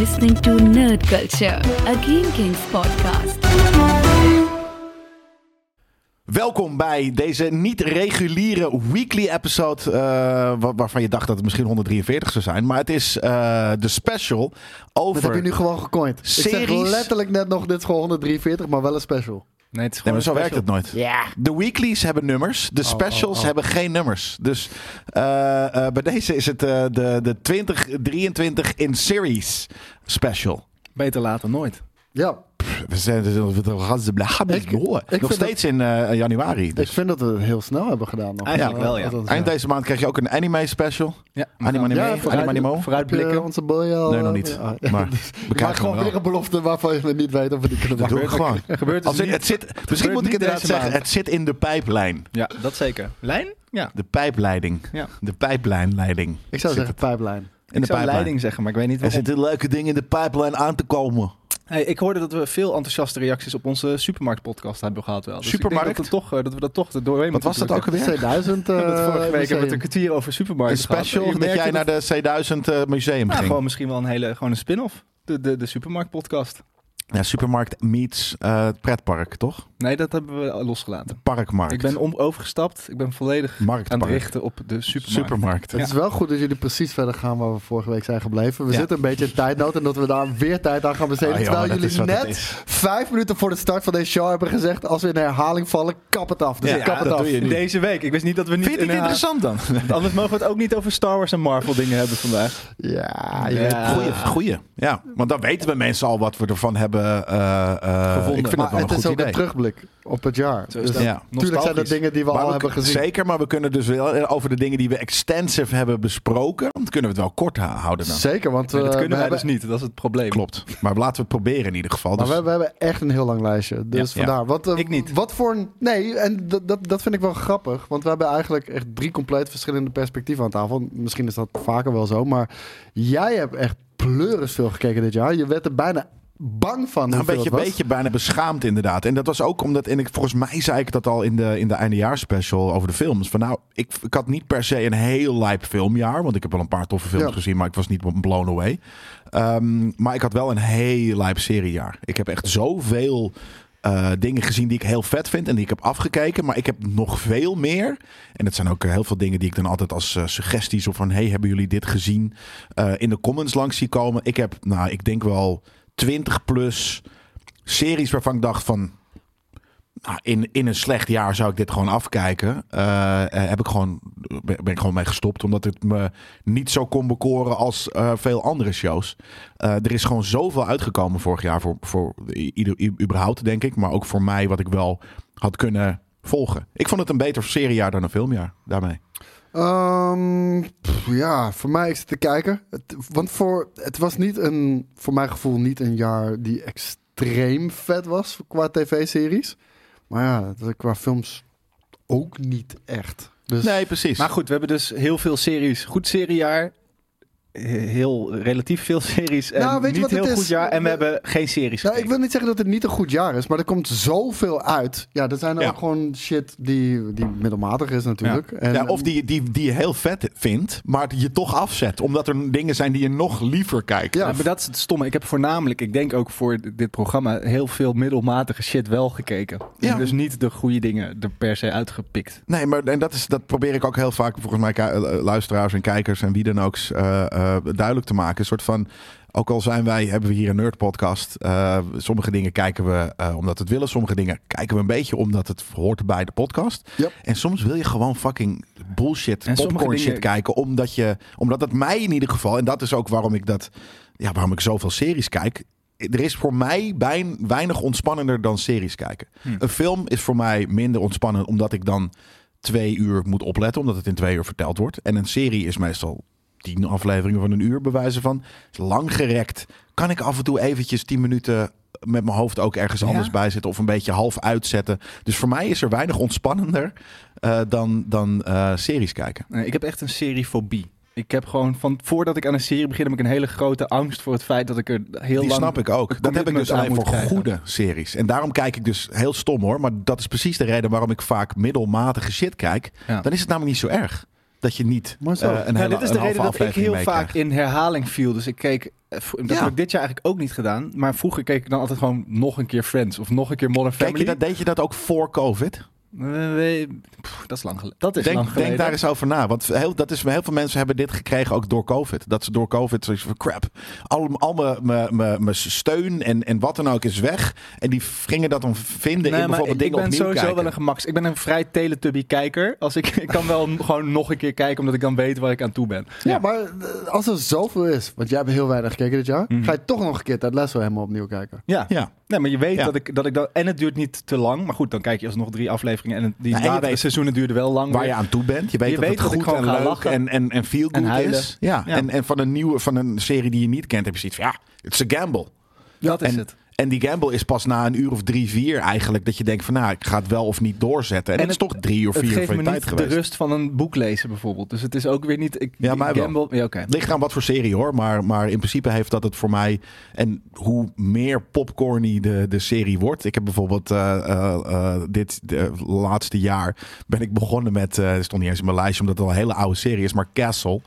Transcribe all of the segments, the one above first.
listening to Nerd Culture, a Game Kings podcast. Welkom bij deze niet reguliere weekly episode. eh, wa- waarvan je dacht dat het misschien 143 zou zijn. Maar het is eh, de special over. Dat heb je nu gewoon gecoind. Ik zeg letterlijk net nog, dit is gewoon 143, maar wel een special. Nee, het is Nee, maar zo werkt het nooit. Ja. De weeklies hebben nummers. De specials oh, oh. hebben geen nummers. Dus eh, eh, bij deze is het eh, de, de 2023 in series special. Beter later nooit. Ja, We zijn Ik- ik Nog steeds in eh, januari. ik Dus. vind dat we het heel snel hebben gedaan. Nog. Eigenlijk wel, ja. Althans, Eind deze maand krijg je ook een anime special. Ja, Anime anime, Ja, vooruit- je Vooruitblikken. onze boy al... Nee, nog niet. Ja. Maar we krijgen gewoon weer een belofte waarvan we niet weten of we die kunnen Dat doe maken. ik gewoon. Er gebeurt Als in, niet- het zit, misschien gebeurt moet ik niet inderdaad deze zeggen, maand. het zit in de pijplijn. Ja, dat zeker. Lijn? Ja. De pijpleiding. Ja. De pijplijnleiding. Ik zou zeggen pijplijn. In ik de zou leiding zeggen, maar ik weet niet Er zitten leuke dingen in de pijplijn aan te komen. Hey, ik hoorde dat we veel enthousiaste reacties op onze supermarktpodcast hebben gehad. Wel. Dus Supermarkt? Ik denk dat, we toch, eh, dat we dat toch er doorheen Wat was dat ook alweer? C1000 We hebben het eh, vorige week hebben we een kwartier over supermarkt Een special gehad. Dat jij naar de C1000 eh, museum Nou, ging. gewoon misschien wel een hele gewoon een spin-off. De, de, de supermarkt podcast. Ja, supermarkt meets eh, pretpark, toch? Nee, dat hebben we losgelaten. Parkmarkt. Ik ben om, overgestapt. Ik ben volledig aan Marktpark. het richten op de supermarkt. Supermarkt. Het is wel goed dat jullie precies verder gaan waar we vorige week zijn gebleven. We Ja. zitten een beetje in tijdnood en dat we daar weer tijd aan gaan besteden. Ah, terwijl jullie net vijf minuten voor de start van deze show hebben gezegd... als we in herhaling vallen, kap het af. Dus Ja, ik kap het dat af. doe je nu. Deze week. Ik wist niet dat we niet Vind je het interessant dan? Anders mogen we het ook niet over Star Wars en Marvel dingen hebben vandaag. Ja, je Ja. Goeie, goeie. Ja, want dan weten we mensen al wat we ervan hebben eh, eh, Gevonden. Ik vind maar dat wel het een is goed ook een idee. terugblik op het jaar. Dus dat. Ja. Tuurlijk zijn dat Nostalgisch. dingen die we Maar al we- hebben gezien. Zeker, maar we kunnen dus wel eh, over de dingen die we extensive hebben besproken. Dan kunnen we het wel kort houden dan. Zeker, want Nee, dat kunnen we wij hebben, dus niet. Dat is het probleem. Klopt. Maar laten we het proberen in ieder geval. Maar Dus, we, we hebben echt een heel lang lijstje. Dus Ja. vandaar. Wat, eh, Ik niet. Wat voor een... Nee, en dat, dat, dat vind ik wel grappig. Want we hebben eigenlijk echt drie compleet verschillende perspectieven aan tafel. Misschien is dat vaker wel zo. Maar jij hebt echt pleuris veel gekeken dit jaar. Je werd er bijna bang van nou, een beetje, het was. beetje bijna beschaamd inderdaad. En dat was ook omdat, en ik, volgens mij zei ik dat al in de, in de eindejaarsspecial over de films. Van nou, ik, ik had niet per se een heel lijp filmjaar. Want ik heb wel een paar toffe films Ja. gezien, maar ik was niet blown away. Ehm, maar ik had wel een heel lijp seriejaar. Ik heb echt zoveel eh, dingen gezien die ik heel vet vind en die ik heb afgekeken. Maar ik heb nog veel meer. En het zijn ook eh, heel veel dingen die ik dan altijd als eh, suggesties of van... hey, hebben jullie dit gezien? in de comments langs zie komen. Ik heb, nou, ik denk wel 20 plus series waarvan ik dacht van... Nou, in, in een slecht jaar zou ik dit gewoon afkijken. Eh, eh, heb ik gewoon, ben ik gewoon mee gestopt. Omdat het me niet zo kon bekoren als eh, veel andere shows. Er is gewoon zoveel uitgekomen vorig jaar. Voor, voor ieder, überhaupt, denk ik. Maar ook voor mij wat ik wel had kunnen volgen. Ik vond het een beter seriejaar dan een filmjaar. Daarmee. Ehm, pff, ja, voor mij is het te kijken. Het, want voor, het was niet een, voor mijn gevoel niet een jaar die extreem vet was qua tv-series. Maar ja, qua films ook niet echt. Dus Nee, precies. Maar goed, we hebben dus heel veel series. Goed seriejaar. Heel relatief veel series. En Nou, weet je niet wat het heel is? goed jaar. En we We- hebben geen series Nou, ik wil niet zeggen dat het niet een goed jaar is, maar er komt zoveel uit. Ja, er zijn er Ja. ook gewoon shit die, die middelmatig is natuurlijk. En, ja, of die, die, die je heel vet vindt, maar je toch afzet. Omdat er dingen zijn die je nog liever kijkt. Ja. Ja, maar dat is het stomme. Ik heb voornamelijk, ik denk ook voor dit programma, heel veel middelmatige shit wel gekeken. Ja. En dus niet de goede dingen er per se uitgepikt. Nee, maar en dat, is, dat probeer ik ook heel vaak volgens mij eh, luisteraars en kijkers en wie dan ook eh, eh, duidelijk te maken. Een soort van, ook al zijn wij, hebben we hier een nerd podcast. eh, sommige dingen kijken we eh, omdat we het willen. Sommige dingen kijken we een beetje omdat het hoort bij de podcast. Yep. En soms wil je gewoon fucking bullshit, En popcorn shit kijken. Omdat, je, omdat het mij in ieder geval, en dat is ook waarom ik dat, ja, waarom ik zoveel series kijk. Er is voor mij bij, weinig ontspannender dan series kijken. Hm. Een film is voor mij minder ontspannend omdat ik dan twee uur moet opletten, omdat het in twee uur verteld wordt. En een serie is meestal tien afleveringen van een uur bewijzen van. Is lang gerekt. Kan ik af en toe eventjes tien minuten met mijn hoofd ook ergens Ja? anders bij zitten of een beetje half uitzetten. Dus voor mij is er weinig ontspannender eh, dan, dan eh, series kijken. Nee, ik heb echt een seriefobie. Ik heb gewoon van voordat ik aan een serie begin, heb ik een hele grote angst voor het feit dat ik er heel Die lang. snap ik ook. Dat heb ik dus alleen voor krijgen. goede series. En daarom kijk ik dus heel stom hoor. Maar dat is precies de reden waarom ik vaak middelmatige shit kijk. Ja. Dan is het namelijk niet zo erg. Dat je niet Maar zo. eh, een hele dit is de reden dat ik heel vaak in herhaling viel. Dus ik keek, eh, dat Ja. heb ik dit jaar eigenlijk ook niet gedaan. Maar vroeger keek ik dan altijd gewoon nog een keer Friends of nog een keer Modern Kijk Family. je dat, deed je dat ook voor COVID? Eh, pff, dat is lang geleden. Dat is lang Denk, geleden. denk daar eens over na. Want heel, dat is, heel veel mensen hebben dit gekregen ook door COVID. Dat ze door COVID zoiets van crap. Al, al mijn- steun en, en wat dan ook is weg. En die gingen dat dan vinden Nee, in bijvoorbeeld ik, dingen ik ben opnieuw sowieso kijken. wel een gemaks. Ik ben een vrij Teletubby-kijker. Als ik, ik kan wel gewoon nog een keer kijken, omdat ik dan weet waar ik aan toe ben. Ja, maar eh, als er zoveel is, want jij hebt heel weinig gekeken dit jaar, Mhm. ga je toch nog een keer Ted Lasso helemaal opnieuw kijken. Ja. Ja. Nee, maar je weet Ja. dat ik dat ik dan en het duurt niet te lang, maar goed, dan kijk je alsnog drie afleveringen en die je latere weet seizoenen duurden wel lang. Waar weer. je aan toe bent. Je weet Je dat weet het dat goed en leuk lachen. en, en, en feel good is. Ja. Ja. En, en van een nieuwe, van een serie die je niet kent, heb je zoiets van ja, het is een gamble. dat is het. En die gamble is pas na een uur of drie, vier eigenlijk dat je denkt van nou, ik ga het wel of niet doorzetten. En, En het is het- toch drie of Het vier van me je tijd de geweest. rust van een boek lezen bijvoorbeeld. Dus het is ook weer niet. Ik, Ja, wel. gamble. Ja. Het ligt aan wat voor serie hoor, maar, maar in principe heeft dat het voor mij. En hoe meer popcorny de, de serie wordt. Ik heb bijvoorbeeld eh, eh, eh, dit de laatste jaar ben ik begonnen met. het stond niet eens in mijn lijstje, omdat het al een hele oude serie is. Maar Castle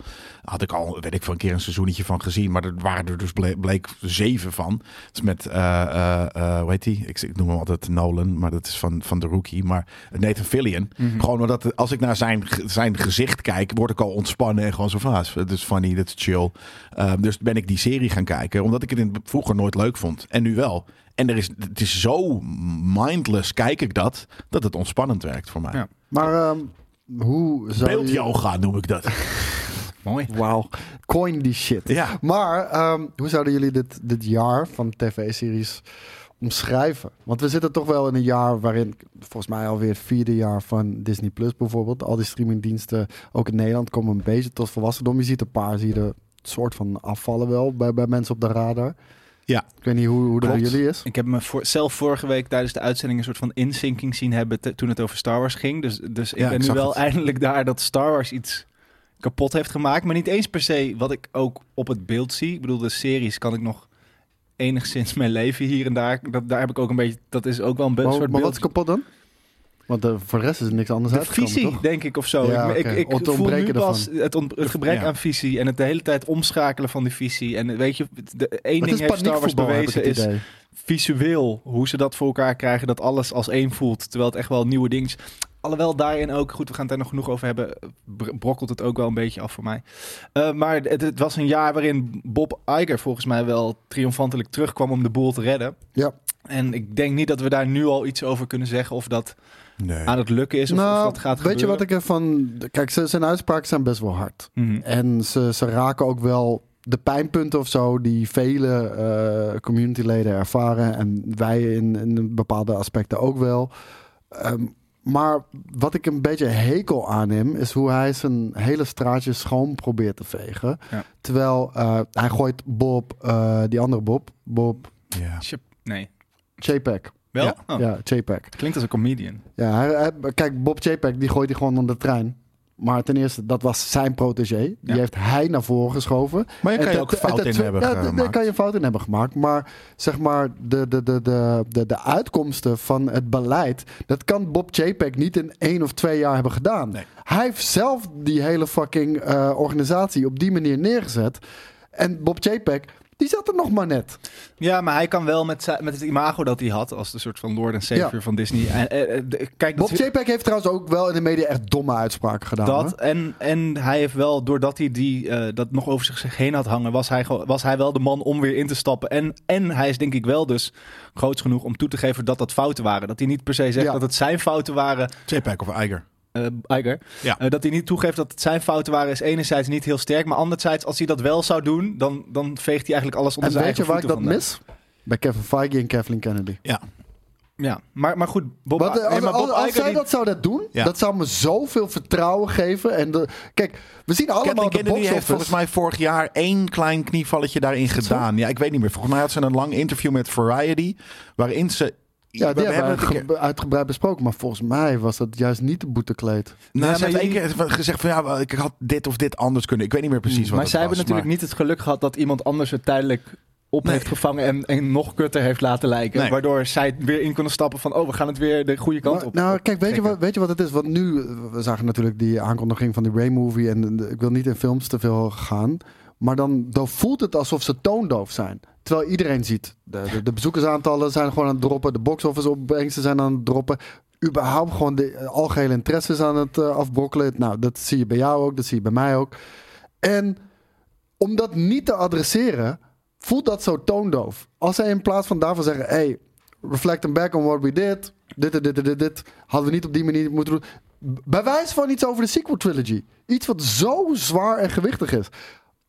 had ik al, weet ik veel, een keer een seizoenetje van gezien. Maar er waren er dus bleek, bleek zeven van. Het is met, eh, eh, hoe heet die? Ik, ik noem hem altijd Nolan, maar dat is van, van de Rookie. Maar Nathan Fillion. Mhm. Gewoon omdat als ik naar zijn, zijn gezicht kijk, word ik al ontspannen en gewoon zo van, ah, het is funny, het is chill. Ehm, dus ben ik die serie gaan kijken, omdat ik het in, vroeger nooit leuk vond. En nu wel. En er is, het is zo mindless, kijk ik dat, dat het ontspannend werkt voor mij. Ja. Maar ehm, hoe zou je... Noem ik dat. Mooi. Wauw. Coin die shit. Ja. Maar ehm, hoe zouden jullie dit, dit jaar van tv-series omschrijven? Want we zitten toch wel in een jaar waarin, volgens mij alweer het vierde jaar van Disney Plus bijvoorbeeld. Al die streamingdiensten, ook in Nederland, komen een beetje tot volwassendom. Je ziet een paar, zie je de soort van afvallen wel bij, bij mensen op de radar. Ja. Ik weet niet hoe, hoe dat bij jullie is. Ik heb me voor, zelf vorige week tijdens de uitzending een soort van insinking zien hebben te- toen het over Star Wars ging. Dus, dus ik Ja, ben ik nu wel het. eindelijk daar dat Star Wars iets kapot heeft gemaakt. Maar niet eens per se wat ik ook op het beeld zie. Ik bedoel, de series kan ik nog enigszins mijn leven hier en daar. Dat, daar heb ik ook een beetje. Dat is ook wel een be- Maar, soort maar wat is kapot dan? Want eh, voor de rest is er niks anders De visie, toch? denk ik, of zo. Ja, ik, oké. ik, ik Het voel nu ontbreken pas het, het gebrek Ja. aan visie en het de hele tijd omschakelen van die visie. En weet je, de één ding is heeft Star Wars bewezen is visueel hoe ze dat voor elkaar krijgen, dat alles als één voelt, terwijl het echt wel nieuwe dingen. Alhoewel daarin ook, goed, we gaan het er nog genoeg over hebben, br- brokkelt het ook wel een beetje af voor mij. Eh, maar het, het was een jaar waarin Bob Iger volgens mij wel triomfantelijk terugkwam om de boel te redden. Ja. En ik denk niet dat we daar nu al iets over kunnen zeggen of dat Nee. aan het lukken is of, of nou, dat gaat weet je gebeuren. wat ik ervan... Kijk, zijn uitspraken zijn best wel hard. Mhm. En ze, ze raken ook wel de pijnpunten of zo die vele eh, communityleden ervaren. En wij in, in bepaalde aspecten ook wel. Ehm, maar wat ik een beetje hekel aanneem, is hoe hij zijn hele straatje schoon probeert te vegen. Ja. Terwijl eh, hij gooit Bob, eh, die andere Bob, Bob Ja. Chip- Nee. JPEG. Wel? Ja. Oh, Ja, JPEG. Klinkt als een comedian. Ja, hij, hij- kijk, Bob JPEG die gooit hij gewoon onder de trein. Maar ten eerste, dat was zijn protégé. Die Ja. heeft hij naar voren geschoven. Maar je kan je ook fout in hebben ja, d- Daar gemaakt. kan je fout in hebben gemaakt. Maar zeg maar, de, de, de, de, de, de uitkomsten van het beleid... dat kan Bob JPEG niet in één of twee jaar hebben gedaan. Nee. Hij heeft zelf die hele fucking eh, organisatie op die manier neergezet. En Bob JPEG, die zat er nog maar net. Ja, maar hij kan wel met, met het imago dat hij had als de soort van Lord en Savior Ja. van Disney. En, eh, eh, de- kijk, Bob JPEG heeft trouwens ook wel in de media echt domme uitspraken gedaan. dat en, en hij heeft wel, doordat hij die, eh, dat nog over zich heen had hangen, was hij, was hij wel de man om weer in te stappen. En, en hij is denk ik wel dus groots genoeg om toe te geven dat dat fouten waren. Dat hij niet per se zegt Ja. dat het zijn fouten waren, JPEG of Iger. Eh Iger. Ja. Eh, dat hij niet toegeeft dat het zijn fouten waren, is enerzijds niet heel sterk. Maar anderzijds, als hij dat wel zou doen, dan, dan veegt hij eigenlijk alles onder En zijn weet je eigen waar ik voeten dat mis? Bij Kevin Feige en Kathleen Kennedy. Ja. Ja, maar, maar goed, Bob, Wat, nee, als maar Bob als, zij die- dat zouden doen, Ja. dat zou me zoveel vertrouwen geven. En de, kijk, we zien allemaal Kathleen de Kennedy box heeft volgens mij vorig jaar één klein knievalletje daarin dat zo? gedaan. Ja, ik weet niet meer. Volgens mij had ze een lang interview met Variety. Waarin ze. Ja, we die hebben het we uitgebreid besproken. Maar volgens mij was dat juist niet de boetekleed. Nou, Ja, ze heeft één keer gezegd van ja, ik had dit of dit anders kunnen. Ik weet niet meer precies wat maar zij was, hebben natuurlijk niet het geluk gehad dat iemand anders het tijdelijk op Nee. heeft gevangen en, en nog kutter heeft laten lijken. Nee. Waardoor zij weer in kunnen stappen van, oh, we gaan het weer de goede kant Maar, op. nou, op kijk, weet je, wat, weet je wat het is? Want nu, eh, we zagen natuurlijk die aankondiging van die Ray-movie. En de- ik wil niet in films te veel gaan. Maar dan, dan voelt het alsof ze toondoof zijn. Terwijl iedereen ziet. De, de, bezoekersaantallen zijn gewoon aan het droppen. De box-office opbrengsten zijn aan het droppen. Überhaupt gewoon de eh, algehele interesse is aan het eh, afbrokkelen. Nou, dat zie je bij jou ook. Dat zie je bij mij ook. En om dat niet te adresseren, voelt dat zo toondoof. Als zij in plaats van daarvan zeggen: hey, reflecting back on what we did. Dit, dit, dit, dit, dit. Hadden we niet op die manier moeten doen. Bewijs van iets over de sequel trilogy. Iets wat zo zwaar en gewichtig is.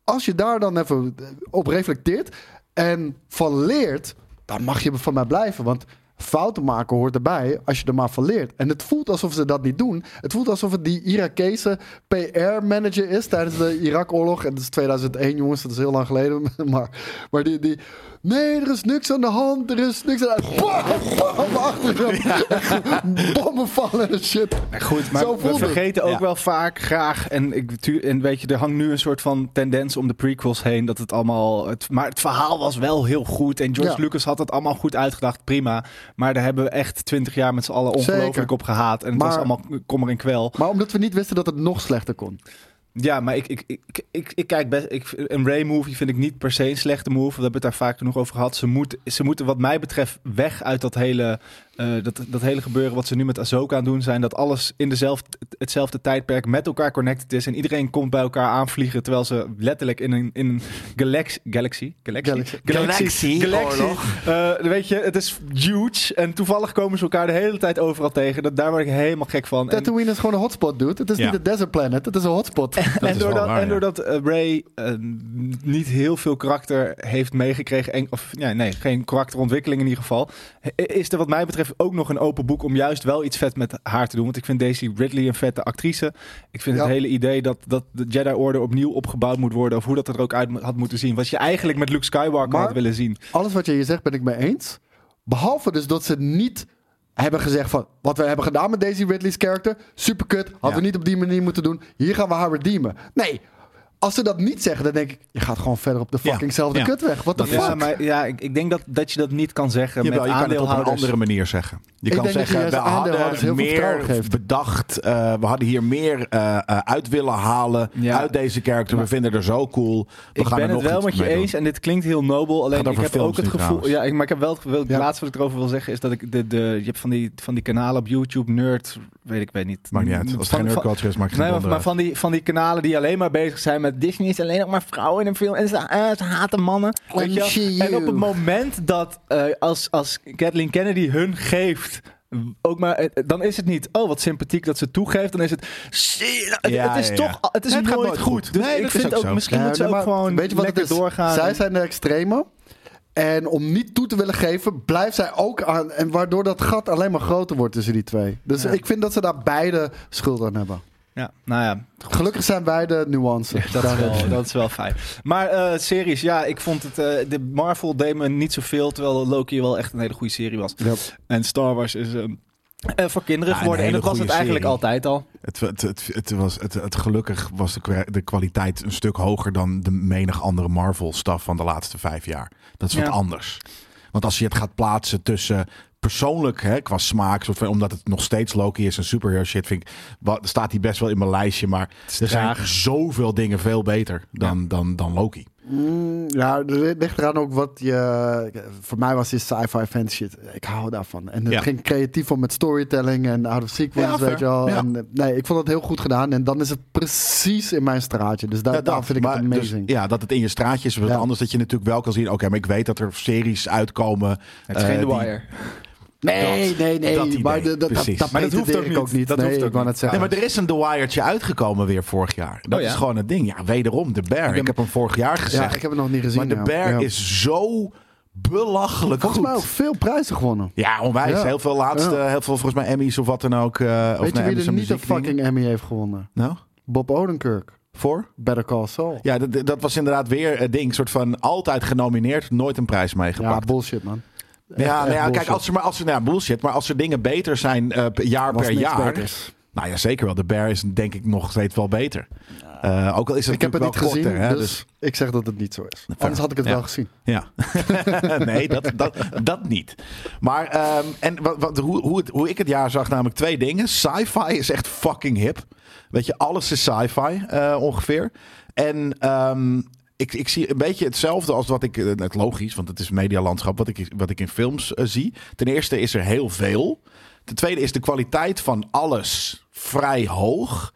Als je daar dan even op reflecteert en van leert, dan mag je van mij blijven. Want fouten maken hoort erbij als je er maar van leert. En het voelt alsof ze dat niet doen. Het voelt alsof het die Irakese PR-manager is tijdens de Irak-oorlog. En dat is 2001, jongens, dat is heel lang geleden. Maar, maar die, die... Nee, er is niks aan de hand. Er is niks aan de hand. Bam, bam, achter hem. Bommen vallen en shit. Ja, Goed, maar Zo we het. vergeten ook Ja. wel vaak graag. En, ik, en weet je, er hangt nu een soort van tendens om de prequels heen. Dat het allemaal. Het, maar het verhaal was wel heel goed. En George Ja. Lucas had het allemaal goed uitgedacht. Prima. Maar daar hebben we echt twintig jaar met z'n allen ongelooflijk op gehaat. En het was allemaal kommer en kwel. Maar omdat we niet wisten dat het nog slechter kon. Ja, maar ik, ik, ik, ik, ik kijk best. Ik, een Ray-movie vind ik niet per se een slechte move. We hebben het daar vaak genoeg over gehad. Ze, moet, ze moeten, wat mij betreft, weg uit dat hele, eh, dat, dat hele gebeuren. wat ze nu met Ahsoka aan doen zijn. Dat alles in dezelfde, hetzelfde tijdperk met elkaar connected is. En iedereen komt bij elkaar aanvliegen. Terwijl ze letterlijk in een, in een galaxy. Galaxy? Galaxy? Galaxy. Galaxy. Eh, weet je, het is huge. En toevallig komen ze elkaar de hele tijd overal tegen. Dat, daar word ik helemaal gek van. En- Tatooine is gewoon een hotspot, dude. Het is Ja. niet een desert planet. Het is een hotspot. Dat en, is doordat, waar, en ja. doordat eh, Ray niet heel veel karakter heeft meegekregen, en, of ja, nee, geen karakterontwikkeling in ieder geval, is er wat mij betreft ook nog een open boek om juist wel iets vet met haar te doen. Want ik vind Daisy Ridley een vette actrice. Ik vind Ja. het hele idee dat, dat de Jedi Order opnieuw opgebouwd moet worden, of hoe dat er ook uit had moeten zien, wat je eigenlijk met Luke Skywalker Maar- had willen zien. Alles wat je hier zegt ben ik mee eens. Behalve dus dat ze niet hebben gezegd van... wat we hebben gedaan met Daisy Ridley's karakter... super kut, hadden Ja. we niet op die manier moeten doen. Hier gaan we haar redeemen. Nee, als ze dat niet zeggen, dan denk ik... je gaat gewoon verder op de fuckingzelfde Ja. kutweg. The Dat fuck? Ja, maar ja, ik, ik denk dat, dat je dat niet kan zeggen Jawel, met je kan het op een andere manier zeggen. Je Ik kan je zeggen, we hadden heel veel vertrouwen meer bedacht. eh, we hadden hier meer eh, eh, uit willen halen Ja. uit deze character. We vinden er zo cool. We ik gaan ben er het nog wel iets met je eens en dit klinkt heel nobel. Alleen ik heb ook het gevoel. trouwens. Ja, ik, maar ik heb wel het gevoel. Het Ja. laatste wat ik erover wil zeggen is dat ik de, de je hebt van die, van die kanalen op YouTube, Nerd, weet ik weet niet. Maakt niet uit. Als het geen nerdculture is, maakt het maar, van die kanalen die alleen maar bezig zijn met Disney is alleen nog maar vrouwen in een film en ze, eh, ze haten mannen. Weet je. En op het moment dat eh, als, als Kathleen Kennedy hun geeft, ook maar, eh, dan is het niet, oh wat sympathiek dat ze toegeeft, dan is het, je, het, Ja, het is ja, toch, het is het nooit goed. goed. Dus Nee, ik vind ook ook, misschien moet ze ook gewoon weet je wat lekker het is? doorgaan. Zij zijn de extreme. En om niet toe te willen geven, blijft zij ook aan. En waardoor dat gat alleen maar groter wordt tussen die twee. Dus ik vind dat ze daar beide schuld aan hebben. Ja, nou ja, Gelukkig zijn wij de nuance. dat, is wel, dat is wel fijn. Maar eh, series, ja, ik vond het. eh, de Marvel deed me niet zoveel, terwijl Loki wel echt een hele goede serie was. En Star Wars is eh, voor kinderen Ja, geworden. En dat was het eigenlijk serie. altijd al. Het, het, het, het was, het, het, gelukkig was de, de kwaliteit een stuk hoger dan de menig andere Marvel-staf van de laatste vijf jaar. Dat is wat Ja. anders. Want als je het gaat plaatsen tussen persoonlijk, hè, qua smaak, soort van, omdat het nog steeds Loki is en superhero shit, vind ik, wat, staat hij best wel in mijn lijstje. Maar er zijn zoveel dingen veel beter dan, dan, dan Loki. Mm, ja, er ligt eraan ook wat je... Voor mij was die sci-fi fan shit. Ik hou daarvan. En het Ja. ging creatief om met storytelling en out of sequence, Ja, weet je wel. Ja. En, eh, nee, ik vond het heel goed gedaan. En dan is het precies in mijn straatje. Dus daar, vind ik het dus, amazing. ja, dat het in je straatje is. Wat anders dat je natuurlijk wel kan zien. Oké, maar ik weet dat er series uitkomen. Het is eh, geen The die- Wire. Nee, Dat- nee, nee. dat idee, maar de- dat, dat, precies. dat Maar dat hoeft ook niet. ook niet. Dat nee, hoeft ook niet. zeggen. Nee, maar er is een The Wire'tje uitgekomen weer vorig jaar. Dat Oh, ja? is gewoon het ding. Ja, wederom, The Bear. Ik, heb- heb hem vorig jaar gezegd. ja, ik heb het nog niet gezien. maar ja. Bear Ja. is zo belachelijk Volgens goed. mij ook veel prijzen gewonnen. Ja, onwijs. Ja. Heel veel laatste, Ja. heel veel volgens mij Emmys of wat dan ook. eh, of Weet je nee, wie er niet een fucking Emmy heeft gewonnen? Nou, Bob Odenkirk. voor? Better Call Saul. Ja, dat, dat was inderdaad weer een ding. soort van altijd genomineerd, nooit een prijs Ja, meegepakt. bullshit man. Ja, Echt- nou ja kijk, als er maar als er, nou ja, bullshit, maar als er dingen beter zijn eh, per jaar Was per jaar, beters. Nou ja, zeker wel. De Bear is denk ik nog steeds wel beter. Eh, ook al is het Ik heb het niet gezien, hè, dus, ik zeg dat het niet zo is. Anders had ik het Ja. wel gezien. Ja, nee, dat, dat, dat niet. Maar ehm, en wat, wat, hoe, hoe, het, hoe ik het jaar zag, namelijk twee dingen. Sci-fi is echt fucking hip. Weet je, alles is sci-fi eh, ongeveer. En ehm, ik, ik zie een beetje hetzelfde als wat ik, eh, het logisch, want het is medialandschap, wat ik, wat ik in films eh, zie. Ten eerste is er heel veel. Ten tweede is de kwaliteit van alles vrij hoog.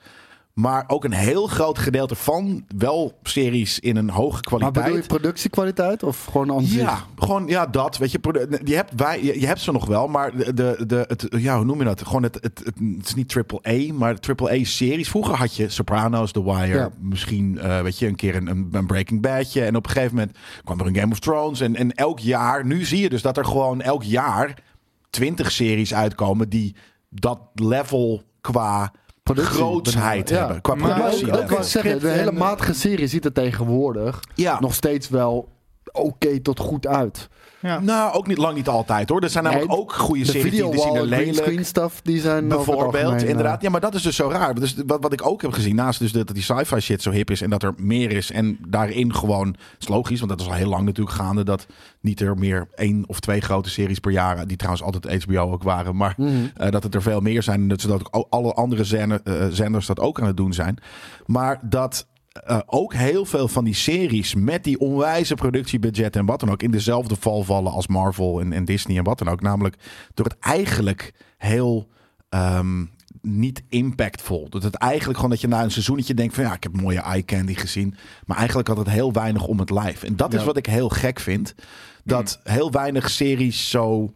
Maar ook een heel groot gedeelte van wel series in een hoge Maar kwaliteit. bedoel je productiekwaliteit of gewoon aan zich? Ja, gewoon ja, dat. Weet je, je hebt, wij, je, je hebt ze nog wel, maar de, de, de, het, ja, hoe noem je dat? Gewoon het, het, het, het is niet triple A, maar triple A series. Vroeger had je Sopranos, The Wire, Ja. misschien eh, weet je, een keer een, een, een Breaking Badje. En op een gegeven moment kwam er een Game of Thrones. En, en elk jaar, nu zie je dus dat er gewoon elk jaar twintig series uitkomen die dat level qua Productie grootsheid. Ja. hebben. Qua ook, productie. ook wat ik zeggen, de hele en- matige serie ziet er tegenwoordig ja. nog steeds wel oké tot goed uit. Ja. Nou, ook niet lang niet altijd hoor. Er zijn namelijk Nee, ook goede De series die, die zien er lelijk. screen stuff, die zijn het Bijvoorbeeld, algemeen, eh, inderdaad. Ja, maar dat is dus zo raar. Dus wat, wat ik ook heb gezien, naast dus dat dat die sci-fi shit zo hip is en dat er meer is en daarin gewoon, is logisch, want dat is al heel lang natuurlijk gaande, dat niet er meer één of twee grote series per jaar, die trouwens altijd HBO ook waren, maar Mhm. eh, dat het er veel meer zijn en dat zodat ook alle andere zender- eh, zenders dat ook aan het doen zijn. Maar dat eh, ook heel veel van die series met die onwijze productiebudget en wat dan ook in dezelfde val vallen als Marvel en, en Disney en wat dan ook. Namelijk door het eigenlijk heel ehm, niet impactvol. Dat het eigenlijk gewoon dat je na een seizoenetje denkt van ja, ik heb mooie eye candy gezien. Maar eigenlijk had het heel weinig om het lijf. En dat is wat ik heel gek vind. Dat heel weinig series zo.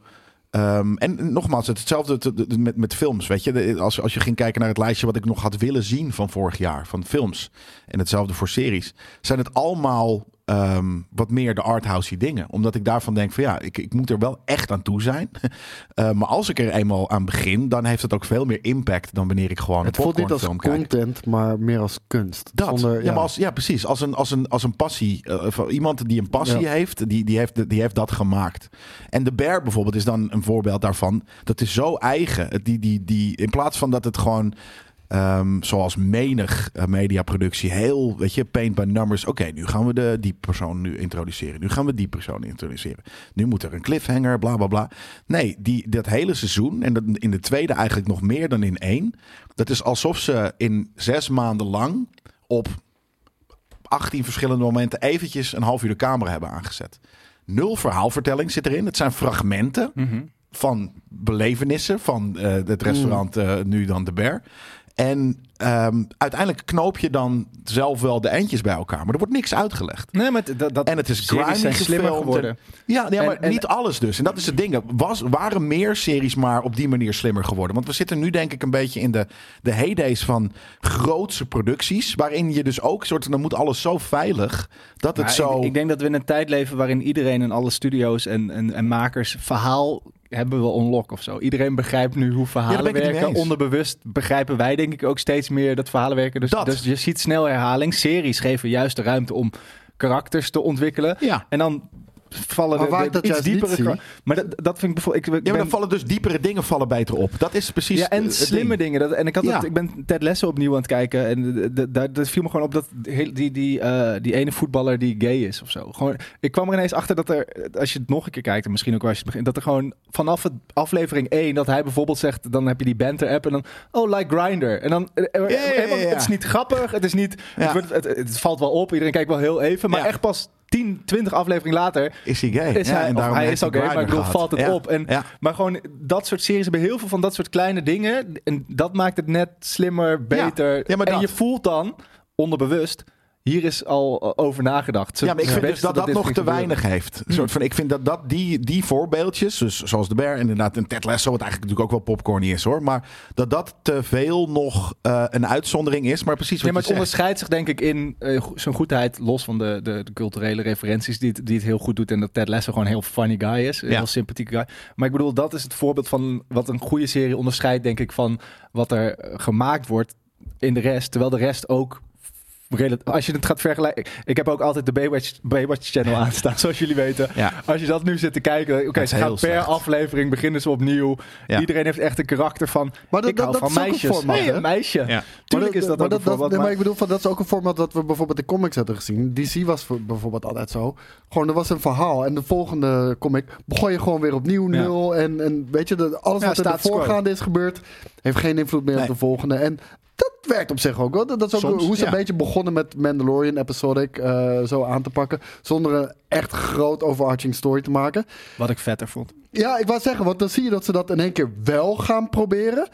Ehm, en nogmaals, het- hetzelfde met, met films. Weet je, als, als je ging kijken naar het lijstje wat ik nog had willen zien van vorig jaar, van films. En hetzelfde voor series. Zijn het allemaal ehm, wat meer de arthousey dingen. Omdat ik daarvan denk van ja, ik, ik moet er wel echt aan toe zijn. Eh, maar als ik er eenmaal aan begin, dan heeft het ook veel meer impact dan wanneer ik gewoon Het een voelt niet als kijk. content, maar meer als kunst. Dat. Zonder, ja, maar als, ja, precies. Als een, als een, als een passie. eh, van iemand die een passie Ja. heeft, die, die, heeft, die heeft dat gemaakt. En de Bear bijvoorbeeld is dan een voorbeeld daarvan. Dat is zo eigen. Die, die, die, in plaats van dat het gewoon. Ehm, zoals menig eh, mediaproductie heel, weet je, paint by numbers. Oké, nu gaan we de, die persoon nu introduceren. Nu gaan we die persoon introduceren. Nu moet er een cliffhanger, bla bla bla. Nee, die, dat hele seizoen en dat in de tweede eigenlijk nog meer dan in één. Dat is alsof ze in zes maanden lang op 18 verschillende momenten eventjes een half uur de camera hebben aangezet. Nul verhaalvertelling zit erin. Het zijn fragmenten Mhm. van belevenissen van eh, het Mm. restaurant eh, nu dan de Bear. En ehm, uiteindelijk knoop je dan zelf wel de eindjes bij elkaar. Maar er wordt niks uitgelegd. Nee, maar dat, dat En het is grimy zijn slimmer geworden. en- Ja, ja maar En- en- niet alles dus. En dat is het ding. Was, waren meer series maar op die manier slimmer geworden? Want we zitten nu denk ik een beetje in de, de heydays van grootse producties. Waarin je dus ook soort, dan moet alles zo veilig dat het zo... ik, ik denk dat we in een tijd leven waarin iedereen en alle studio's en, en, en makers verhaal hebben we unlock of zo. Iedereen begrijpt nu hoe verhalen mee werken. Onderbewust begrijpen wij denk ik ook steeds meer dat verhalen werken. Dus, Dat. dus je ziet snel herhaling. Series geven juist de ruimte om karakters te ontwikkelen. ja. En dan vallen Maar de, waar de dat iets diepere... Maar dat, dat vind ik bijvoorbeeld... Ik, ik Ja, maar ben- dan vallen dus diepere dingen vallen beter op. Dat is precies ja, en slimme ding. dingen. Dat, en ik, had Ja. dat, ik ben Ted Lasso opnieuw aan het kijken. En daar viel me gewoon op dat heel- die, die, eh, die ene voetballer die gay is of zo. Gewoon, ik kwam er ineens achter dat er, als je het nog een keer kijkt, en misschien ook als je het begint, dat er gewoon vanaf het aflevering 1, dat hij bijvoorbeeld zegt, dan heb je die banter-app en dan, oh, like Grinder. En dan, eh, Ja, ja, ja, helemaal- ja. het is niet grappig, het is niet, het, wordt- het, het valt wel op, iedereen kijkt wel heel even, maar echt pas 10, 20 afleveringen later Is hij gay? is Ja, hij, en daarom hij is al gay, maar ik bedoel, valt het Ja. op. En Ja. maar gewoon dat soort series hebben heel veel van dat soort kleine dingen. En dat maakt het net slimmer, beter. Ja, maar en dat. je voelt dan onderbewust. Hier is al eh, over nagedacht. Ze- Ja, maar ik vind dus dat dat dit nog te weinig heeft. Een soort van, ik vind dat, dat die, die voorbeeldjes, dus zoals de Bear, inderdaad, een Ted Lasso, wat eigenlijk natuurlijk ook wel popcorny is hoor, maar dat dat te veel nog eh, een uitzondering is. Maar precies wat Ja, maar het zegt. onderscheidt zich denk ik in eh, zijn goedheid, los van de, de, de culturele referenties die het, die het heel goed doet. En dat Ted Lasso gewoon een heel funny guy is. Een Ja. heel sympathieke guy. Maar ik bedoel, dat is het voorbeeld van wat een goede serie onderscheidt, denk ik, van wat er gemaakt wordt in de rest. Terwijl de rest ook als je het gaat vergelijken. Ik heb ook altijd de Baywatch, Baywatch channel aanstaan, zoals jullie weten. Ja. Als je dat nu zit te kijken, oké, is ze gaan per slecht. aflevering beginnen ze opnieuw. Ja. Iedereen heeft echt een karakter van. Maar dat- ik hou dat- van dat is ook een meisjes. format, nee, een meisje. Ja. Tuurlijk Maar is dat maar ook dat, nee, maar ik bedoel, van, dat is ook een format dat we bijvoorbeeld in comics hadden gezien. DC was voor- bijvoorbeeld altijd zo. Gewoon, er was een verhaal. En de volgende comic begon je gewoon weer opnieuw, Ja. nul. En, en weet je, de, alles Ja, wat de quo. voorgaande is gebeurd, heeft geen invloed meer Nee. op de volgende. En dat werkt op zich ook wel. Dat is ook Soms, hoe ze ja. een beetje begonnen met Mandalorian episodic eh, zo aan te pakken. Zonder een echt groot overarching story te maken. Wat ik vetter vond. Ja, ik wou zeggen, want dan zie je dat ze dat in één keer wel gaan proberen.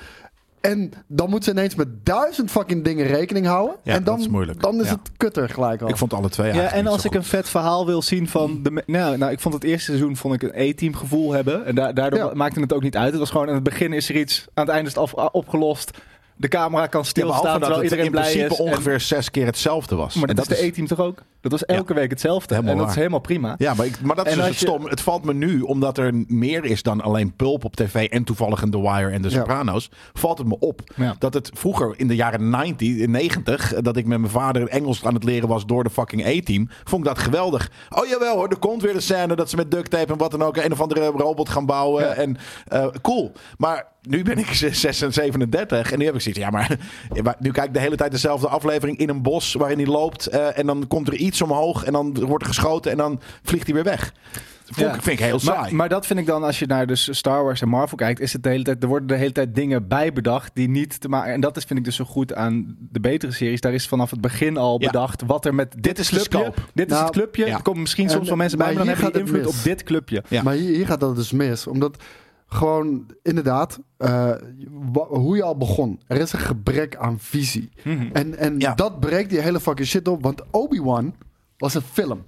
En dan moeten ze ineens met duizend fucking dingen rekening houden. Ja, en dan, dat is moeilijk. Dan is Ja. het kutter gelijk al. Ik vond alle twee Ja, en niet als zo ik een vet verhaal wil zien van de. Nou, nou ik vond het eerste seizoen vond ik een E-team gevoel hebben. En da- daardoor Ja. maakte het ook niet uit. Het was gewoon aan het begin is er iets, aan het einde is het af, opgelost. De camera kan Ja, stilstaan dat terwijl het iedereen in blij principe is. En- ongeveer zes keer hetzelfde was. maar En dat, is de E-team toch ook? Dat was elke week hetzelfde. Helemaal en dat waar. is helemaal prima. Ja, maar, ik, maar dat is dus het je- stom. Het valt me nu, omdat er meer is dan alleen Pulp op tv en toevallig een The Wire en The Ja. Sopranos, valt het me op Ja. dat het vroeger in de jaren 90, 90, dat ik met mijn vader Engels aan het leren was door de fucking A-team, vond ik dat geweldig. Oh jawel hoor, er komt weer een scène dat ze met duct tape en wat dan ook een of andere robot gaan bouwen. Ja. En eh, cool. Maar nu ben ik 6 en 37 en nu heb ik zoiets, ja maar, ja, maar nu kijk ik de hele tijd dezelfde aflevering in een bos waarin hij loopt eh, en dan komt er iets omhoog en dan wordt er geschoten en dan vliegt hij weer weg. Vond Ja. ik, vind ik heel saai. Maar, maar dat vind ik dan, als je naar dus Star Wars en Marvel kijkt, is het de hele tijd, er worden de hele tijd dingen bijbedacht die niet te maken. En dat is, vind ik dus zo goed aan de betere series. Daar is vanaf het begin al Ja. bedacht wat er met dit, is de clubje. scope. Dit is Nou, het clubje. ja. Er komen misschien En- soms wel mensen bij, maar dan hier hebben die gaat het invloed mis. op dit clubje. Ja. Maar hier, hier gaat dat dus mis. Omdat gewoon inderdaad, eh, hoe je al begon. Er is een gebrek aan visie. Mhm. En, en Ja. dat breekt die hele fucking shit op. Want Obi-Wan was een film.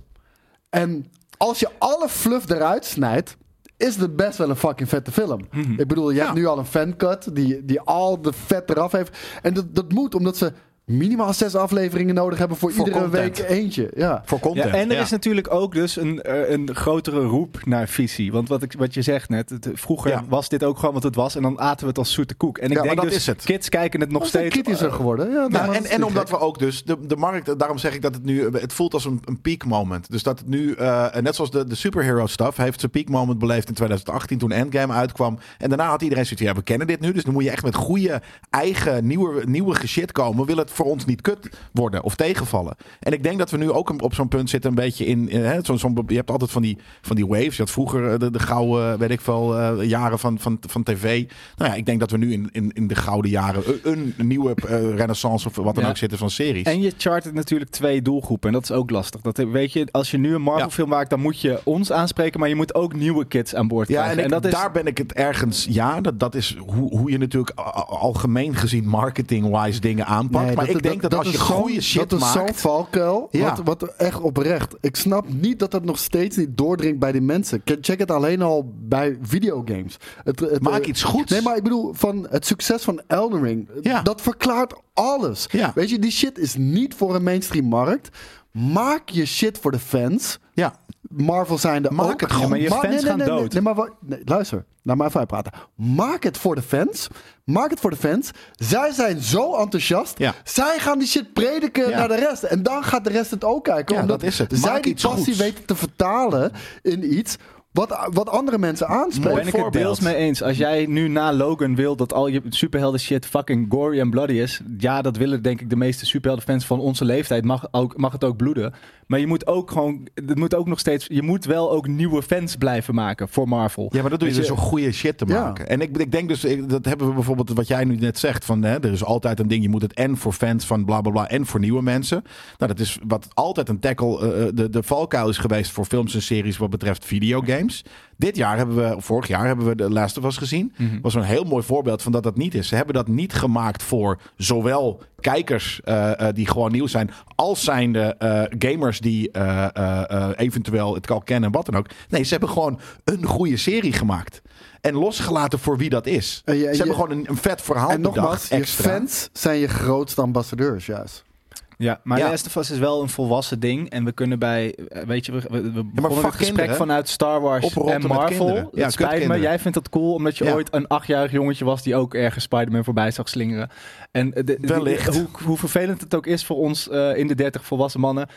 En als je alle fluff eruit snijdt, is het best wel een fucking vette film. Ik bedoel, je hebt nu al een fancut die, die al de vet eraf heeft. En dat, dat moet omdat ze minimaal zes afleveringen nodig hebben voor, Voor iedere content. week eentje. Ja. Voor Ja, content. en er ja. is natuurlijk ook dus een, eh, een grotere roep naar visie. Want wat, ik, wat je zegt net, het, vroeger Ja. was dit ook gewoon wat het was. En dan aten we het als zoete koek. En ik Ja, denk dat dus, is het. kids kijken het nog steeds. kritischer geworden. Ja, en, en omdat we ook dus de, de markt, daarom zeg ik dat het nu, het voelt als een, een peak moment. Dus dat het nu, eh, net zoals de, de superhero stuff, heeft zijn peak moment beleefd in 2018 toen Endgame uitkwam. En daarna had iedereen zoiets van, ja, we kennen dit nu, dus dan moet je echt met goede, eigen, nieuwe, nieuwe shit komen. Wil het voor ons niet kut worden of tegenvallen? En ik denk dat we nu ook op zo'n punt zitten, een beetje in, eh, hè, zo'n, zo'n- je hebt altijd van die, van die waves. Je had vroeger eh, de, de gouden, weet ik veel, eh, jaren van, van, van tv. Nou ja, ik denk dat we nu in, in, in de gouden jaren een, een nieuwe eh, renaissance of wat dan Ja. ook zitten van series. En je chartert natuurlijk twee doelgroepen. En dat is ook lastig. Dat, weet je, als je nu een Marvel Ja. film maakt, dan moet je ons aanspreken. Maar je moet ook nieuwe kids aan boord Ja, krijgen. en, ik, dat is, daar ben ik het ergens. Ja, dat, dat is hoe, hoe je natuurlijk algemeen gezien marketing-wise dingen aanpakt. Nee, maar ik denk dat, als je goede shit Dat is zo'n maakt. valkuil. Ja. Wat, wat echt oprecht. Ik snap niet dat dat nog steeds niet doordringt bij die mensen. Check het alleen al bij videogames. Het, het, Maak iets goeds. Nee, maar ik bedoel, van het succes van Elden Ring. Ja. Dat verklaart alles. Ja. Weet je, die shit is niet voor een mainstream markt. Maak je shit voor de fans. Ja, Marvel zijn de Maak ook. het. Ja, maar je fans nee, nee, gaan nee, dood. Nee, maar wa- nee, luister, laat maar even uitpraten. Maak het voor de fans. Maak het voor de fans. Zij zijn zo enthousiast. Ja. Zij gaan die shit prediken Ja. naar de rest. En dan gaat de rest het ook kijken. Ja, omdat dat is het. zij die iets passie goeds. weten te vertalen in iets wat, wat andere mensen Daar aanspreekt. ben ik het deels mee eens. Als jij nu na Logan wil dat al je superhelden shit fucking gory en bloody is. Ja, dat willen denk ik de meeste superheldenfans van onze leeftijd. Mag, ook, mag het ook bloeden. Maar je moet ook gewoon, het moet ook nog steeds, je moet wel ook nieuwe fans blijven maken voor Marvel. ja, maar dat doe je Weet dus om goede shit te Ja. maken. En ik, ik denk dus, ik- dat hebben we bijvoorbeeld wat jij nu net zegt. Van, hè, er is altijd een ding, je moet het en voor fans van bla bla bla en voor nieuwe mensen. Nou, dat is wat altijd een tackle, eh, eh, de, de valkuil is geweest voor films en series wat betreft videogames. Dit jaar hebben we, vorig jaar hebben we de Last of Us gezien. Was een heel mooi voorbeeld van dat dat niet is. Ze hebben dat niet gemaakt voor zowel kijkers eh, eh, die gewoon nieuw zijn, als zijnde eh, gamers die eh, eh, eh, eventueel het al kennen en wat dan ook. Nee, ze hebben gewoon een goede serie gemaakt. En losgelaten voor wie dat is. Je- ze hebben je- gewoon een, een vet verhaal En nogmaals, bedacht, je extra. fans zijn je grootste ambassadeurs juist. Ja, maar Ja. Last of Us is wel een volwassen ding. En we kunnen bij, eh, weet je, we, we, we het gesprek kinderen. vanuit Star Wars en Marvel. Ja, het spijt me, jij vindt dat cool omdat je Ja. ooit een achtjarig jongetje was die ook ergens Spider-Man voorbij zag slingeren. En eh, de, die- Wellicht. hoe, hoe vervelend het ook is voor ons eh, in de 30 volwassen mannen.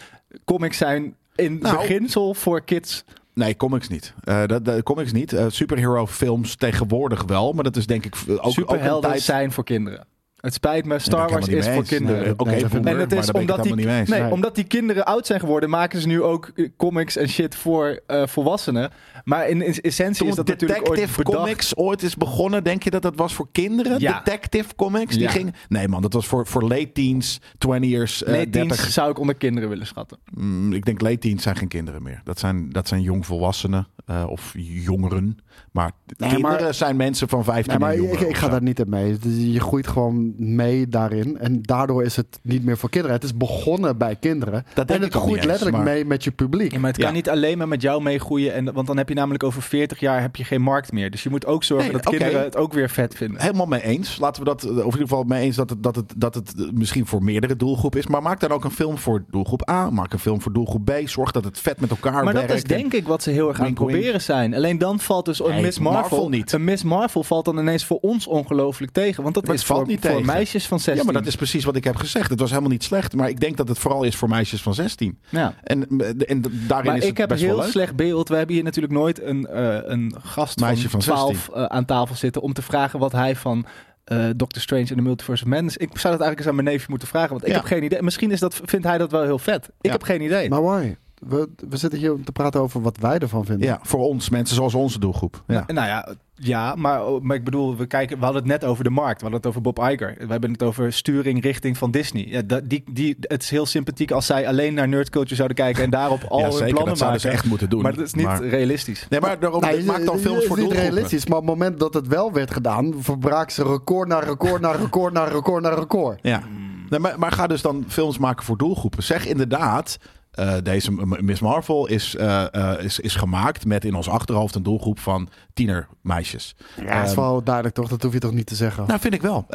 Comics zijn in Nou. beginsel voor kids. Nee, comics niet. Eh dat, dat, comics niet. Eh, superhero films tegenwoordig wel. Maar dat is denk ik ook, ook een tijd... zijn voor kinderen. Het spijt me, Star Wars is voor kinderen. Nee, Oké, En het is omdat het die, niet nee, Nee. omdat die kinderen oud zijn geworden, maken ze nu ook eh, comics en shit voor eh, volwassenen. Maar in, in essentie Toen is dat natuurlijk ooit Detective. Comics ooit is begonnen, denk je dat dat was voor kinderen? Ja. Detective Comics? Die Ja. ging... Nee man, dat was voor, voor late teens, 20ers, eh, Nee, 30. teens zou ik onder kinderen willen schatten. Mm, ik denk late teens zijn geen kinderen meer. Dat zijn, dat zijn jongvolwassenen eh, of jongeren. Maar Nee, kinderen maar- zijn mensen van 15 Nee, maar ik, ik ga daar niet in mee. Je groeit gewoon mee daarin. En daardoor is het niet meer voor kinderen. Het is begonnen bij kinderen. Dat denk en het ik ook groeit letterlijk maar- mee met je publiek. Ja, maar het kan Ja. niet alleen maar met jou meegroeien. En, want dan heb je namelijk over 40 jaar heb je geen markt meer. Dus je moet ook zorgen Nee, dat kinderen het ook weer vet vinden. Helemaal mee eens. Laten we dat, of in ieder geval mee eens dat het, dat, het, dat het eh, misschien voor meerdere doelgroepen is. Maar maak dan ook een film voor doelgroep A. Maak een film voor doelgroep B. Zorg dat het vet met elkaar Maar werkt. dat is denk ik wat ze heel erg aan het proberen zijn. Alleen dan valt dus een Miss Marvel, Marvel niet. Een Miss Marvel valt dan ineens voor ons ongelooflijk tegen. Want dat Maar is valt voor, niet voor tegen. meisjes van 16. Ja, maar dat is precies wat ik heb gezegd. Het was helemaal niet slecht. Maar ik denk dat het vooral is voor meisjes van 16. Ja. En, eh, en daarin Maar is ik het heb een best heel slecht beeld. We hebben hier natuurlijk nooit een, eh, een gast Meisje van van 12 eh, aan tafel zitten om te vragen wat hij van eh Doctor Strange in the Multiverse of Madness. Ik zou dat eigenlijk eens aan mijn neefje moeten vragen, want ik Ja. heb geen idee. Misschien is dat, vindt hij dat wel heel vet. Ik Ja. heb geen idee. Maar why? We, we zitten hier om te praten over wat wij ervan vinden. Ja, voor ons, mensen zoals onze doelgroep. Ja. Nou ja, ja maar, maar ik bedoel, we, kijken, we hadden het net over de markt. We hadden het over Bob Iger. We hebben het over sturing richting van Disney. Ja, dat, die, die, het is heel sympathiek als zij alleen naar nerdculture zouden kijken en daarop al Ja, hun zeker. plannen Dat zouden ze maken. echt moeten doen. Maar dat is niet Maar- realistisch. Nee, maar daarom, Nee, maak dan het films is voor niet doelgroepen. realistisch, maar op het moment dat het wel werd gedaan, verbraak ze record na record na record na record na record. Ja. Nee, maar, maar ga dus dan films maken voor doelgroepen. Zeg inderdaad, eh, deze Miss Marvel is, eh, eh, is, is gemaakt met in ons achterhoofd een doelgroep van tienermeisjes. Ja, dat is Ehm, wel duidelijk toch? Dat hoef je toch niet te zeggen. Nou, vind ik wel.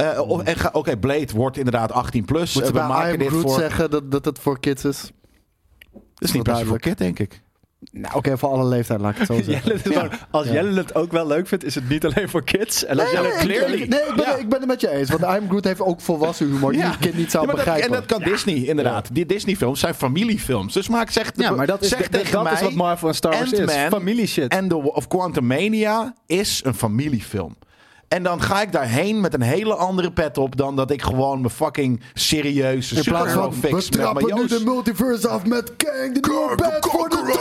Oké, Blade wordt inderdaad 18 plus. Moet we I maken dit voor. zeggen dat, dat het voor kids is? Dat is niet se voor kid, denk ik. Nou, oké, voor alle leeftijd laat ik het zo zeggen. Jelle, als Ja. Jelle het ook wel leuk vindt, is het niet alleen voor kids. En als Jelle nee, clearly... ik, nee, ik ben, Ja. ik ben het met je eens. Want I Am Groot heeft ook volwassen humor die Ja. een kind niet zou Ja, maar dat- begrijpen. en dat kan Disney, inderdaad. Die Disney-films zijn familiefilms. Dus maak zeg, Ja, maar dat is, tegen dat mij... is wat Marvel en Star Wars is. Ant-Man Familie shit. En of Quantum Mania is een familiefilm. En dan ga ik daarheen met een hele andere pet op dan dat ik gewoon mijn fucking serieuze In plaats van, fix we trappen nu de multiverse af met Kang, de nieuwe bed voor de drie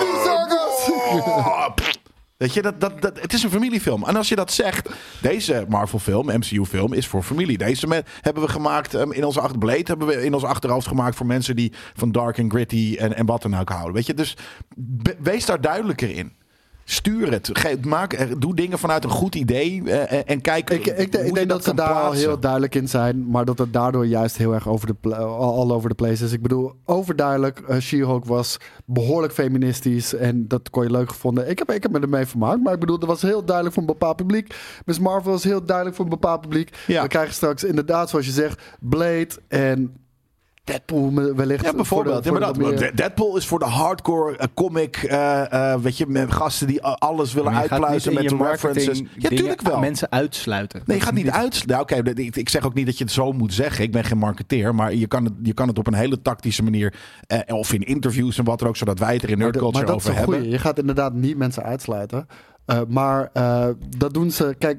pff. Weet je, dat, dat, dat, het is een familiefilm. En als je dat zegt, deze Marvel-film, MCU-film, is voor familie. Deze met, hebben we gemaakt um, in onze acht Blade, hebben we in ons achterhoofd gemaakt voor mensen die van dark en gritty en, en wat dan ook houden. Weet je, dus be- wees daar duidelijker in. Stuur het. Ge- maak, eh, doe dingen vanuit een goed idee eh, en, en kijk Ik, ik, ik denk dat, ze daar al heel duidelijk in zijn, maar dat het daardoor juist heel erg over de all over the place is. Ik bedoel, overduidelijk, eh, She-Hulk was behoorlijk feministisch en dat kon je leuk gevonden. Ik heb, ik heb me ermee vermaakt, maar ik bedoel, dat was heel duidelijk voor een bepaald publiek. Miss Marvel is heel duidelijk voor een bepaald publiek. Ja. We krijgen straks inderdaad, zoals je zegt, Blade en Deadpool wellicht. Ja, bijvoorbeeld. voor de- ja, voor maar de dat, Deadpool is voor de hardcore eh, comic, eh, eh, weet je, met gasten die alles willen uitpluizen niet met in de je references. marketing Ja, tuurlijk wel. Mensen uitsluiten. Nee, je gaat niet uit. Nou, oké, ik, ik zeg ook niet dat je het zo moet zeggen. Ik ben geen marketeer, maar je kan het, je kan het op een hele tactische manier, eh, of in interviews en wat dan ook, zodat wij het er in Maar, Nerd de- Culture maar dat is over een hebben. goeie. Je gaat inderdaad niet mensen uitsluiten. Eh, maar eh, dat doen ze. Kijk,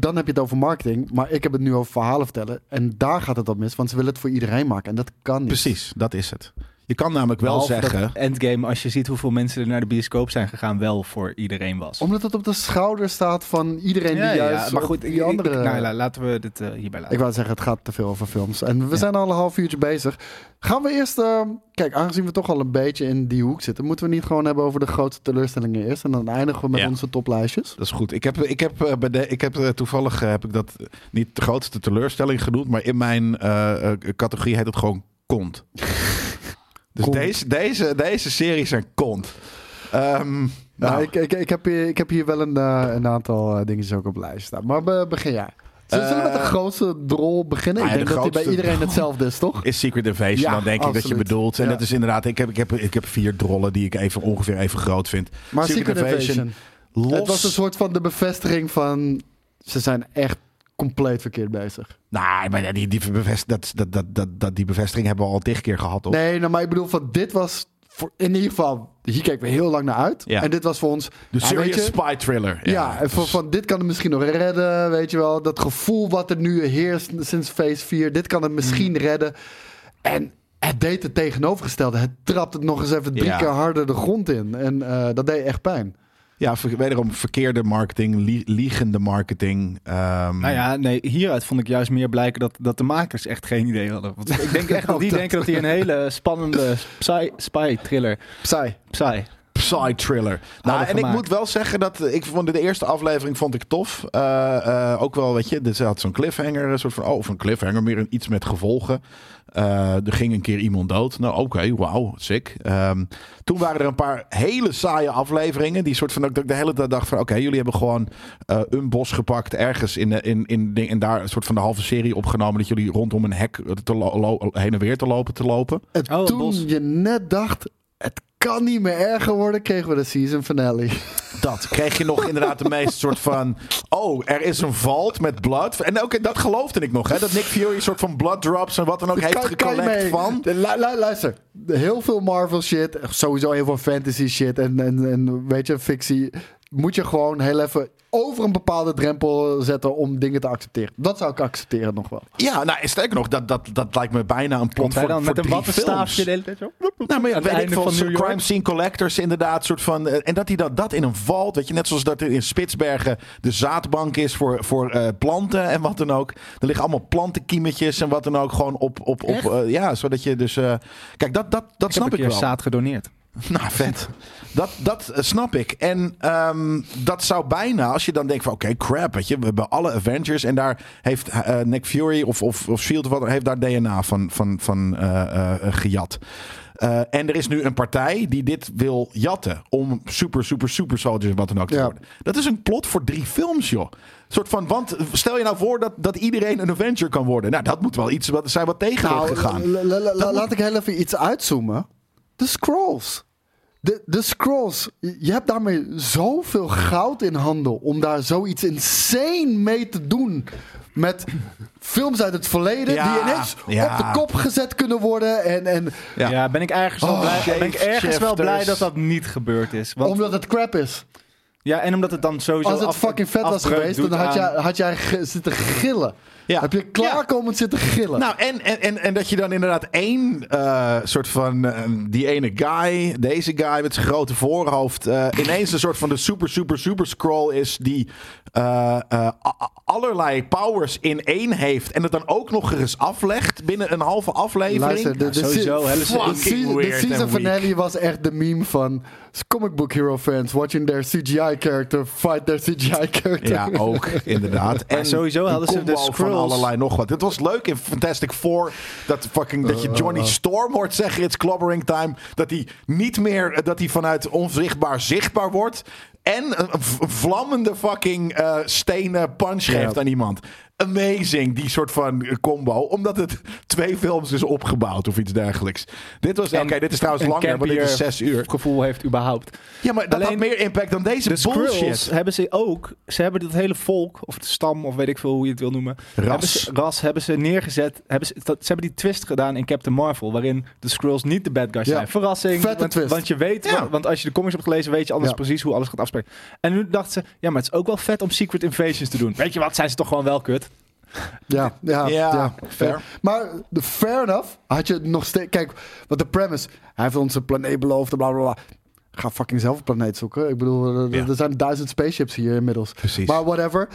dan heb je het over marketing. Maar ik heb het nu over verhalen vertellen. En daar gaat het op mis. Want ze willen het voor iedereen maken. En dat kan niet. Precies, dat is het. Je kan namelijk wel Behalve dat zeggen. Endgame, als je ziet hoeveel mensen er naar de bioscoop zijn gegaan, wel voor iedereen was. Omdat het op de schouder staat van iedereen die juist. maar op goed, die ik- ik- andere. nou, la- laten we dit eh, hierbij laten. Ik wou zeggen, het gaat te veel over films. En we zijn al een half uurtje bezig. Gaan we eerst... eh, kijk, aangezien we toch al een beetje in die hoek zitten... moeten we niet gewoon hebben over de grootste teleurstellingen eerst. En dan eindigen we met Ja. onze toplijstjes. Dat is goed. Ik heb, ik heb, eh, bij de, ik heb toevallig heb ik dat niet de grootste teleurstelling genoemd, maar in mijn categorie heet het gewoon kont. dus Kont. Deze, deze, deze series zijn kont. Ehm, Nou, nou, ik, ik, ik, heb hier, ik heb hier wel een, eh, een aantal eh, dingetjes ook op lijst staan. Maar be- begin jij. Zullen we met de Eh, grootste drol beginnen? nou ik ja, denk de dat die bij iedereen hetzelfde is, toch? Is Secret Invasion, Ja, dan denk ik dat je bedoelt. En Ja. dat is inderdaad, ik heb, ik, heb, ik heb vier drollen die ik even ongeveer even groot vind. Maar Secret, Invasion. los. Het was een soort van de bevestiging van... Ze zijn echt compleet verkeerd bezig. Nou, maar die, die, bevest, dat, dat, dat, dat, dat, die bevestiging hebben we al tig keer gehad, toch? Nee, nou, maar ik bedoel van dit was... Voor, in ieder geval, hier keken we heel lang naar uit. Ja. En dit was voor ons... De serious je, spy thriller. Ja, en van, van dit kan het misschien nog redden, weet je wel. Dat gevoel wat er nu heerst sinds Phase 4, dit kan het misschien Mm. redden. En het deed het tegenovergestelde. Het trapt het nog eens even drie Ja. keer harder de grond in. En eh, dat deed echt pijn. Ja, wederom verkeerde marketing, lie- liegende marketing. ehm, Nou ja, nee, hieruit vond ik juist meer blijken dat, dat de makers echt geen idee hadden. Want ik denk echt dat die denken dat die een hele spannende spy, spy thriller, Psy. psy. Psy-thriller. Nou, en ik moet wel zeggen dat ik vond de eerste aflevering vond ik tof. Eh, eh, ook wel, weet je, dus ze had zo'n cliffhanger, een soort van, oh, of een cliffhanger, meer een, iets met gevolgen. Eh, er ging een keer iemand dood. Nou, oké, wauw, sick. Ehm, toen waren er een paar hele saaie afleveringen. Die soort van, dat ik de hele dag dacht van, oké, jullie hebben gewoon een bos gepakt ergens in, in, in, daar een soort van de halve serie opgenomen. Dat jullie rondom een hek te heen en weer te lopen, te lopen. En Oh, toen bos. je net dacht, het kan niet meer erger worden, kregen we de season finale. Dat kreeg je nog inderdaad de meest soort van. Oh, er is een vault met blood. En ook dat geloofde ik nog, hè? Dat Nick Fury een soort van blood drops en wat dan ook heeft Kan- gecollect van. De- lu- lu- luister, heel veel Marvel shit, sowieso heel veel fantasy shit en, en, en weet je, fictie. Moet je gewoon heel even over een bepaalde drempel zetten om dingen te accepteren. Dat zou ik accepteren nog wel. Ja, nou, sterker nog, dat, dat, dat lijkt me bijna een plot voor, dan voor met een wattenstaafje de hele tijd zo? Nou, maar ja, weet ik van zo'n New York? crime scene collectors inderdaad, soort van, eh, en dat hij dat, dat in een vault, weet je, net zoals dat er in Spitsbergen de zaadbank is voor, voor eh, planten en wat dan ook. Er liggen allemaal plantenkiemetjes en wat dan ook gewoon op, op, op eh, ja, zodat je dus, eh, kijk, dat, dat, dat Ik snap heb ik een keer wel. zaad gedoneerd. Nou, vet. Dat, dat eh, snap ik. En ehm, dat zou bijna, als je dan denkt van oké, crap, weet je, we hebben alle Avengers en daar heeft eh, Nick Fury of, of, of Shield of wat, heeft daar DNA van, van, van eh, gejat. En er is nu een partij die dit wil jatten om super, super, super soldiers en wat dan ook te Ja. worden. Dat is een plot voor drie films, joh. Soort van, want stel je nou voor dat, dat iedereen een Avenger kan worden. Nou, dat moet wel iets wat, zijn wat tegen heeft gegaan. la- la- la- laat ik heel even iets uitzoomen. De scrolls. De, de scrolls. Je hebt daarmee zoveel goud in handen om daar zoiets insane mee te doen. Met films uit het verleden Ja, die ineens ja. op de kop gezet kunnen worden. En, en Ja. Ja, ben ik ergens wel Oh, blij, ben ik ergens wel blij dat dat niet gebeurd is. Want, omdat het crap is. Ja, en omdat het dan sowieso Als het af- fucking vet was geweest, dan had aan- jij, had jij zitten gillen. Ja. Heb je klaarkomend zitten gillen. Nou, en, en, en, en dat je dan inderdaad één eh, soort van. eh, die ene guy, deze guy met zijn grote voorhoofd. eh, ineens een soort van de super, super, super scroll is. die allerlei powers in één heeft. en het dan ook nog eens aflegt binnen een halve aflevering. Luister, de, de, sowieso hebben ze- de de weird season finale was echt de meme van comic book hero fans watching their CGI character fight their CGI character. Ja, ook, inderdaad. En sowieso hadden ze de combo van allerlei nog wat. Het was leuk in Fantastic Four dat, fucking, dat je Johnny Storm hoort zeggen, it's clobbering time. Dat hij niet meer, dat hij vanuit onzichtbaar zichtbaar wordt. En een vlammende fucking eh, stenen punch geeft Ja. aan iemand. Amazing, die soort van combo. Omdat het twee films is opgebouwd of iets dergelijks. Dit was, oké, dit is trouwens en langer, maar dit is zes uur. gevoel heeft überhaupt. Ja, maar dat had Alleen- meer impact dan deze De bullshit. Hebben ze ook, ze hebben dat hele volk, of de stam, of weet ik veel hoe je het wil noemen. Ras. Hebben ze, ras hebben ze neergezet. Hebben ze, dat, ze hebben die twist gedaan in Captain Marvel, waarin de Skrulls niet de bad guys Ja. zijn. Verrassing. Vette want, twist. want je weet, Ja. want, want als je de comics hebt gelezen, weet je Ja. precies hoe alles gaat afspelen. En nu dachten ze, ja, maar het is ook wel vet om Secret Invasions te doen. Weet je wat, zijn ze toch gewoon wel kut? Ja, ja, Ja, ja, fair. Maar fair enough had je nog steeds. Kijk, wat de premise. Hij heeft ons een planeet beloofd, bla bla bla. Ga fucking zelf een planeet zoeken. Ik bedoel, er, Ja. er zijn duizend spaceships hier inmiddels. Precies. Maar whatever.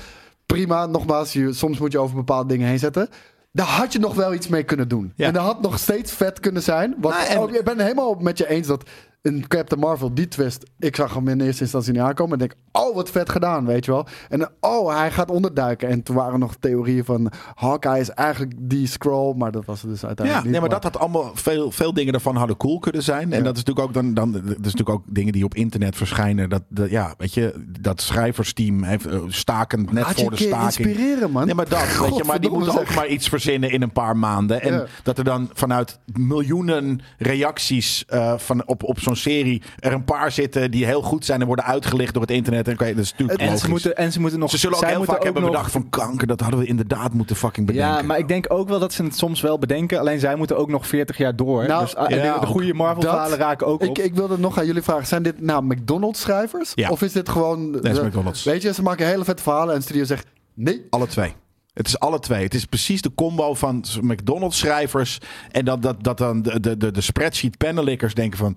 Prima, nogmaals, je, soms moet je over bepaalde dingen heen zetten. Daar had je nog wel iets mee kunnen doen. Ja. En dat had nog steeds vet kunnen zijn. Want Nou, en- oh, ik ben het helemaal met je eens dat in Captain Marvel, die twist, ik zag hem in eerste instantie niet aankomen. En denk, oh, wat vet gedaan, weet je wel. En oh, hij gaat onderduiken. En toen waren nog theorieën van, Hawkeye is eigenlijk die scroll, maar dat was het dus Ja, uiteindelijk nee, niet. maar dat had allemaal veel, veel dingen daarvan hadden cool kunnen zijn. En Ja. dat is natuurlijk ook dan, dan dat is natuurlijk ook dingen die op internet verschijnen. Dat, dat ja, weet je, dat schrijversteam heeft eh, stakend net voor de staking. inspireren, man. Nee, maar dat, weet je, maar die moeten ook maar iets verzinnen in een paar maanden. En Ja. dat er dan vanuit miljoenen reacties eh, van, op, op zo'n serie er een paar zitten die heel goed zijn en worden uitgelicht door het internet. En kan je, dat is natuurlijk En logisch. ze, moeten, en ze moeten nog... Ze zullen ook heel vaak hebben nog- bedacht van kanker, dat hadden we inderdaad moeten fucking bedenken. Ja, maar ik denk ook wel dat ze het soms wel bedenken. Alleen zij moeten ook nog 40 jaar door. Nou, dus ah, ja, de, goede Marvel-verhalen Dat- raken ook op. Ik, ik wilde nog aan jullie vragen, zijn dit nou McDonald's-schrijvers? Ja. Of is dit gewoon... Nee, het is de- McDonald's. Weet je, ze maken hele vette verhalen en de studio zegt, nee. Alle twee. Het is alle twee. Het is precies de combo van McDonald's-schrijvers. En dat, dat, dat dan de, de, de, spreadsheet-pennenlikkers denken van...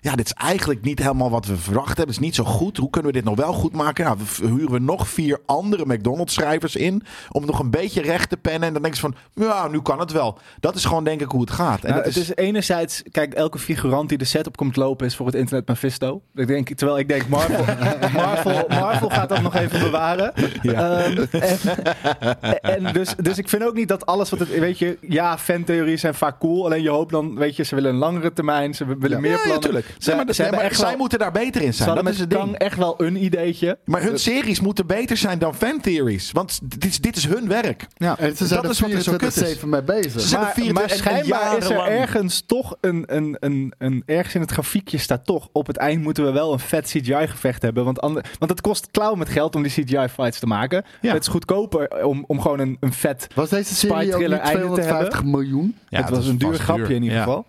Ja, dit is eigenlijk niet helemaal wat we verwacht hebben. Het is niet zo goed. Hoe kunnen we dit nog wel goed maken? Nou, we huren we nog vier andere McDonald's-schrijvers in... om nog een beetje recht te pennen. En dan denken ze van, ja, nu kan het wel. Dat is gewoon denk ik hoe het gaat. En Nou, dat het is enerzijds, kijk, elke figurant die de set op komt lopen is voor het internet Mephisto. Ik denk, terwijl ik denk, Marvel, Marvel, Marvel gaat dat nog even bewaren. Ja. Ehm, en en dus, dus ik vind ook niet dat alles wat het, weet je, ja, fantheorieën zijn vaak cool. Alleen je hoopt dan, weet je, ze willen een langere termijn, ze willen Ja. meer Ja, ja, plannen. tuurlijk. Ze, Nee, maar, dat- ze nee, hebben maar echt zij wel, moeten daar beter in ze zijn. Dat is het ding. echt wel een ideetje. Maar hun series moeten beter zijn dan fantheories. Want dit is, dit is hun werk. Ja. En ze zijn Dat is wat er zo kut is. 24-7 mee bezig. Ze zijn er Maar, 24 maar schijnbaar is er ergens toch een, een, een, een... Ergens in het grafiekje staat toch... Op het eind moeten we wel een vet CGI-gevecht hebben. Want, ander, want het kost klauw met geld om die CGI-fights te maken. Ja. Het is goedkoper om, om gewoon een, een vet... Was deze serie ook Spy-thriller niet einde te 250 miljoen? Ja, het was een duur grapje duur. in ieder Ja. geval.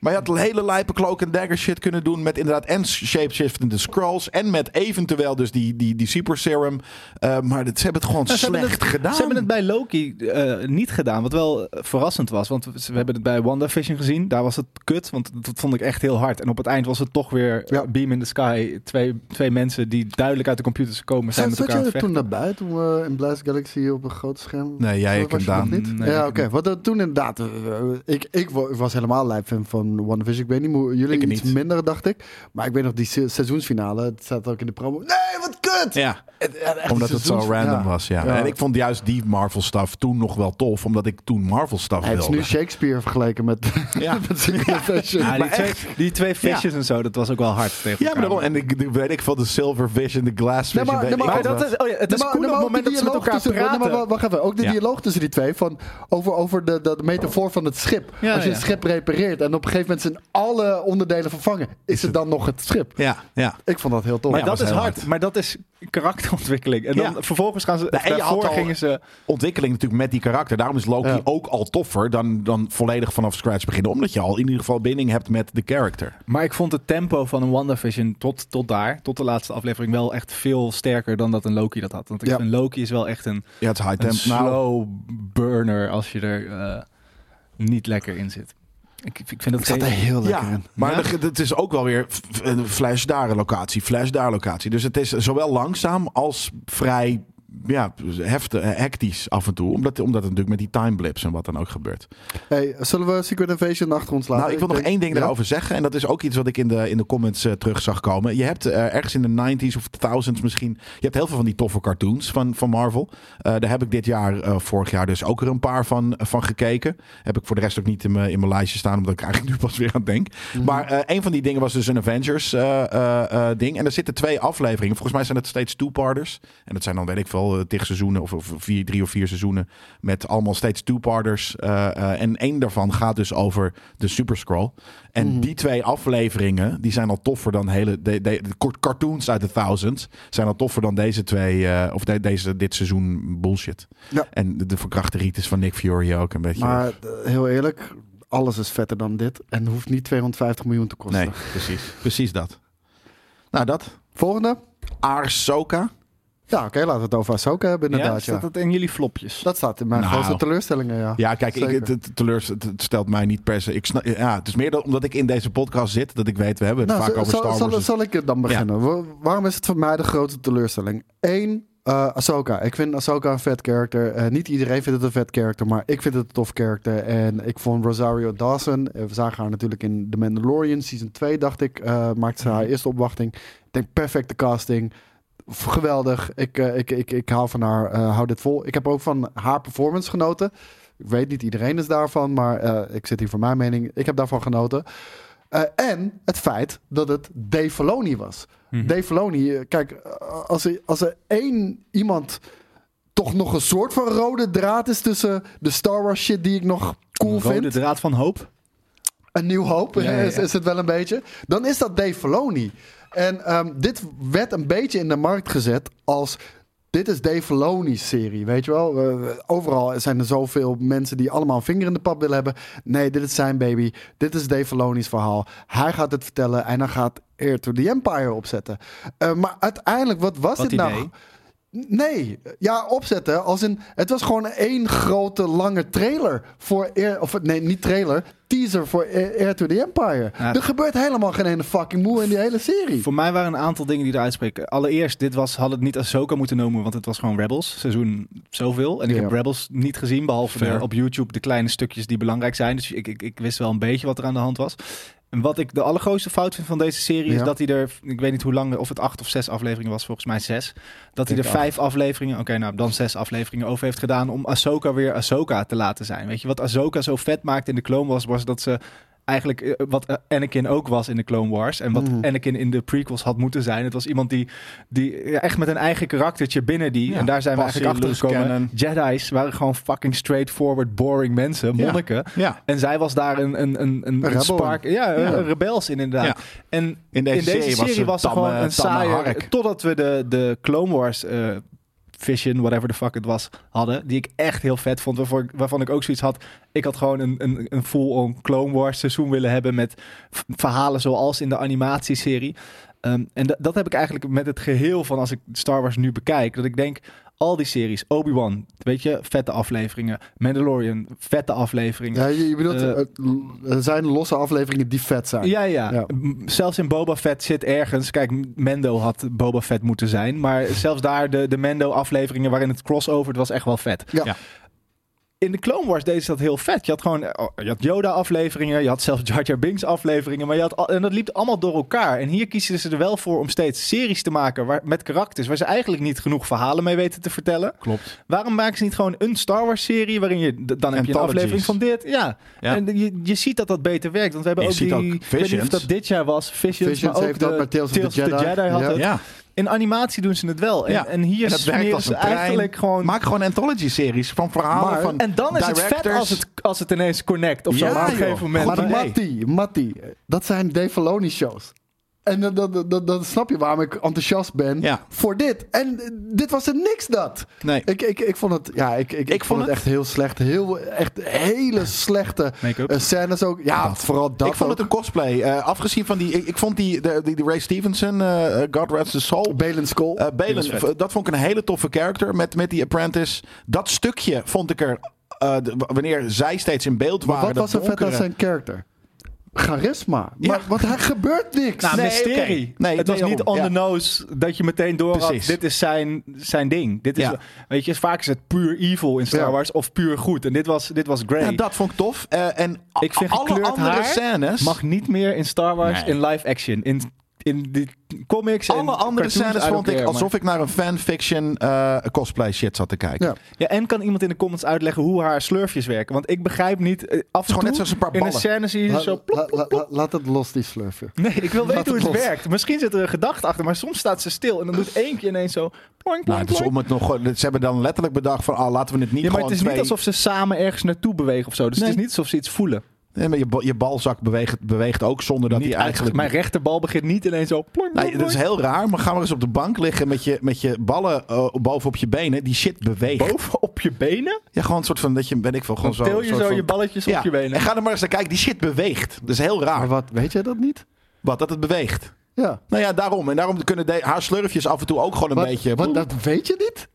Maar je had hele lijpe cloak and dagger shit kunnen doen met inderdaad en shapeshiftende scrolls en met eventueel dus die, die, die super serum. Eh, maar dat, ze hebben het gewoon Nou, slecht het- gedaan. Ze hebben het bij Loki eh, niet gedaan, wat wel eh, verrassend was. Want we, hebben het bij WandaVision gezien. Daar was het kut, want dat vond ik echt heel hard. En op het eind was het toch weer Ja. Beam in the Sky. Twee, twee mensen die duidelijk uit de computers komen zijn Zat, met elkaar je er toen naar buiten, toen we in Blast Galaxy op een groot scherm... Nee, jij, ik was en Daan. niet? Nee, ja, oké. Want dat toen inderdaad... ik, ik wa- was helemaal lijp fan van WandaVision. Ik weet niet hoe jullie Ik iets niet. minder, dacht ik. Maar ik weet nog die se- seizoensfinale. Het staat ook in de promo. Nee, wat kut! Ja, Het- omdat het zo random ja. was. Ja. Ja. En ik vond juist die Marvel stuff toen nog wel tof, omdat ik toen Marvel stuff Het is wilde. nu Shakespeare vergeleken met, Ja. met Secret Invasion. Ja, die, twee, echt. die twee visjes en zo, dat was ook wel hard tegen Ja, maar daarom. En ik, ik weet ik van de Silver Vision, de Glass Nee, Vision. maar- nee, maar dat is, oh ja, het is Nee, maar- cool nee, op het moment ook dat ze met elkaar tussen- nee, praten. maar wacht even, ook de Ja. dialoog tussen die twee van over, over de, de, metafoor van het schip. Ja, Als je ja. het schip repareert en op een gegeven moment zijn alle onderdelen vervangen, is het dan nog het schip? Ja, ja. Ik vond dat heel tof. Maar Ja, dat is hard. hard. Maar dat is karakterontwikkeling. En dan Ja. vervolgens gaan ze... Nou, en je daarvoor had al- gingen ze... ontwikkeling natuurlijk met die karakter. Daarom is Loki Ja. ook al toffer dan, dan volledig vanaf scratch beginnen. Omdat je al in ieder geval binding hebt met de character. Maar ik vond het tempo van een WandaVision tot, tot daar, tot de laatste aflevering, wel echt veel sterker dan dat een Loki dat had. Want ik Ja. vind Loki is wel echt een, Ja, het is high tempo. Nou, slow burner als je er eh, niet lekker in zit. Ik, ik vind dat ik zat er heel lekker ja, in. maar Ja? het is ook wel weer een flash daar locatie, flash daar locatie. Dus het is zowel langzaam als vrij ja, heftig, hectisch af en toe. Omdat, omdat het natuurlijk met die time blips en wat dan ook gebeurt. Hey, zullen we Secret Invasion achter ons laten? Nou, ik wil nog denk- één ding Ja? daarover zeggen. En dat is ook iets wat ik in de, in de comments eh, terug zag komen. Je hebt eh, ergens in de 90s of 1000s misschien. Je hebt heel veel van die toffe cartoons van, van Marvel. Eh, daar heb ik dit jaar, eh, vorig jaar, dus ook er een paar van, van gekeken. Heb ik voor de rest ook niet in mijn, in mijn lijstje staan, omdat ik eigenlijk nu pas weer aan denk. Mhm. Maar eh, een van die dingen was dus een Avengers eh, eh, eh, ding. En er zitten twee afleveringen. Volgens mij zijn het steeds two-parters. En dat zijn dan, weet ik veel, eh, tig seizoenen of, of vier, drie of vier seizoenen. Met allemaal steeds two-parters. Eh, eh, en één daarvan gaat dus over de Super Scroll. En Mhm. die twee afleveringen, die zijn al toffer dan hele... De, de, cartoons uit de thousands zijn al toffer dan deze twee... of de- deze, dit seizoen bullshit. Ja. En de, de verkrachte riet van Nick Fury ook een beetje... Maar heel eerlijk, alles is vetter dan dit. En hoeft niet 250 miljoen te kosten. nee, precies. Precies dat. Nou, dat. Volgende? Ahsoka. Ja, oké, laten we het over Ahsoka hebben Ja, inderdaad. Ja, staat dat in jullie flopjes? Dat staat in mijn Nou. grootste teleurstellingen, ja. Ja, kijk, ik, het, het, teleurs, het, het stelt mij niet per se. Ik snap, ja, het is meer omdat ik in deze podcast zit dat ik weet, we hebben het Nou, vaak zal, over Star zal, Wars. zal, zal ik het dan beginnen? Wa- Waarom is het voor mij de grootste teleurstelling? Eén, Eh Ahsoka. Ik vind Ahsoka een vet character. Eh, niet iedereen vindt het een vet character, maar ik vind het een tof character. En ik vond Rosario Dawson, eh, we zagen haar natuurlijk in The Mandalorian, season 2 dacht ik, eh, maakte ze haar eerste opwachting. Ik denk perfecte casting. Geweldig. Ik, eh, ik, ik, ik hou van haar. eh, hou dit vol. Ik heb ook van haar performance genoten. Ik weet niet iedereen is daarvan, maar eh, ik zit hier voor mijn mening. Ik heb daarvan genoten. En het feit dat het Dave Filoni was. Mhm. Dave Filoni, kijk, als er, als er één iemand toch nog een soort van rode draad is tussen de Star Wars shit die ik nog cool Rode vind. draad van hoop. Een nieuw hoop Ja, ja, ja. Is, is het wel een beetje. Dan is dat Dave Filoni. En ehm, dit werd een beetje in de markt gezet als... Dit is Dave Filoni's serie, weet je wel? Eh, overal zijn er zoveel mensen die allemaal een vinger in de pap willen hebben. Nee, dit is zijn baby. Dit is Dave Filoni's verhaal. Hij gaat het vertellen en hij gaat Air to the Empire opzetten. Eh, maar uiteindelijk, wat was Wat dit nou? Nee, ja, opzetten. Als in, het was gewoon één grote lange trailer voor Air, of nee, niet trailer, teaser voor Air, to the Empire. Ja. Er gebeurt helemaal geen ene fucking moe in die hele serie. Voor mij waren een aantal dingen die eruit spreken. Allereerst, dit was, had het niet Ahsoka moeten noemen, want het was gewoon Rebels. Seizoen zoveel. En ik Ja. heb Rebels niet gezien, behalve de, op YouTube de kleine stukjes die belangrijk zijn. Dus ik, ik, ik wist wel een beetje wat er aan de hand was. En wat ik de allergrootste fout vind van deze serie Ja. is dat hij er, ik weet niet hoe lang, of het acht of zes afleveringen was, volgens mij zes. Dat hij er vijf afleveringen, oké, nou dan zes afleveringen over heeft gedaan om Ahsoka weer Ahsoka te laten zijn. Weet je, wat Ahsoka zo vet maakte in de Clone Wars was dat ze eigenlijk eh, wat eh, Anakin ook was in de Clone Wars en wat Mhm. Anakin in de prequels had moeten zijn. Het was iemand die, die echt met een eigen karaktertje binnen die, Ja, en daar zijn we eigenlijk achter gekomen. Jedi's waren gewoon fucking straightforward, boring mensen, monniken. Ja. En zij was daar een, een, een, een, spark. Ja, een rebels in inderdaad. En In deze, in deze serie, was, ze gewoon een saaie... Totdat we de, de Clone Wars eh, Vision, whatever the fuck het was, hadden. Die ik echt heel vet vond. Waarvan ik ook zoiets had. Ik had gewoon een, een, een full-on Clone Wars seizoen willen hebben. Met verhalen zoals in de animatieserie. Ehm, en da- dat heb ik eigenlijk met het geheel van als ik Star Wars nu bekijk. Dat ik denk, al die series. Obi-Wan, weet je, vette afleveringen. Mandalorian, vette afleveringen. Ja, je, je bedoelt, Eh, eh, er zijn losse afleveringen die vet zijn. Ja, ja. Zelfs in Boba Fett zit ergens. Kijk, Mendo had Boba Fett moeten zijn. Maar zelfs daar, de, de Mendo-afleveringen waarin het crossover, het was echt wel vet. Ja. Ja. In de Clone Wars deden ze dat heel vet. Je had gewoon oh, je had Yoda-afleveringen, je had zelfs Jar Jar Binks-afleveringen. Maar je had en dat liep allemaal door elkaar. En hier kiezen ze er wel voor om steeds series te maken waar, met karakters waar ze eigenlijk niet genoeg verhalen mee weten te vertellen. Klopt. Waarom maken ze niet gewoon een Star Wars-serie waarin je dan heb je een aflevering van dit? Ja. Ja. En je, je ziet dat dat beter werkt. Want we hebben Je ook ziet die. ook ik weet niet of dat dit jaar was. Visions, Visions maar ook heeft de, dat bij Tales of the Jedi. had Ja. het. Ja. In animatie doen ze het wel. En, Ja. en hier En dat werkt smeren als ze een trein. eigenlijk gewoon. Maak gewoon anthology-series van verhalen Maar- van en dan is het vet als het, als het ineens connect of zo. Ja, Maar op een gegeven moment. Maar Matty, dat zijn Dave Filoni shows. En dan, dan, dan, dan snap je waarom ik enthousiast ben Ja. voor dit. En dit was er niks dat. Nee. Ik, ik, ik vond het, ja, ik, ik, ik, vond het echt heel slecht. Heel, echt hele slechte eh, scènes ook. Ja, Dat. vooral dat ik vond ook. het een cosplay. Eh, afgezien van die... Ik, ik vond die, de, die, die Ray Stevenson, eh, God Rest His Soul... Balen Skull. Eh Balen, dat vond ik een hele toffe character met, met die apprentice. Dat stukje vond ik er, eh, wanneer zij steeds in beeld maar waren. wat was er vet aan donkere- zijn character? Charisma. Ja. Maar wat, er gebeurt niks. Nou, Nee, mysterie. Nee, het was niet on the nose dat je meteen door had. Dit is zijn, zijn ding. Dit is, Ja. Weet je, vaak is het puur evil in Star Ja. Wars of puur goed. En dit was, dit was Grey. Ja, dat vond ik tof. Eh, en Ik vind alle gekleurd andere haar scènes... mag niet meer in Star Wars Nee. in live action. In, in de comics en alle andere scènes vond ik alsof ik naar een fanfiction eh cosplay shit zat te kijken. Ja. en kan iemand in de comments uitleggen hoe haar slurfjes werken? Want ik begrijp niet... eh, Af en gewoon toe net zoals een paar in een ballen. scène zie je La- zo... plop, plop, la- plop. la- laat het los, die slurfje. Nee, ik wil weten hoe het los. werkt. Misschien zit er een gedachte achter, maar soms staat ze stil. En dan doet één keer ineens zo... Ploink, Nou, het is om het nog, ze hebben dan letterlijk bedacht van, ah, laten we het niet Ja, maar het is twee... niet alsof ze samen ergens naartoe bewegen of zo. Dus Nee. het is niet alsof ze iets voelen. Nee, maar je, je balzak beweegt, beweegt ook zonder dat Niet hij eigenlijk... Mijn rechterbal begint niet ineens zo... Nee, dat is heel raar, maar ga maar eens op de bank liggen met je, met je ballen eh, bovenop je benen. Die shit beweegt. Boven op je benen? Ja, gewoon een soort van, dat je, ben ik wel, gewoon Dan zo... til je zo van- je balletjes ja. op je benen. En ga er maar eens naar kijken, die shit beweegt. Dat is heel raar. Maar wat, weet jij dat niet? Wat, dat het beweegt. Ja. Nou ja, daarom. En daarom kunnen de, haar slurfjes af en toe ook gewoon een Wat, beetje... wat, dat weet je niet?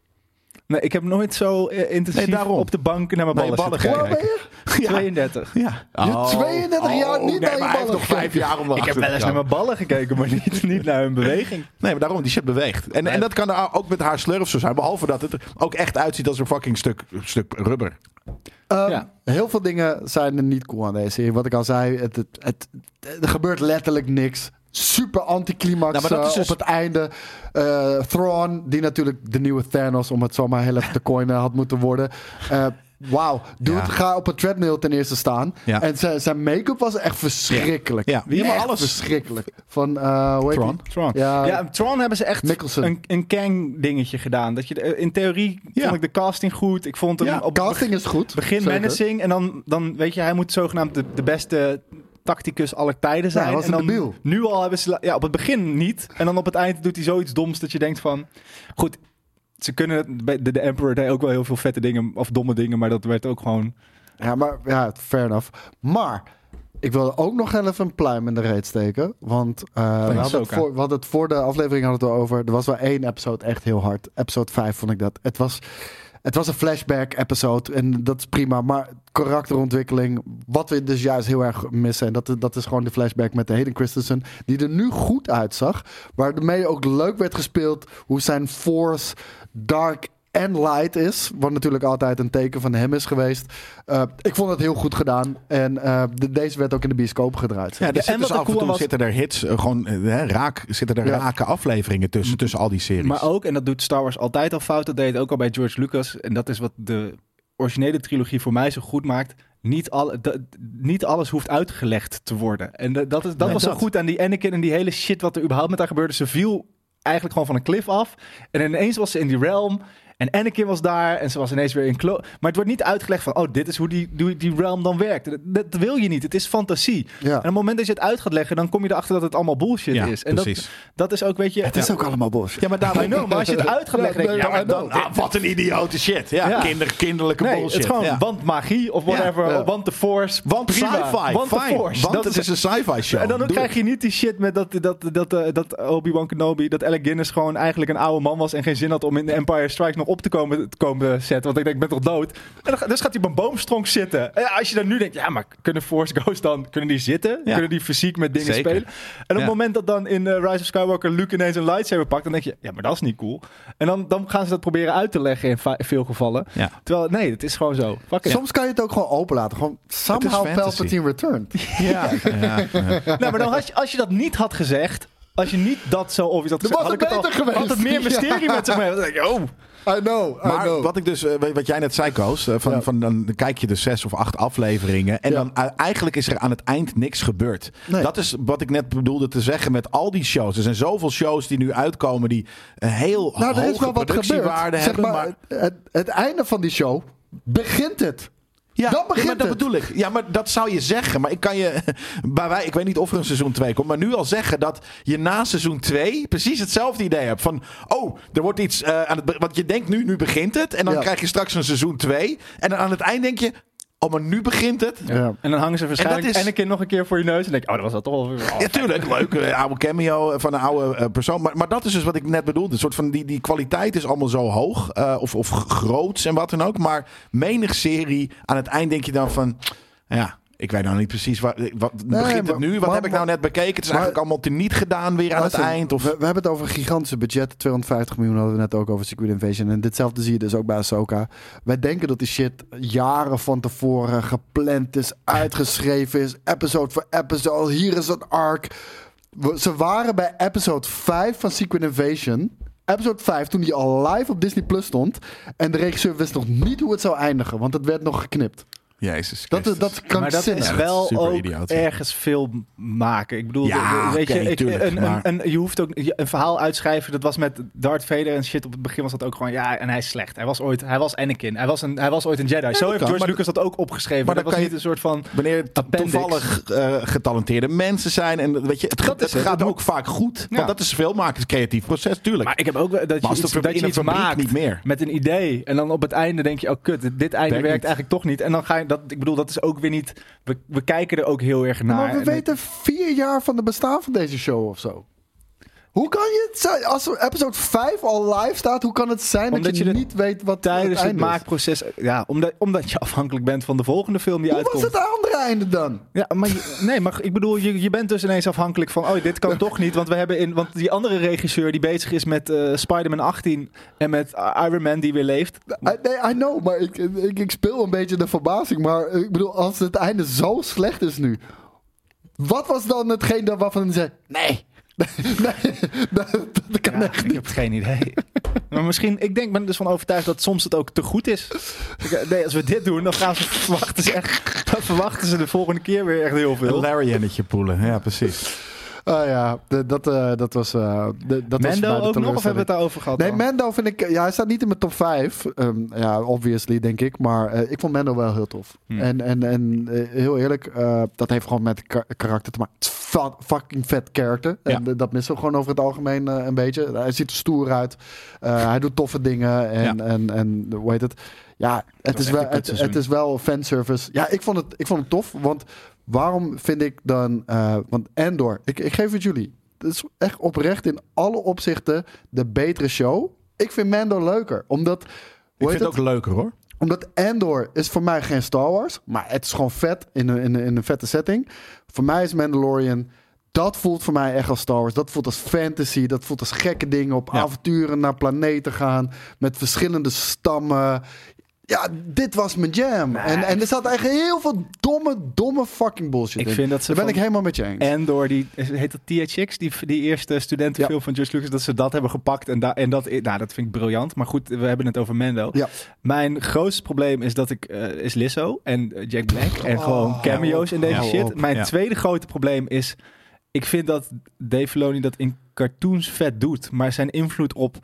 Nee, ik heb nooit zo eh, intensief Nee, op de bank naar mijn ballen, je? 32. Ja. Je hebt 32 jaar niet nee, naar je maar ballen nog vijf gekeken. jaar om Ik heb wel eens naar mijn ballen gekeken, maar niet, niet naar hun beweging. Nee, maar daarom, die shit beweegt. En, en dat kan er ook met haar slurf zo zijn. Behalve dat het er ook echt uitziet als een fucking stuk, stuk rubber. Ehm, Ja. Heel veel dingen zijn er niet cool aan deze serie. Wat ik al zei, het, het, het- er gebeurt letterlijk niks. Super anticlimax Nou, eh, is dus- op het einde. Eh Thrawn, die natuurlijk de nieuwe Thanos, om het zo maar heel even te coinen, had moeten worden. Eh Wauw, dude, Ja. ga op een treadmill ten eerste staan. Ja. En zijn, zijn make-up was echt verschrikkelijk. Ja. Wie maar alles- verschrikkelijk. Van, eh hoe heet Tron. Ja. Ja, Tron hebben ze echt Nicholson. een, een Kang dingetje gedaan. Dat je, de- in theorie Ja. vond ik de casting goed. Ik vond hem Ja, op Casting is goed. begin zeker. menacing. En dan, dan weet je, hij moet zogenaamd de, de beste tacticus aller tijden zijn. hij was en dan nu al hebben ze... Ja, op het begin niet. En dan op het eind doet hij zoiets doms dat je denkt van... Goed, ze kunnen... De, de Emperor deed ook wel heel veel vette dingen of domme dingen. Maar dat werd ook gewoon... Ja, maar ja, fair enough. Maar ik wil ook nog even een pluim in de reet steken. Want eh, we, hadden het voor, we hadden het voor de aflevering hadden we het erover. Er was wel één episode echt heel hard. Episode 5 vond ik dat. Het was, het was een flashback episode. En dat is prima. Maar karakterontwikkeling, wat we dus juist heel erg missen. En dat, dat is gewoon de flashback met de Hayden Christensen. Die er nu goed uitzag. Waarmee ook leuk werd gespeeld. Hoe zijn force dark en light is. Wat natuurlijk altijd een teken van hem is geweest. Uh, ik vond het heel goed gedaan. En uh, de, deze werd ook in de bioscoop gedraaid. Ja, er en dus af en cool toe was- zitten er hits, uh, gewoon hè, raak, zitten er Ja. rake afleveringen tussen, tussen al die series. Maar ook, en dat doet Star Wars altijd al fout, dat deed het ook al bij George Lucas. En dat is wat de originele trilogie voor mij zo goed maakt. Niet, al, niet alles hoeft uitgelegd te worden. En dat, is, dat Nee, was zo goed aan die Anakin en die hele shit wat er überhaupt met haar gebeurde. Ze viel eigenlijk gewoon van een cliff af. En ineens was ze in die realm. En Anakin was daar en ze was ineens weer in klo. Maar het wordt niet uitgelegd van, oh, dit is hoe die, die, die realm dan werkt. Dat, dat wil je niet. Het is fantasie. Ja. En op het moment dat je het uit gaat leggen, dan kom je erachter dat het allemaal bullshit ja, is. En dat, precies. dat is ook, weet je... Het is ook allemaal bullshit. ja, maar daarom... I know, maar als je het uit gaat leggen, denk je, Ja, dan, Ah, wat een idiote shit. Ja, Ja. Kinder, kinderlijke Nee, bullshit. het is gewoon, ja. want magie of whatever, Ja. want de force. Want sci-fi, Want force. Want dat het is een sci-fi show. en dan Doe krijg het. je niet die shit met dat, dat, dat, eh, dat Obi-Wan Kenobi, dat Alec Guinness gewoon eigenlijk een oude man was en geen zin had om in de Empire Strikes nog op te komen, te komen zetten. Want ik denk, ik ben toch dood? En dan, dus gaat hij op een boomstronk zitten. En als je dan nu denkt, ja, maar kunnen Force Ghosts dan, kunnen die zitten? Ja. Kunnen die fysiek met dingen Zeker. spelen? En op Ja. het moment dat dan in eh, Rise of Skywalker Luke ineens een lightsaber pakt, dan denk je, ja, maar dat is niet cool. En dan, dan gaan ze dat proberen uit te leggen in, veel gevallen. Ja. Terwijl, nee, het is gewoon zo. Fuck. Soms kan je het ook gewoon open laten. Gewoon somehow. Palpatine returned. Ja, ja, ja. Nou, maar dan had je, als je dat niet had gezegd, als je niet dat zo obvious had Dan gezegd, was had ik het het al, beter geweest. had het meer mysterie Ja. met zich mee. Dan denk je, oh. I know, I Maar know. wat ik dus, eh, wat jij net zei, Koos, eh, van, Ja. van dan kijk je de zes of acht afleveringen en Ja. dan eh, eigenlijk is er aan het eind niks gebeurd. Nee. Dat is wat ik net bedoelde te zeggen met al die shows. Er zijn zoveel shows die nu uitkomen die een heel nou, hoge productiewaarde gebeurd. Zeg hebben. maar, maar, het, het einde van die show begint het. Ja, dan ja, begint maar dat het. bedoel ik. Ja, maar dat zou je zeggen. Maar ik kan je, bij wij, ik weet niet of er een seizoen 2 komt, maar nu al zeggen dat je na seizoen 2 precies hetzelfde idee hebt. Van, oh, er wordt iets eh, aan het, want je denkt nu, nu begint het. En dan Ja. krijg je straks een seizoen 2. En dan aan het eind denk je, oh, maar nu begint het. Ja. En dan hangen ze waarschijnlijk En is- Anakin nog een keer voor je neus. En denk je, oh, dat was dat toch wel weer... oh, Ja, tuurlijk. Leuk. eh, oude cameo van een oude eh, persoon. Maar, maar dat is dus wat ik net bedoelde. Een soort van die, die kwaliteit is allemaal zo hoog. eh, of, of groots en wat dan ook. Maar menig serie, aan het eind denk je dan van... Ja, ik weet nou niet precies. Wat, wat Nee, begint het nu? Wat maar- heb ik nou net bekeken? Het is maar- eigenlijk allemaal teniet gedaan weer aan het eind. Of, we, we hebben het over een gigantische budget. 250 miljoen hadden we net ook over Secret Invasion. En ditzelfde zie je dus ook bij Ahsoka. Wij denken dat die shit jaren van tevoren gepland is, uitgeschreven is. Episode voor episode. Hier is een arc. We- ze waren bij episode 5 van Secret Invasion. Episode 5, toen die al live op Disney Plus stond. En de regisseur wist nog niet hoe het zou eindigen. Want het werd nog geknipt. Jezus Dat, Christus. dat is Maar dat is Ja, wel ook idioot. ergens veel maken. Ik bedoel, Ja, weet je, ik, tuurlijk, een, maar- een, een- je hoeft ook een verhaal uitschrijven. Dat was met Darth Vader en shit. Op het begin was dat ook gewoon, ja, en hij is slecht. Hij was ooit, hij was Anakin. Hij was, een, hij was ooit een Jedi. Zo heeft kan, George maar Lucas dat ook opgeschreven. maar dat was kan niet een soort van... Wanneer toevallig eh, getalenteerde mensen zijn. En weet je, het, Dat het is het. gaat ook vaak goed. Ja. Want dat is veel maken. Het creatief proces, tuurlijk. Maar ik heb ook wel dat je iets, het dat je iets maakt niet meer. met een idee. En dan op het einde denk je, oh kut, dit einde Werkt eigenlijk toch niet. En dan ga je dat, ik bedoel, dat is ook weer niet. We, we kijken er ook heel erg naar. maar we En weten vier jaar van de bestaan van deze show of zo. Hoe kan je het zijn? Als er episode 5 al live staat, hoe kan het zijn Omdat dat je, niet weet wat Tijdens het is? maakproces, ja, omdat, omdat je afhankelijk bent van de volgende film die Hoe was uitkomt. het andere einde dan? Ja, maar je- nee, maar ik bedoel, je, je bent dus ineens afhankelijk van, oh, dit kan toch niet, want we hebben in, want die andere regisseur die bezig is met eh Spider-Man 18 en met Iron Man die weer leeft. I, nee, I know, maar ik, ik, ik speel een beetje de verbazing. Maar ik bedoel, als het einde zo slecht is nu. Wat was dan hetgeen waarvan zei, nee. Nee, dat, dat kan Ja, echt ik niet. heb geen idee. maar misschien, ik denk, ben er dus van overtuigd dat soms het ook te goed is. Ik- Nee, als we dit doen, dan gaan ze verwachten ze echt, dan verwachten ze de volgende keer weer echt heel Een veel. Larry-ennetje poelen. Ja, precies. Ah ja, de- dat, eh, dat was... eh, de- dat was Mendo bij de ook nog, of hebben we het daarover gehad? Nee, al? Mendo vind ik... Ja, hij staat niet in mijn top 5. Ehm, ja, obviously, denk ik. Maar eh, ik vond Mendo wel heel tof. Hmm. En, en, en heel eerlijk, eh, dat heeft gewoon met ka- karakter te maken. Het is fa- fucking vet character. En Ja. dat missen we gewoon over het algemeen eh, een beetje. Hij ziet er stoer uit. Eh, hij doet toffe dingen. En, Ja. en, en hoe heet het? Ja, het is, wel, het is wel fanservice. Ja, ik vond het, ik vond het tof. Want waarom vind ik dan... eh, want Andor, ik, ik geef het jullie. Het is echt oprecht in alle opzichten de betere show. Ik vind Mando leuker. Omdat... Ik vind het ook leuker hoor. omdat Andor is voor mij geen Star Wars. Maar het is gewoon vet in een, in een, in een vette setting. Voor mij is Mandalorian... Dat voelt voor mij echt als Star Wars. Dat voelt als fantasy. Dat voelt als gekke dingen. Op Ja. avonturen naar planeten gaan. Met verschillende stammen. Ja, dit was mijn jam. en, en er zat eigenlijk heel veel domme, domme fucking bullshit Ik in. vind dat ze Daar ben ik helemaal met je eens. En door die, heet dat THX, die, die eerste studentenfilm Ja. van George Lucas, dat ze dat hebben gepakt. En, da, en dat, nou, dat vind ik briljant. Maar goed, we hebben het over Mendo. Ja. Mijn grootste probleem is dat ik, eh, is Lizzo en eh, Jack Black. En Oh, gewoon cameo's in deze shit. op. Mijn Ja. tweede grote probleem is, ik vind dat Dave Filoni dat in cartoons vet doet. Maar zijn invloed op...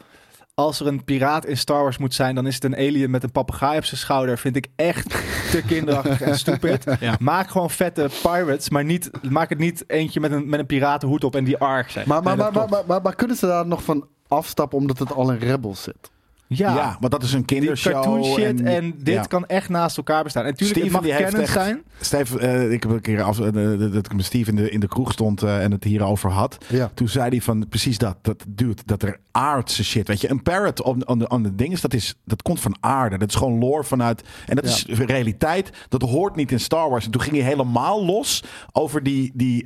Als er een piraat in Star Wars moet zijn, dan is het een alien met een papegaai op zijn schouder. Vind ik echt te kinderachtig en stupid. Ja. Maak gewoon vette pirates, maar niet, maak het niet eentje met een, met een piratenhoed op en die arc zijn. Maar, maar, Nee, dat maar, maar, klopt. maar, maar, maar kunnen ze daar nog van afstappen omdat het al in Rebels zit? Ja, Ja, want dat is een die kindershow. cartoon shit en, dit ja. kan echt naast elkaar bestaan. En natuurlijk, het Steven, mag die heeft kennis echt- zijn. Steve, eh, ik heb een keer af, eh, dat ik met Steve in de, in de kroeg stond eh, en het hierover had. Ja. Toen zei hij van precies dat. Dat dude, dat er aardse shit. Weet je, een parrot on, on, de, on de ding is dat, is, dat komt van aarde. Dat is gewoon lore vanuit. En dat is realiteit. Dat hoort niet in Star Wars. En toen ging hij helemaal los over die, die,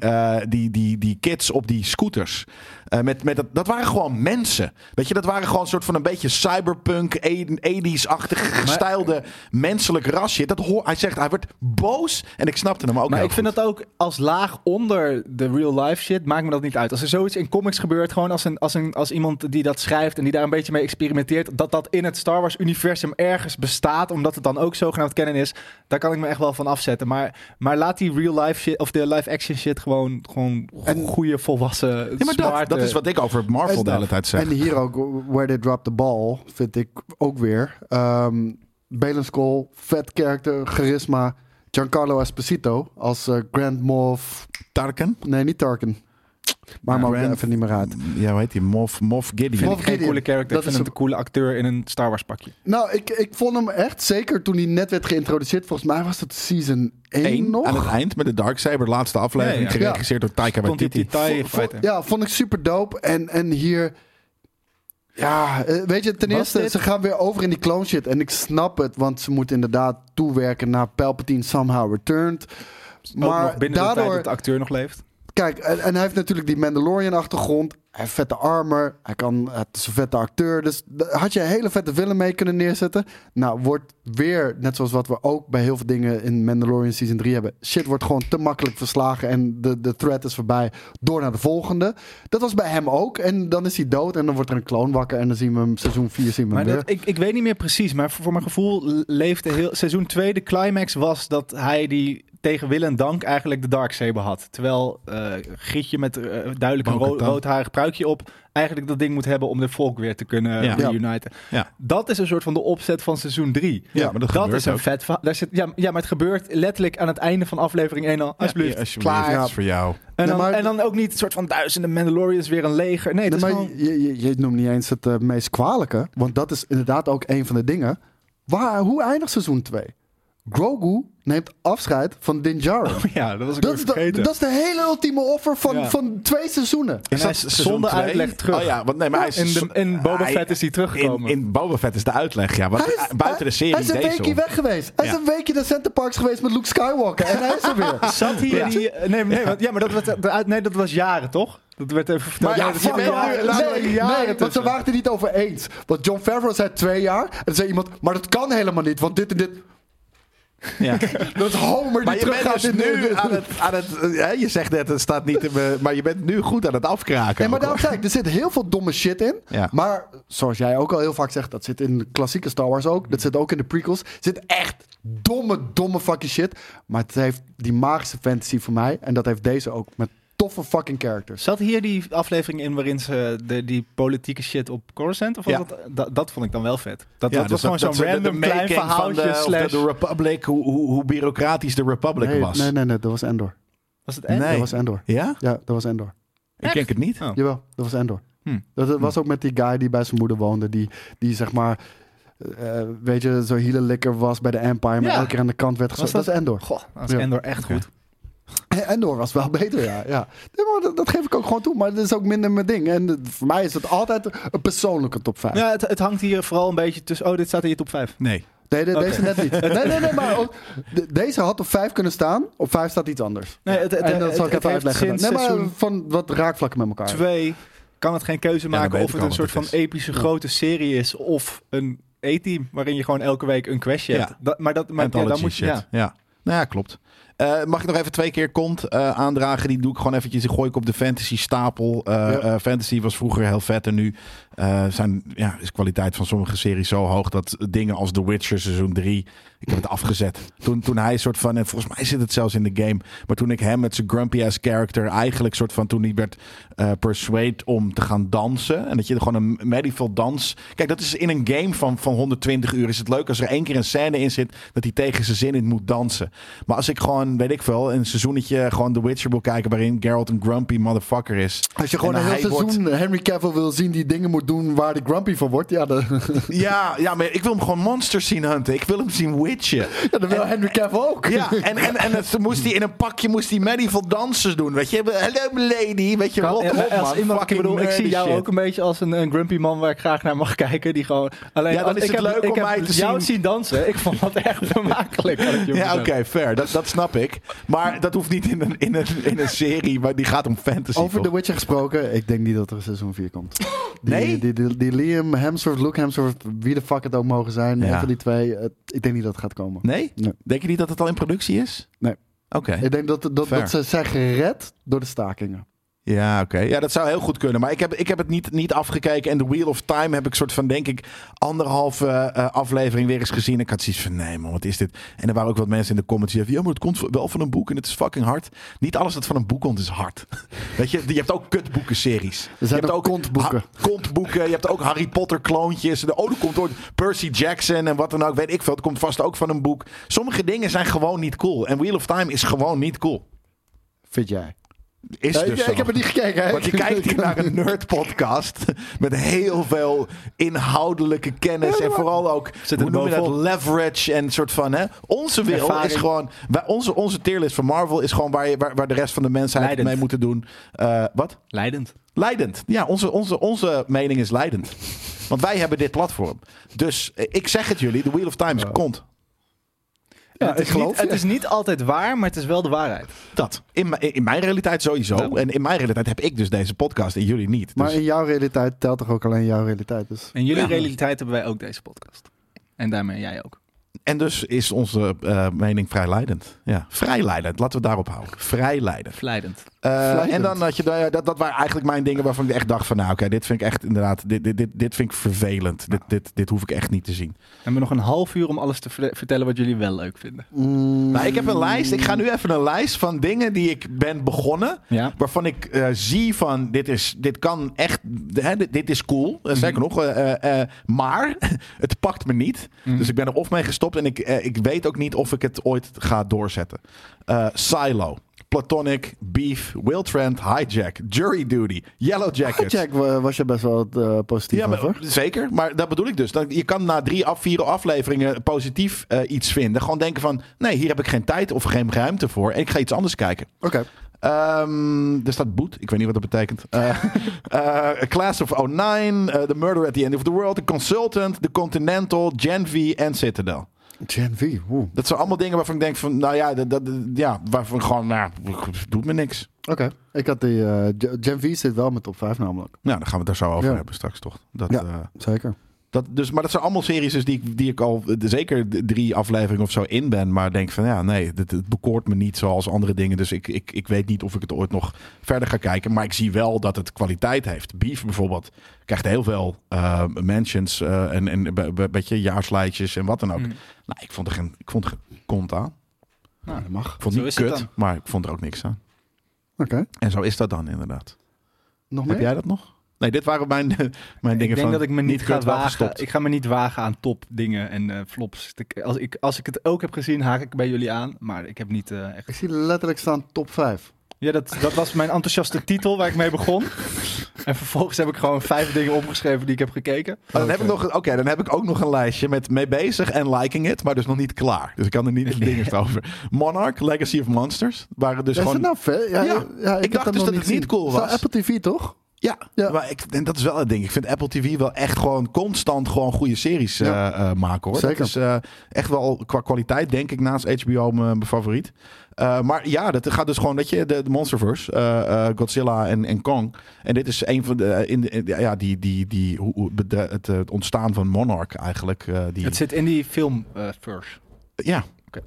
die, die, die kids op die scooters. Eh, met, met dat, dat waren gewoon mensen. Weet je, dat waren gewoon een soort van een beetje cyberpunk, 80s-achtig gestylde menselijk rasje. Dat hoor, hij zegt, hij werd boos. En ik snapte hem ook Maar ik vind dat ook als laag onder de real life shit, maakt me dat niet uit. Als er zoiets in comics gebeurt, gewoon als, een, als, een, als iemand die dat schrijft en die daar een beetje mee experimenteert, dat dat in het Star Wars universum ergens bestaat, omdat het dan ook zogenaamd kennen is, daar kan ik me echt wel van afzetten. Maar, maar laat die real life shit, of de live action shit gewoon, gewoon En- goede, volwassen, Ja, maar dat, dat is wat ik over Marvel de hele tijd zeg. En hier ook, where they drop the ball, vind ik ook weer. Um, Balen Skull, vet character, charisma. Giancarlo Esposito als eh, Grand Moff... Tarkin? Nee, niet Tarkin. Maar Grand- even niet meer uit. Ja, hoe heet die? Moff, Moff Gideon. Moff Gideon. coole character. Dat Ik vind is het een coole acteur in een Star Wars pakje. Nou, ik, ik vond hem echt, zeker toen hij net werd geïntroduceerd. Volgens mij was het season 1 Eén nog. aan het eind met de Darksaber, laatste aflevering, Ja, ja. geregisseerd door Taika Waititi. Ja, vond ik super dope. En, en hier... Ja, eh, weet je, ten Was eerste, dit- ze gaan weer over in die clone shit. En ik snap het, want ze moeten inderdaad toewerken naar Palpatine somehow returned. ook nog Maar binnen de tijd daardoor, dat de acteur nog leeft. Kijk, en, en hij heeft natuurlijk die Mandalorian-achtergrond. Hij heeft vette armor. Hij kan, het is een vette acteur. Dus had je een hele vette villain mee kunnen neerzetten. Nou, wordt weer, net zoals wat we ook bij heel veel dingen in Mandalorian Season 3 hebben. Shit wordt gewoon te makkelijk verslagen en de, de threat is voorbij. Door naar de volgende. Dat was bij hem ook. En dan is hij dood en dan wordt er een kloon wakker. En dan zien we hem seizoen 4 zien we Maar hem weer. dat, ik, ik weet niet meer precies, maar voor, voor mijn gevoel leefde heel... Seizoen 2, de climax was dat hij die tegen wil en dank eigenlijk de Darksaber had. Terwijl eh Grietje met eh, duidelijk een ro Bo-Katan. roodharig pruikje op... eigenlijk dat ding moet hebben om de volk weer te kunnen Ja. reuniten. Ja. Dat is een soort van de opzet van seizoen 3. Ja, maar dat is een ook. vet verhaal. Daar zit, ja, ja, maar het gebeurt letterlijk aan het einde van aflevering 1 al. Alsjeblieft, Ja, alsjeblieft, klaar. dat is voor jou. En, Nee, dan, maar- en dan ook niet een soort van duizenden Mandalorians weer een leger. Nee, dat Nee, is maar gewoon... je, je, je noemt niet eens het eh, meest kwalijke. Want dat is inderdaad ook een van de dingen. Waar, hoe eindigt seizoen 2? Grogu neemt afscheid van Din Djarin. Ja, dat was ik Dat is, de, vergeten. dat is de hele ultieme offer van, Ja. van twee seizoenen. En hij is seizoen zonder twee? uitleg terug. Oh ja, want nee, maar hij is in, de, in Boba hij- Fett is hij teruggekomen. In, in Boba Fett is de uitleg, ja. Want Hij is, eh, buiten hij- de serie Hij is een weekje weg geweest. Hij is een weekje naar Center Parks geweest met Luke Skywalker. En hij is er weer. Zat hier Ja. die... Nee, nee, want, ja, maar dat, was, de uit- nee, dat was jaren, toch? Dat werd even verteld. Maar ja, Nee, jaren- nee, jaren nee, want ze waren het er niet over eens. Want John Favreau zei twee jaar. En zei iemand, maar dat kan helemaal niet. Want dit en dit... Ja. Dat is Homer die Maar je terug bent gaat dus in de- nu aan het... Aan het hè, je zegt net, het staat niet in me, maar je bent nu goed aan het afkraken. Nee, maar daarom zei ik, er zit heel veel domme shit in. Ja. Maar zoals jij ook al heel vaak zegt, dat zit in de klassieke Star Wars ook. Dat zit ook in de prequels. Er zit echt domme, domme fucking shit. Maar het heeft die magische fantasy voor mij. En dat heeft deze ook. Met toffe fucking characters. Zat hier die aflevering in waarin ze de, die politieke shit op Coruscant? Of was Ja. dat, dat, dat vond ik dan wel vet. Dat, Ja, dat was dus gewoon zo'n random de klein verhaaltje. Van de, of slash, de, de Republic, hoe, hoe, hoe bureaucratisch de Republic Nee, was. nee, nee, nee, dat was Endor. was het echt? Nee. Dat was Endor. Ja? Ja, dat was Endor. Ik denk het niet. Oh. Jawel, dat was Endor. Hm. Dat dat was ook met die guy die bij zijn moeder woonde. Die, die zeg maar, eh, weet je, zo hielenlikker was bij de Empire. Maar Ja. elke keer aan de kant werd gezet. Was Dat? dat- is Endor. Goh, dat is Ja. Endor echt goed. En Endor was wel beter, ja. ja. Nee, maar dat, dat geef ik ook gewoon toe. Maar dat is ook minder mijn ding. En voor mij is het altijd een persoonlijke top 5. Ja, het, het hangt hier vooral een beetje tussen... Oh, dit staat in je top 5. Nee. Nee, de- deze net niet. Nee, nee, nee, maar ook, de- deze had op 5 kunnen staan. Op 5 staat iets anders. Nee, het, het, en dat het- zal ik het even uitleggen. Nee, maar van wat raakvlakken met elkaar. twee kan het geen keuze maken of het een soort het van is. epische grote serie is of een A-team waarin je gewoon elke week een questje Ja. hebt. Dat, maar dat, maar, ja, dan moet je, ja. Ja. Nou ja, klopt. Eh, mag ik nog even twee keer kont eh, aandragen? Die doe ik gewoon eventjes. Die gooi ik op de fantasy stapel. Eh, Ja. fantasy was vroeger heel vet. En nu eh, zijn, ja, is de kwaliteit van sommige series zo hoog... dat dingen als The Witcher seizoen 3... Ik heb het afgezet. Toen, toen hij een soort van... En volgens mij zit het zelfs in de game. Maar toen ik hem met zijn grumpy-ass character... Eigenlijk soort van... Toen hij werd eh persuade om te gaan dansen. En dat je er gewoon een medieval dans... Kijk, dat is in een game van, van 120 uur... Is het leuk als er één keer een scène in zit... Dat hij tegen zijn zin in moet dansen. Maar als ik gewoon, weet ik veel... Een seizoenetje gewoon The Witcher wil kijken... Waarin Geralt een grumpy motherfucker is. Als je gewoon En een heel wordt- seizoen Henry Cavill wil zien die dingen moet doen waar hij grumpy van wordt. Ja, dan, Ja, ja, maar ik wil hem gewoon monsters zien hunten. Ik wil hem zien witchen. ja, dan wil Henry Cavill ook. Ja, en, en, en het, moest hij in een pakje moest hij medieval dansen doen. Weet je, hallo lady, weet je, Kan- rot ja, op, als man. iemand, ik Fucking bedoel, ik zie jou shit. ook een beetje als een, een grumpy man waar ik graag naar mag kijken. Die gewoon alleen. Ja, dan is ik het heb, leuk ik om heb mij te jou zien. zien dansen. Ik vond dat echt vermakelijk. Ja, oké, fair. Dat, dat snap ik. Maar dat hoeft niet in een, in een, in een serie, maar die gaat om fantasy. Over toch? The Witcher gesproken, ik denk niet dat er een seizoen 4 komt. Die, Nee? Die, die, die Liam Hemsworth, Luke Hemsworth, wie de fuck het ook mogen zijn, Ja. een van die twee, het- ik denk niet dat het gaat komen. Nee? Nee. Denk je niet dat het al in productie is? Nee. Oké. Ik denk dat, dat, Fair. dat ze zijn gered door de stakingen. Ja, oké. Ja, dat zou heel goed kunnen. Maar ik heb, ik heb het niet, niet afgekeken. En The Wheel of Time heb ik soort van, denk ik, anderhalve eh, aflevering weer eens gezien. Ik had zoiets van, nee man, wat is dit? En er waren ook wat mensen in de comments die zeiden, ja, maar het komt wel van een boek en het is fucking hard. Niet alles dat van een boek komt is hard. Weet je, je hebt ook kutboeken-series. Er zijn je hebt ook kontboeken. kontboeken. Je hebt ook Harry Potter kloontjes. De, oh, er komt ooit Percy Jackson en wat dan ook. Weet ik veel. Het komt vast ook van een boek. Sommige dingen zijn gewoon niet cool. En Wheel of Time is gewoon niet cool. Vind jij? Is Ja, dus ik, heb het niet gekeken. Hè? Want je kijkt hier naar een nerd-podcast met heel veel inhoudelijke kennis en vooral ook, Zit hoe er noem je dat, leverage en soort van, hè? Onze wereld Ervaring. is gewoon, wij, onze, onze tierlist van Marvel is gewoon waar, je, waar, waar de rest van de mensheid Leidend. mee moeten doen. Eh, wat? Leidend. Leidend. Ja, onze, onze, onze mening is leidend. Want wij hebben dit platform. Dus eh, ik zeg het jullie, The Wheel of Time is kont. Ja, het, ik is geloof niet, het is niet altijd waar, maar het is wel de waarheid. Dat. In, mijn- in mijn realiteit sowieso. Ja. En in mijn realiteit heb ik dus deze podcast en jullie niet. Maar Dus- in jouw realiteit telt toch ook alleen jouw realiteit. Dus. In jullie Ja. realiteit hebben wij ook deze podcast. En daarmee jij ook. En dus is onze eh, mening vrijleidend. Ja, vrijleidend. Laten we het daarop houden. Vrijleidend. Vleidend. Eh, en dan had je, nou ja, dat, dat waren eigenlijk mijn dingen waarvan ik echt dacht van, nou oké, dit vind ik echt inderdaad, dit, dit, dit, dit vind ik vervelend. Dit, dit, dit hoef ik echt niet te zien. We hebben nog een half uur om alles te ver- vertellen wat jullie wel leuk vinden. Mm, Nou, ik heb een lijst. Ik ga nu even een lijst van dingen die ik ben begonnen. Ja. Waarvan ik eh, zie van dit, is, dit kan echt, hè, dit, dit is cool. Uh, Zeker nog. eh, eh, eh, maar het pakt me niet. Mhm. Dus ik ben er of mee gestopt. En ik, eh, ik weet ook niet of ik het ooit ga doorzetten. Eh, Silo. Platonic, Beef, Will Trent, Hijack, Jury Duty, Yellow Jackets. Jack wa- was je best wel eh, positief Ja, maar, over. zeker. Maar dat bedoel ik dus. Dat, je kan na drie af vier afleveringen positief eh, iets vinden. Gewoon denken van, nee, hier heb ik geen tijd of geen ruimte voor. En ik ga iets anders kijken. Oké. Ehm, er staat boet. Ik weet niet wat dat betekent. Eh, Class of 09, eh, The Murder at the End of the World, The Consultant, The Continental, Gen V en Citadel. Gen V. Oeh. Dat zijn allemaal dingen waarvan ik denk van, nou ja, dat, dat, ja waarvan gewoon, nou, doet me niks. Oké. Ik had die... eh, Gen- V zit wel mijn top 5 namelijk. Nou, dan gaan we het daar zo over Ja. hebben straks toch. Dat, Ja. eh, Zeker. Dat, dus, maar dat zijn allemaal series dus die, ik- die ik al zeker drie afleveringen of zo in ben. Maar denk van ja, nee, het, het bekoort me niet zoals andere dingen. Dus ik, ik, ik weet niet of ik het ooit nog verder ga kijken. Maar ik zie wel dat het kwaliteit heeft. Beef bijvoorbeeld krijgt heel veel eh, mentions eh, en, en beetje jaarslijtjes en wat dan ook. Mm. Nou, ik vond er geen, ik vond er geen kont aan. Nou, dat mag. Ik vond Zo het niet is het kut, dan. maar ik vond er ook niks aan. Oké. En zo is dat dan inderdaad. Nog meer? Heb jij dat nog? Nee, dit waren mijn, mijn dingen ik denk van dat ik me niet, ga wagen. Ik ga me niet wagen aan top dingen en eh, flops. Ik- Als ik, als ik het ook heb gezien, haak ik bij jullie aan. Maar ik heb niet eh, echt. Ik zie letterlijk staan top 5. Ja, dat, dat was mijn enthousiaste titel waar ik mee begon. En vervolgens heb ik gewoon vijf dingen opgeschreven die ik heb gekeken. Oh, dan, heb ik nog, oké, dan heb ik ook nog een lijstje met mee bezig en liking it, maar dus nog niet klaar. Dus ik kan er niet dingen over. Monarch, Legacy of Monsters, waren dus is gewoon... het nou ver? Ja, Ja, ja, ik heb dacht dus nog dat het niet cool Is dat was. Apple TV toch? Ja, Ja. maar ik, en dat is wel het ding. Ik vind Apple TV wel echt gewoon constant gewoon goede series eh, Ja. eh, maken hoor. Zeker. Dat is eh, echt wel qua kwaliteit denk ik naast HBO mijn, mijn favoriet. Eh, maar ja, dat gaat dus gewoon, dat je, de, de Monsterverse, eh, eh, Godzilla en, en Kong. En dit is een van de, in ja, die, die, die, hoe, hoe- de- het, het ontstaan van Monarch eigenlijk. eh, die, Het zit in die film eh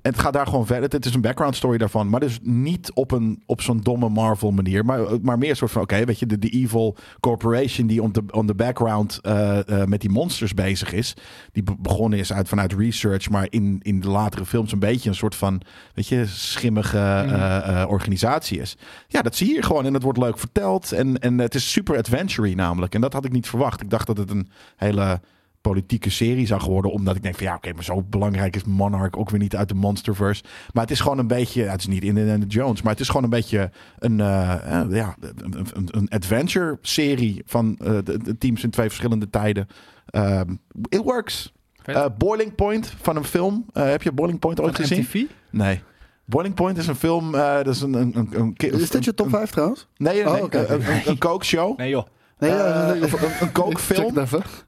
En het gaat daar gewoon verder. Het is een background story daarvan. Maar dus niet op, een, op zo'n domme Marvel manier. Maar, maar meer een soort van, oké, weet je, de, de evil corporation die on the, on the background eh, eh, met die monsters bezig is. Die be- begonnen is uit, vanuit research. Maar in, in de latere films een beetje een soort van, weet je, schimmige eh, eh, organisatie is. Ja, dat zie je hier gewoon. En het wordt leuk verteld. En, en het is super adventure namelijk. En dat had ik niet verwacht. Ik dacht dat het een hele politieke serie zou geworden. Omdat ik denk van ja, oké, maar zo belangrijk is Monarch ook weer niet uit de Monsterverse. Maar het is gewoon een beetje, het is niet Indiana Jones, maar het is gewoon een beetje een, eh, eh, ja, een, een, adventure serie van eh, de, de teams in twee verschillende tijden. Ehm, it works. Eh, Boiling Point van een film. Eh, heb je Boiling Point ooit gezien? MTV? Nee. Boiling Point is een film. eh, dat is een, een, een, een Is dit je top een- 5 trouwens? Nee, nee, Oh, nee. Een, een, een kookshow. Nee joh. Nee, Eh, een, een, kookfilm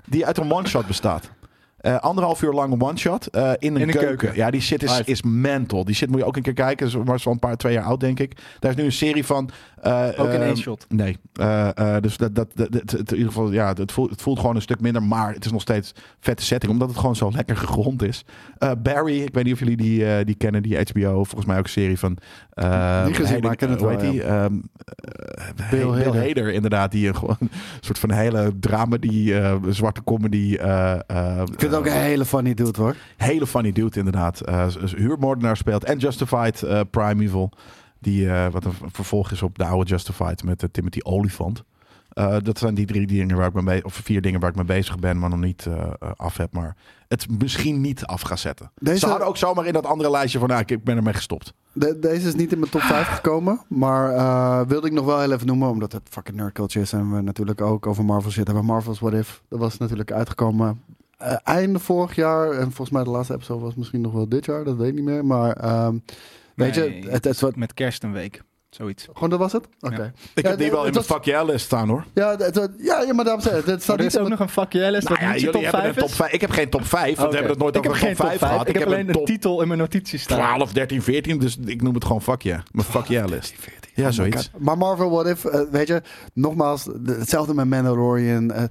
die uit een one-shot bestaat. Eh, anderhalf uur lang een one-shot eh, in een In een keuken. keuken. Ja, die shit is, is mental. Die shit moet je ook een keer kijken. Dat is maar zo'n paar, twee jaar oud, denk ik. Daar is nu een serie van. eh, Ook in één shot. Nee. Dus dat, dat, dat, in ieder geval, ja, het voelt, het voelt gewoon een stuk minder. Maar het is nog steeds vette setting. Omdat het gewoon zo lekker gegrond is. Barry, ik weet niet of jullie die, die kennen. Die HBO, volgens mij ook een serie van. Niet gezien, maar ik ken het wel, die? Ehm, eh, Bill, Hader. Hader, inderdaad. Die een, gewoon een soort van hele drama, die zwarte comedy. Eh, eh, Ik vind het ook een hele funny dude hoor. hele funny dude inderdaad. Eh z- huurmoordenaar speelt. En Justified eh, Primeval. Die, eh, wat een vervolg is op de oude Justified met eh, Timothy Olyphant. Eh, dat zijn die drie dingen waar ik me mee, of vier dingen waar ik mee bezig ben, maar nog niet eh, eh, af heb. Maar het misschien niet af ga zetten. Deze- Ze hadden ook zomaar in dat andere lijstje van, nou, ik- ben ermee gestopt. De- deze is niet in mijn top 5 gekomen. Maar eh, wilde ik nog wel heel even noemen. Omdat het fucking nerd culture is. En we natuurlijk ook over Marvel zitten. hebben. Marvel's What If. Dat was natuurlijk uitgekomen eh, einde vorig jaar. En volgens mij de laatste episode was misschien nog wel dit jaar. Dat weet ik niet meer. Maar ehm, weet Nee. je, het, is wat... Met kerst een week. Zoiets. Gewoon dat was het? Oké. Ja. Ik Ja, heb die wel in mijn fuck yeah list staan hoor. Ja, het, het- ja, ja, maar daarom zei ik, het staat er niet is ook nog een vakje list dat Nou ja, jullie top hebben 5 een top is. 5. Ik heb geen top 5, want we hebben het nooit ik over heb een geen top top 5 5. gehad. Ik heb alleen een top titel in mijn notities staan. 12, 13, 14. Dus ik noem het gewoon fuck yeah. Mijn fuck yeah list. Ja, Oh zoiets. Maar Marvel What If, eh, weet je, nogmaals, de- hetzelfde met Mandalorian. eh,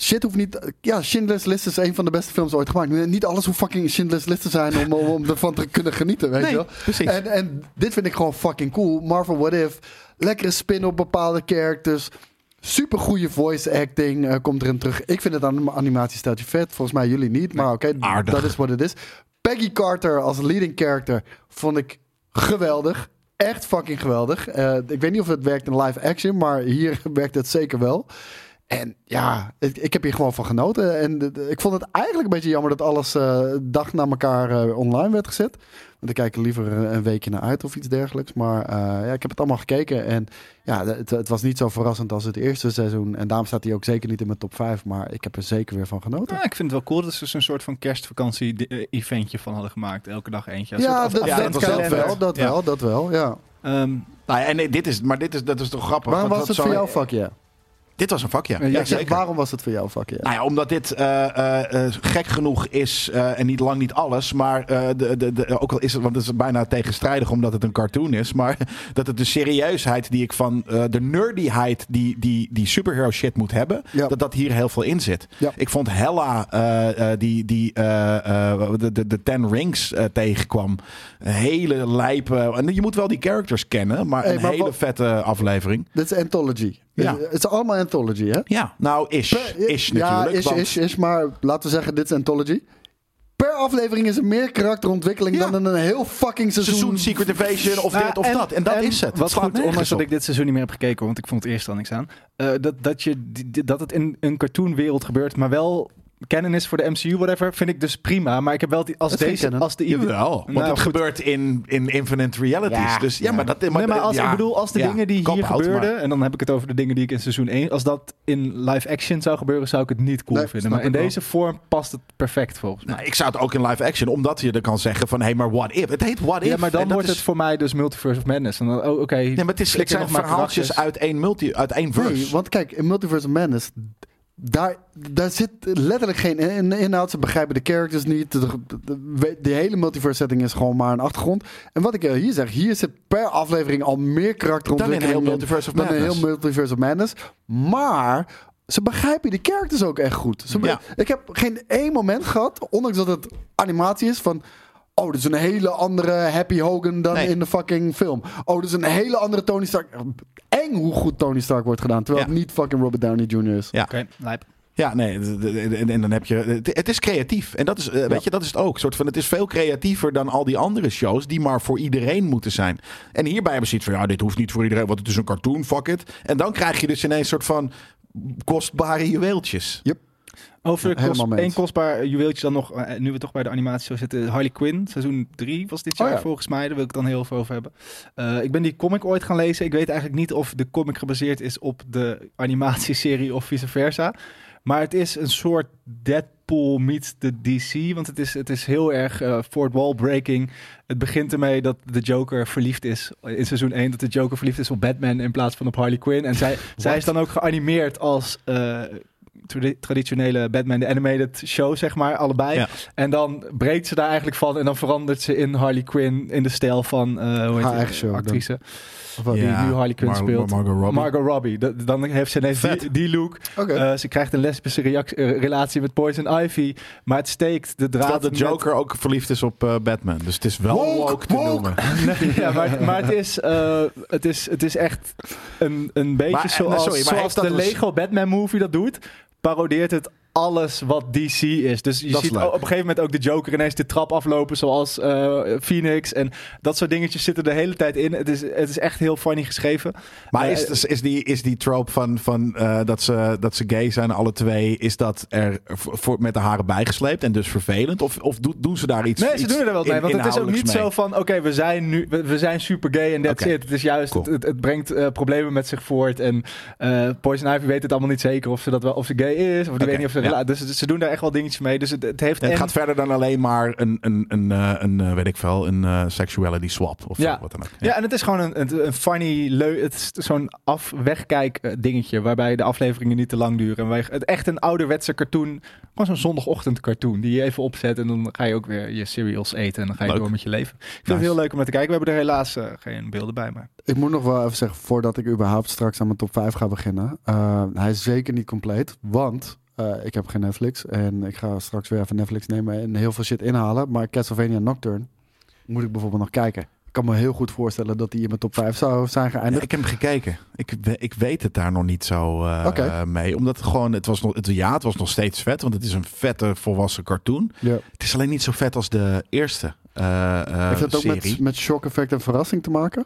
shit hoeft niet... Ja, Schindler's List is een van de beste films ooit gemaakt. Niet alles hoeft fucking Schindler's List te zijn om, om, ervan te kunnen genieten, weet Nee, je wel. precies. En, en dit vind ik gewoon fucking cool. Marvel What If, lekkere spin op bepaalde characters. Super goede voice acting eh, komt erin terug. Ik vind het aan animatiesteltje vet. Volgens mij jullie niet, maar oké, dat is wat het is. Peggy Carter als leading character vond ik geweldig. Echt fucking geweldig. Eh, ik weet niet of het werkt in live action, maar hier werkt het zeker wel. En ja, ik, ik heb hier gewoon van genoten. En de- de- ik vond het eigenlijk een beetje jammer dat alles eh, dag na elkaar eh, online werd gezet. Want ik kijk er liever een een weekje naar uit of iets dergelijks. Maar eh, ja, ik heb het allemaal gekeken. En ja, het, het was niet zo verrassend als het eerste seizoen. En daarom staat hij ook zeker niet in mijn top 5. Maar ik heb er zeker weer van genoten. Ja, ik vind het wel cool dat ze een soort van kerstvakantie-eventje van hadden gemaakt. Elke dag eentje. Een Ja, soort dat, af- ja, dat, dat was dat wel dat Ja. wel, dat wel, ja. Ehm, Nou ja, en nee, dit is, maar dit is, dat is toch grappig. Waarom was het voor jou fuck yeah? Dit was een vakje. Ja, Ja, zeker. waarom was het voor jou fuck yeah? Nou ja, omdat dit eh, eh, eh, gek genoeg is, eh, en niet lang niet alles, maar eh, de, de, de, ook al is het, want het is bijna tegenstrijdig omdat het een cartoon is, maar dat het de serieusheid die ik van, eh, de nerdyheid die, die, die superhero shit moet hebben, Ja. dat dat hier heel veel in zit. Ja. Ik vond Hella, eh, eh, die, die eh, eh, de, de, de Ten Rings tegenkwam, een hele lijpe, en je moet wel die characters kennen, maar Hey, een maar hele wat- vette aflevering. Dit is anthology. Ja. Het is allemaal anthology, hè? Ja, nou, is, is ja, natuurlijk. is, want- is, is, maar laten we zeggen, dit is anthology. Per aflevering is er meer karakterontwikkeling Ja. dan in een heel fucking seizoen. seizoen Secret Invasion of Nou, dit of en- dat. En dat en is het. Wat goed, ondanks dat ik dit seizoen niet meer heb gekeken, want ik vond het eerst al niks aan. eh, dat, dat, je, dat het in een cartoonwereld gebeurt, maar wel canon is voor de MCU, whatever, vind ik dus prima. Maar ik heb wel die, als Dat deze, als de Jawel, want Nou, het goed. gebeurt in, in Infinite Realities. Ja. dus ja, maar dat... Maar, nee, maar als, ja, ik bedoel, als de ja, dingen die hier gebeurden, maar- en dan heb ik het over de dingen die ik in seizoen 1, als dat in live action zou gebeuren, zou ik het niet cool Nee, vinden. Maar in deze vorm past het perfect volgens mij. Nou, ik zou het ook in live action, omdat je er kan zeggen van... hé, hey, maar what if? Het heet what if. ja, maar en dan wordt is- het voor mij dus Multiverse of Madness. En dan, oh, oké. Nee, maar het, is, het zijn nog maar verhaaltjes uit één, multi, uit één verse. Nee, want kijk, in Multiverse of Madness, daar, daar zit letterlijk geen in- inhoud. Ze begrijpen de characters niet. De, de, de- de hele multiverse setting is gewoon maar een achtergrond. En wat ik eh, hier zeg, hier zit per aflevering al meer karakterontwikkeling Dan in heel Multiverse of dan Madness. heel Multiverse of Madness. Maar ze begrijpen die characters ook echt goed. Ze Ja. Ik heb geen één moment gehad, ondanks dat het animatie is, van... Oh, dit is een hele andere Happy Hogan dan Nee. in de fucking film. Oh, dit is een hele andere Tony Stark. Eng hoe goed Tony Stark wordt gedaan. Terwijl Ja. het niet fucking Robert Downey Jr. is. Ja. Oké, lijp. Ja, nee, en, dan heb je... Het, is creatief. En dat is, eh, weet je, dat is het ook. Soort van, het is veel creatiever dan al die andere shows... die maar voor iedereen moeten zijn. En hierbij hebben ze iets van... ja, dit hoeft niet voor iedereen, want het is een cartoon, fuck it. En dan krijg je dus ineens een soort van kostbare juweeltjes. Ja, Over kost, één kostbaar juweeltje dan nog, eh, nu we toch bij de animatie zo zitten. Harley Quinn, seizoen 3 was dit Oh jaar ja. volgens mij. Daar wil ik het dan heel veel over hebben. Eh, ik ben die comic ooit gaan lezen. Ik weet eigenlijk niet of de comic gebaseerd is op de animatieserie of vice versa. Maar het is een soort Deadpool meets de DC. Want het is, het is heel erg eh fourth wall breaking. Het begint ermee dat de Joker verliefd is. In seizoen 1 dat de Joker verliefd is op Batman in plaats van op Harley Quinn. En zij, zij is dan ook geanimeerd als traditionele Batman, de animated show, zeg maar, allebei. Ja. En dan breekt ze daar eigenlijk van en dan verandert ze in Harley Quinn in de stijl van, eh hoe heet Haar die, eigen show, actrice. Of wat? die nu Harley Quinn Mar- speelt. Margot Robbie. Margot Robbie. Dat- dan heeft ze ineens die, die look. Eh, ze krijgt een lesbische eh, relatie met Poison Ivy. Maar het steekt de draad... Terwijl de met- Joker ook verliefd is op Batman. Dus het is wel Woke, woke, te woke. noemen. Nee, ja, maar, maar het, is, eh, het, is, het is echt een, een beetje Maar, zoals, sorry, maar zoals dat de een- Lego Batman movie dat doet. Parodeert het alles wat DC is. Dus je Dat ziet op een gegeven moment ook de Joker ineens de trap aflopen zoals eh, Phoenix. En dat soort dingetjes zitten de hele tijd in. Het is, het is echt heel funny geschreven. Maar Eh, is, is, die, is die trope van, van eh, dat, ze, dat ze gay zijn, alle twee, is dat er voor, met de haren bijgesleept en dus vervelend? Of, of doen, doen ze daar iets Nee, ze iets doen er wel mee. in- Want het is ook niet zo van: oké, we zijn nu we, we zijn super gay en that's Oké. it. Het is juist, Cool. het, het, het brengt problemen met zich voort. En Poison Ivy weet het allemaal niet zeker of ze dat wel of ze gay is of die weet niet of ze. Ja. Dus ze doen daar echt wel dingetjes mee. Dus het, het heeft. Het en- gaat verder dan alleen maar een, een, een, eh, een, eh, weet ik veel, een eh, sexuality swap of Ja. wat dan ook. ja. en het is gewoon een, een, een funny, leu, het is zo'n af-wegkijk dingetje waarbij de afleveringen niet te lang duren. En wij, het echt een ouderwetse cartoon, gewoon zo'n zondagochtend cartoon die je even opzet en dan ga je ook weer je cereals eten en dan ga je Leuk. door met je leven. Ik vind Nice. het heel leuk om naar te kijken. We hebben er helaas geen beelden bij, maar Ik moet nog wel even zeggen, voordat ik überhaupt straks aan mijn top 5 ga beginnen. eh, hij is zeker niet compleet, want eh, ik heb geen Netflix. En ik ga straks weer even Netflix nemen en heel veel shit inhalen. Maar Castlevania Nocturne moet ik bijvoorbeeld nog kijken. Ik kan me heel goed voorstellen dat die in mijn top 5 zou zijn Ja, geëindigd. ik heb hem gekeken. Ik, ik weet het daar nog niet zo eh, mee. Omdat het gewoon, het was nog, het, ja, het was nog steeds vet. Want het is een vette volwassen cartoon. Ja. Het is alleen niet zo vet als de eerste eh, Heeft dat ook serie. met, met shock effect en verrassing te maken?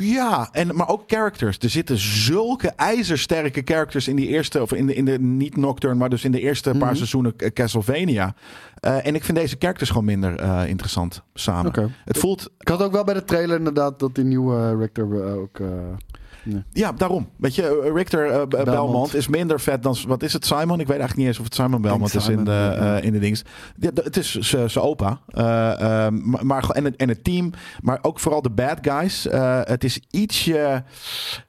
Ja, en, maar ook characters. Er zitten zulke ijzersterke characters in die eerste, of in de, in de niet Nocturne, maar dus in de eerste paar Mhm. seizoenen eh, Castlevania. Eh, en ik vind deze characters gewoon minder eh, interessant samen. Het voelt, Ik had ook wel bij de trailer inderdaad dat die nieuwe Richter eh, ook... ja, daarom. Weet je, eh, Richter eh, Belmont. is minder vet dan, wat is het, Simon? Ik weet eigenlijk niet eens of het Simon Belmont is in de, eh, in de dings. Ja, het is zijn opa. Eh, eh, maar, maar, en, het, en het team, maar ook vooral de bad guys. Het is ietsje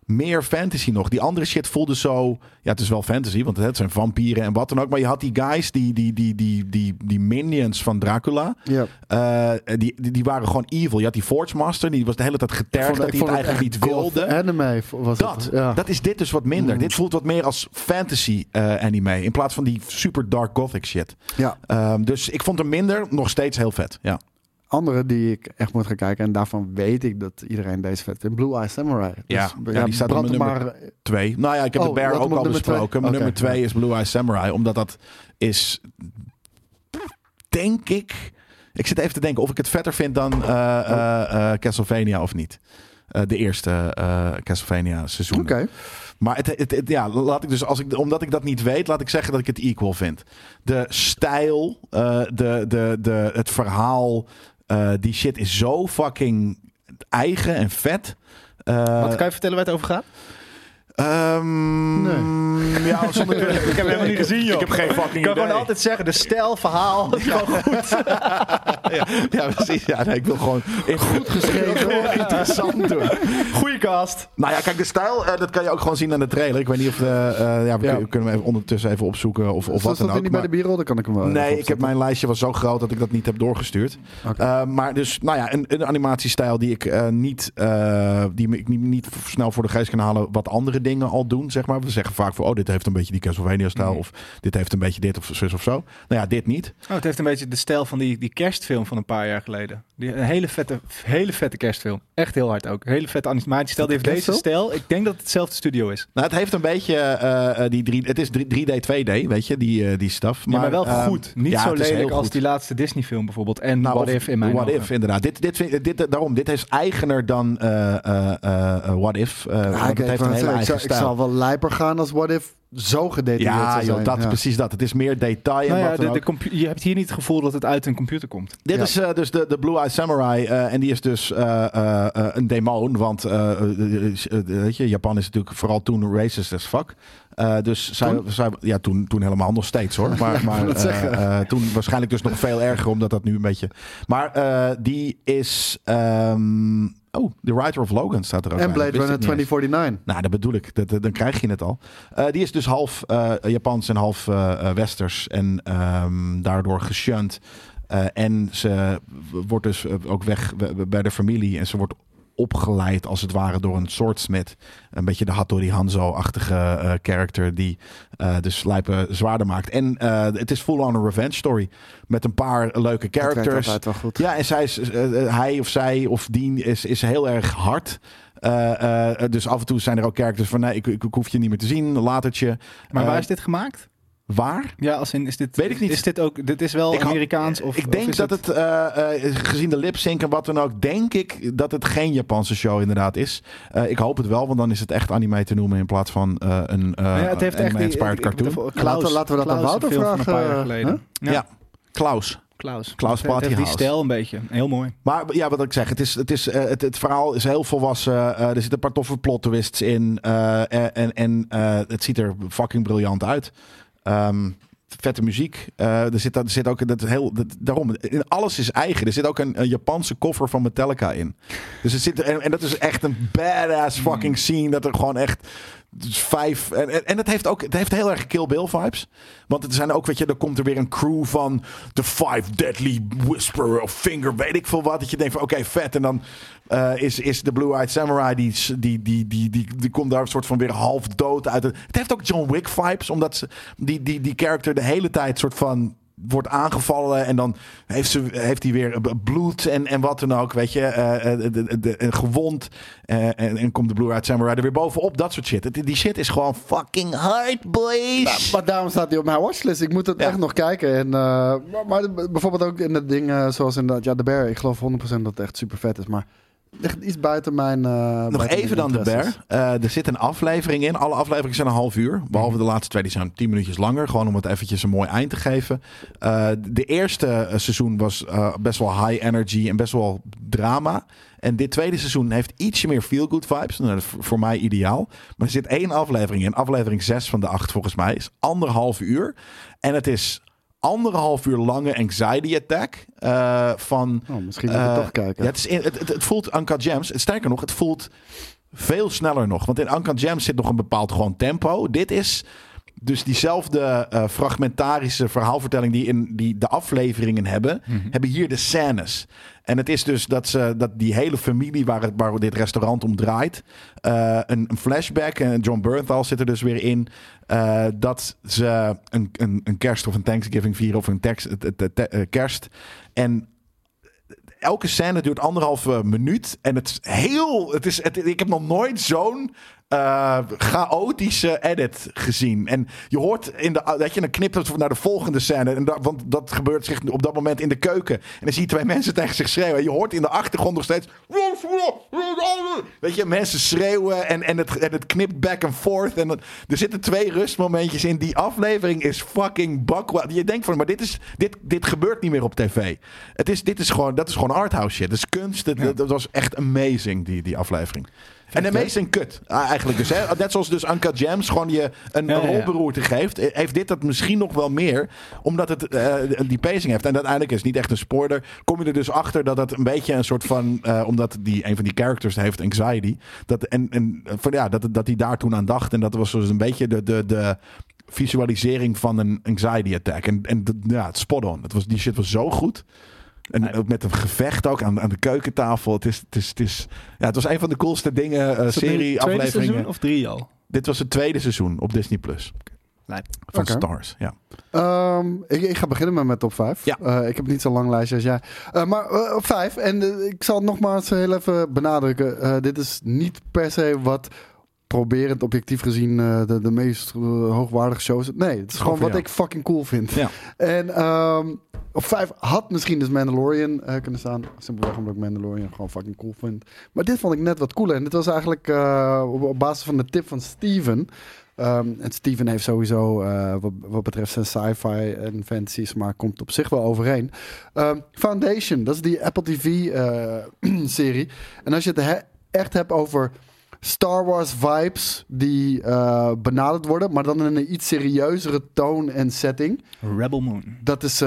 meer fantasy nog. Die andere shit voelde zo... Ja, het is wel fantasy, want het zijn vampieren en wat dan ook. Maar je had die guys, die, die, die, die, die, die minions van Dracula. ja. eh, die, die, die waren gewoon evil. Je had die Forge Master, die was de hele tijd getergd dat hij het eigenlijk niet wilde. Anime was Dat, het. Ja. dat is dit dus wat minder. Mm. Dit voelt wat meer als fantasy eh, anime. In plaats van die super dark gothic shit. ja. Ehm, dus ik vond hem minder. Nog steeds heel vet. Ja. Andere die ik echt moet gaan kijken. En daarvan weet ik dat iedereen deze vet vindt. Blue Eye Samurai. Ja, Dus, ja, die staat op maar... Twee. Nou ja, ik heb Oh, de Bear ook al twee? besproken. Oké, nummer twee is Blue Eye Samurai. Omdat dat is, denk ik... Ik zit even te denken of ik het vetter vind dan eh, eh, eh, Castlevania of niet. De eerste Castlevania seizoen. Oké. Maar het, het, het- ja, laat ik dus, als ik, omdat ik dat niet weet, laat ik zeggen dat ik het equal vind. De stijl, de, de, de, het verhaal, eh, die shit is zo fucking eigen en vet. Eh, Wat kan je vertellen waar het over gaat? Ehm, Ja, zonder, Ik heb hem helemaal niet gezien, joh. Ik heb geen fucking Ik kan idee. gewoon altijd zeggen, de stijl, verhaal. is gewoon goed. ja, ja, precies. Ja, nee, ik wil gewoon goed geschreven. interessant doen. Goeie cast. Nou ja, kijk, de stijl, eh, dat kan je ook gewoon zien aan de trailer. Ik weet niet of de, eh, ja, we Ja. kun- kunnen we even ondertussen even opzoeken of, of wat dan dat niet bij de bierrol? Dan kan ik hem wel. Nee, ik heb mijn lijstje was zo groot dat ik dat niet heb doorgestuurd. Eh, maar dus, nou ja, een, een animatiestijl die ik eh, niet, eh, die ik niet, niet snel voor de geest kan halen. Wat andere dingen al doen, zeg maar. We zeggen vaak voor, oh, dit heeft een beetje die Castlevania-stijl. Of dit heeft een beetje dit of zus of zo. Nou ja, dit niet. Oh, het heeft een beetje de stijl van die, die kerstfilm van een paar jaar geleden. Die, een hele vette, hele vette kerstfilm. Echt heel hard ook. Een hele vette animatiestijl. Die heeft deze stijl. Ik denk dat het hetzelfde studio is. Nou, het heeft een beetje eh, eh, die drie, het is 3D, 2D, weet je, die, eh, die stuff. Maar, maar wel ehm, goed. Niet ja, zo lelijk als goed. die laatste Disney film bijvoorbeeld. En Nou, What of If in mijn What ogen. If, inderdaad. Dit, dit, vind, dit, daarom, dit is eigener dan eh, eh, eh, eh, What If. eh, Ja, ik, het heeft een hele ik, eigen zou, ik zou wel lijper gaan als What If zo gedetailleerd Ja, zou joh, dat is Ja. precies dat. Het is meer detail en Nou ja, de, je hebt hier niet het gevoel dat het uit een computer komt. Dit Ja. is eh, dus de, de Blue Eye Samurai. eh, en die is dus eh, een demon. Want weet je, Japan is natuurlijk vooral toen racist as fuck. Eh, dus zij, Toen? zij, ja, toen, toen helemaal nog steeds hoor. Maar, maar toen waarschijnlijk dus nog veel erger, omdat dat nu een beetje. Maar eh, die is. ehm, oh, The Writer of Logan staat er ook En. Blade Runner ik niet eens. 2049. Nou, dat bedoel ik. Dat, dat- dan krijg je het al. Eh, die is dus half eh, Japans en half eh, Westers. En ehm, daardoor geshunt. En ze wordt dus ook weg bij de familie. En ze wordt opgeleid als het ware door een swordsmith. Een beetje de Hattori Hanzo-achtige eh character die eh dus lijpe zwaarder maakt. En eh, het is full-on een revenge story. Met een paar leuke Dat characters. altijd wel goed. Ja, en zij is, hij of zij of die is, is heel erg hard. Eh, eh, dus af en toe zijn er ook characters van nee, ik, ik, ik hoef je niet meer te zien, latertje. Maar waar is dit gemaakt? Waar? Ja, als in, is dit, Weet ik niet. Is dit ook, dit is wel Ik had- Amerikaans of ik of denk is dat het, eh, eh, gezien de lipsync en wat dan ook, denk ik dat het geen Japanse show inderdaad is. Eh, ik hoop het wel, want dan is het echt anime te noemen in plaats van eh, een ja, het heeft echt inspired cartoon. ik- Ja, laten we- laten we dat aan Klaus, Wouter van een vragen, paar jaar geleden. Ja. Klaus. Klaus. Klaus Het heeft die stijl een beetje. Heel mooi. Maar ja, wat ik zeg, het, is, het, is, het, het verhaal is heel volwassen. Eh, er zitten een paar toffe plot twists in. eh, en en eh, het ziet er fucking briljant uit. Ehm, vette muziek. Eh, er, zit, er zit ook dat heel, dat, daarom, alles is eigen. Er zit ook een, Japanse koffer van Metallica in. Dus het zit, en dat is echt een badass fucking scene. Dat er gewoon echt dus vijf. En, en, het heeft ook het heeft heel erg Kill Bill vibes. Want het zijn ook, weet je, er komt er weer een crew van The Five Deadly Whisperer of Finger, weet ik veel wat. Dat je denkt van oké, vet. En dan eh, is, is de Blue Eyed Samurai, die, die, die, die, die, die komt daar een soort van weer half dood uit. Het heeft ook John Wick vibes, omdat ze, die, die, die character de hele tijd soort van wordt aangevallen en dan heeft, ze, heeft hij weer bloed en, en wat dan ook, weet je, eh, eh, de, de, gewond eh, en, en komt de Blue Eyed Samurai er weer bovenop, dat soort shit. Het- Die shit is gewoon fucking hard, boys. Nou, maar daarom staat hij op mijn watchlist. Ik moet het Ja. echt nog kijken. En, maar, maar bijvoorbeeld ook in de dingen zoals inderdaad, ja, de Bear. Ik geloof 100% dat het echt super vet is. Maar ligt iets buiten mijn. eh, Nog buiten even mijn dan de bear. Eh, er zit een aflevering in. Alle afleveringen zijn een half uur. Behalve de laatste twee, die zijn tien minuutjes langer. Gewoon om het eventjes een mooi eind te geven. Eh, de eerste seizoen was best wel high energy en best wel drama. En dit tweede seizoen heeft ietsje meer feel-good vibes. Nou, dat is voor- voor mij ideaal. Maar er zit één aflevering in. Aflevering zes van de acht volgens mij. Is anderhalf uur. En het is anderhalf uur lange anxiety attack. eh, van Oh, misschien moet eh, toch kijken. ja, het, is in, het, het, het voelt Uncut Gems. Sterker nog, het voelt veel sneller nog. Want in Uncut Gems zit nog een bepaald gewoon tempo. Dit is dus diezelfde eh, fragmentarische verhaalvertelling die, in, die de afleveringen hebben, hebben hier de scènes. En het is dus dat, ze, dat die hele familie waar, het, waar dit restaurant om draait, eh, een, een flashback, en John Bernthal zit er dus weer in, eh, dat ze een, een, een kerst of een Thanksgiving vieren of een tekst, kerst. En elke scène duurt anderhalve minuut. En het is heel. Het is, het, ik heb nog nooit zo'n eh, chaotische edit gezien. En je hoort in de. Dat je dan knipt het naar de volgende scène. En dat, want dat gebeurt zich op dat moment in de keuken. En dan zie je twee mensen tegen zich schreeuwen. En je hoort in de achtergrond nog steeds. Weet je, mensen schreeuwen. En, en, het, en het knipt back and forth. En het- er zitten twee rustmomentjes in. Die aflevering is fucking bakwa. Je denkt van, maar dit, is, dit, dit gebeurt niet meer op tv. Het is, dit is gewoon, dat is gewoon arthouse shit. Dat is kunst. Ja. Dat was echt amazing, die, die aflevering. En amazing kut, ah, eigenlijk dus. Hè? Net zoals dus Uncut Gems gewoon je een, Ja, rolberoerte geeft. eh, Heeft dit dat misschien nog wel meer. Omdat het eh, die pacing heeft. En uiteindelijk is het niet echt een spoiler. Kom je er dus achter dat het een beetje een soort van... eh, omdat die, een van die characters heeft anxiety. Dat, en, en van, ja, dat, dat hij daar toen aan dacht. En dat was dus een beetje de... de, de visualisering van een anxiety attack. En, en de- ja, het spot on. Het was, die shit was zo goed. En ook met een gevecht ook aan, aan de keukentafel. Het, is, het, is, het, is, ja, het was een van de coolste dingen, eh nu serie, afleveringen. seizoen of drie al? Dit was het tweede seizoen op Disney Plus van. Stars. Ja. Ehm, ik, ik ga beginnen met mijn top 5. Ja. ik heb niet zo'n lang lijstje als jij. Eh, maar eh, op 5, en eh, ik zal het nogmaals heel even benadrukken. eh, dit is niet per se wat proberend objectief gezien eh, de, de meest eh, hoogwaardige shows. Nee, het is gewoon wat jou. ik fucking cool vind. Ja. En ehm, op 5 had misschien dus Mandalorian eh, kunnen staan. Simpelweg omdat ik Mandalorian gewoon fucking cool vind. Maar dit vond ik net wat cooler. En dit was eigenlijk eh, op, basis van de tip van Steven. Ehm, en Steven heeft sowieso, eh, wat, wat betreft zijn sci-fi en fantasy smaak, komt op zich wel overeen. Ehm, Foundation, dat is die Apple TV-serie. en als je het he- echt hebt over Star Wars vibes die eh, benaderd worden, maar dan in een iets serieuzere toon en setting. Rebel Moon. Dat is.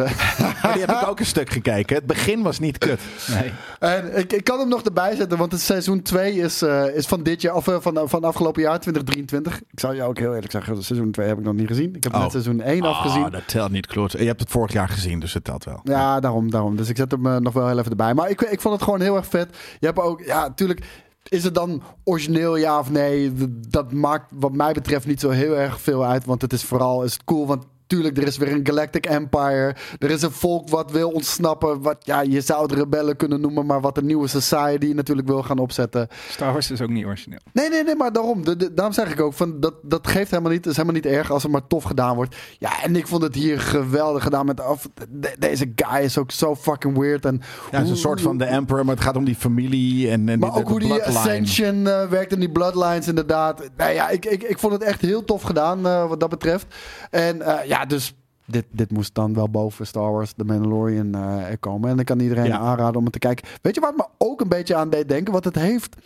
Maar die heb ik ook een stuk gekeken. Het begin was niet kut. Nee. En ik, ik kan hem nog erbij zetten, want het seizoen 2 is, eh, is van dit jaar, of eh, van, van afgelopen jaar 2023. Ik zou jou ook heel eerlijk zeggen, seizoen 2 heb ik nog niet gezien. Ik heb Oh. net seizoen 1 afgezien. Ah, dat telt niet, klopt. Je hebt het vorig jaar gezien, dus het telt wel. Ja, daarom, daarom. Dus ik zet hem eh, nog wel heel even erbij. Maar ik, ik vond het gewoon heel erg vet. Je hebt ook, ja, natuurlijk. Is het dan origineel, ja of nee? Dat maakt wat mij betreft niet zo heel erg veel uit. Want het is vooral is het cool. Want tuurlijk, er is weer een Galactic Empire. Er is een volk wat wil ontsnappen. Wat, ja, je zou het rebellen kunnen noemen. Maar wat een nieuwe society natuurlijk wil gaan opzetten. Star Wars is ook niet origineel. Nee, nee, nee, maar daarom. De, de- daarom zeg ik ook, van, dat, dat geeft helemaal niet. Het is helemaal niet erg als het maar tof gedaan wordt. Ja, en ik vond het hier geweldig gedaan. Met, af, de- deze guy is ook zo fucking weird. En Ja, het is een soort van de Emperor, maar het gaat om die familie en, en Maar die, ook hoe die. Ascension eh, werkt en die Bloodlines inderdaad. Nou ja, ik, ik, ik vond het echt heel tof gedaan eh, wat dat betreft. En eh, ja, dus dit, dit moest dan wel boven Star Wars, The Mandalorian er komen. En ik kan iedereen Ja. aanraden om het te kijken. Weet je wat me ook een beetje aan deed denken? Want het heeft...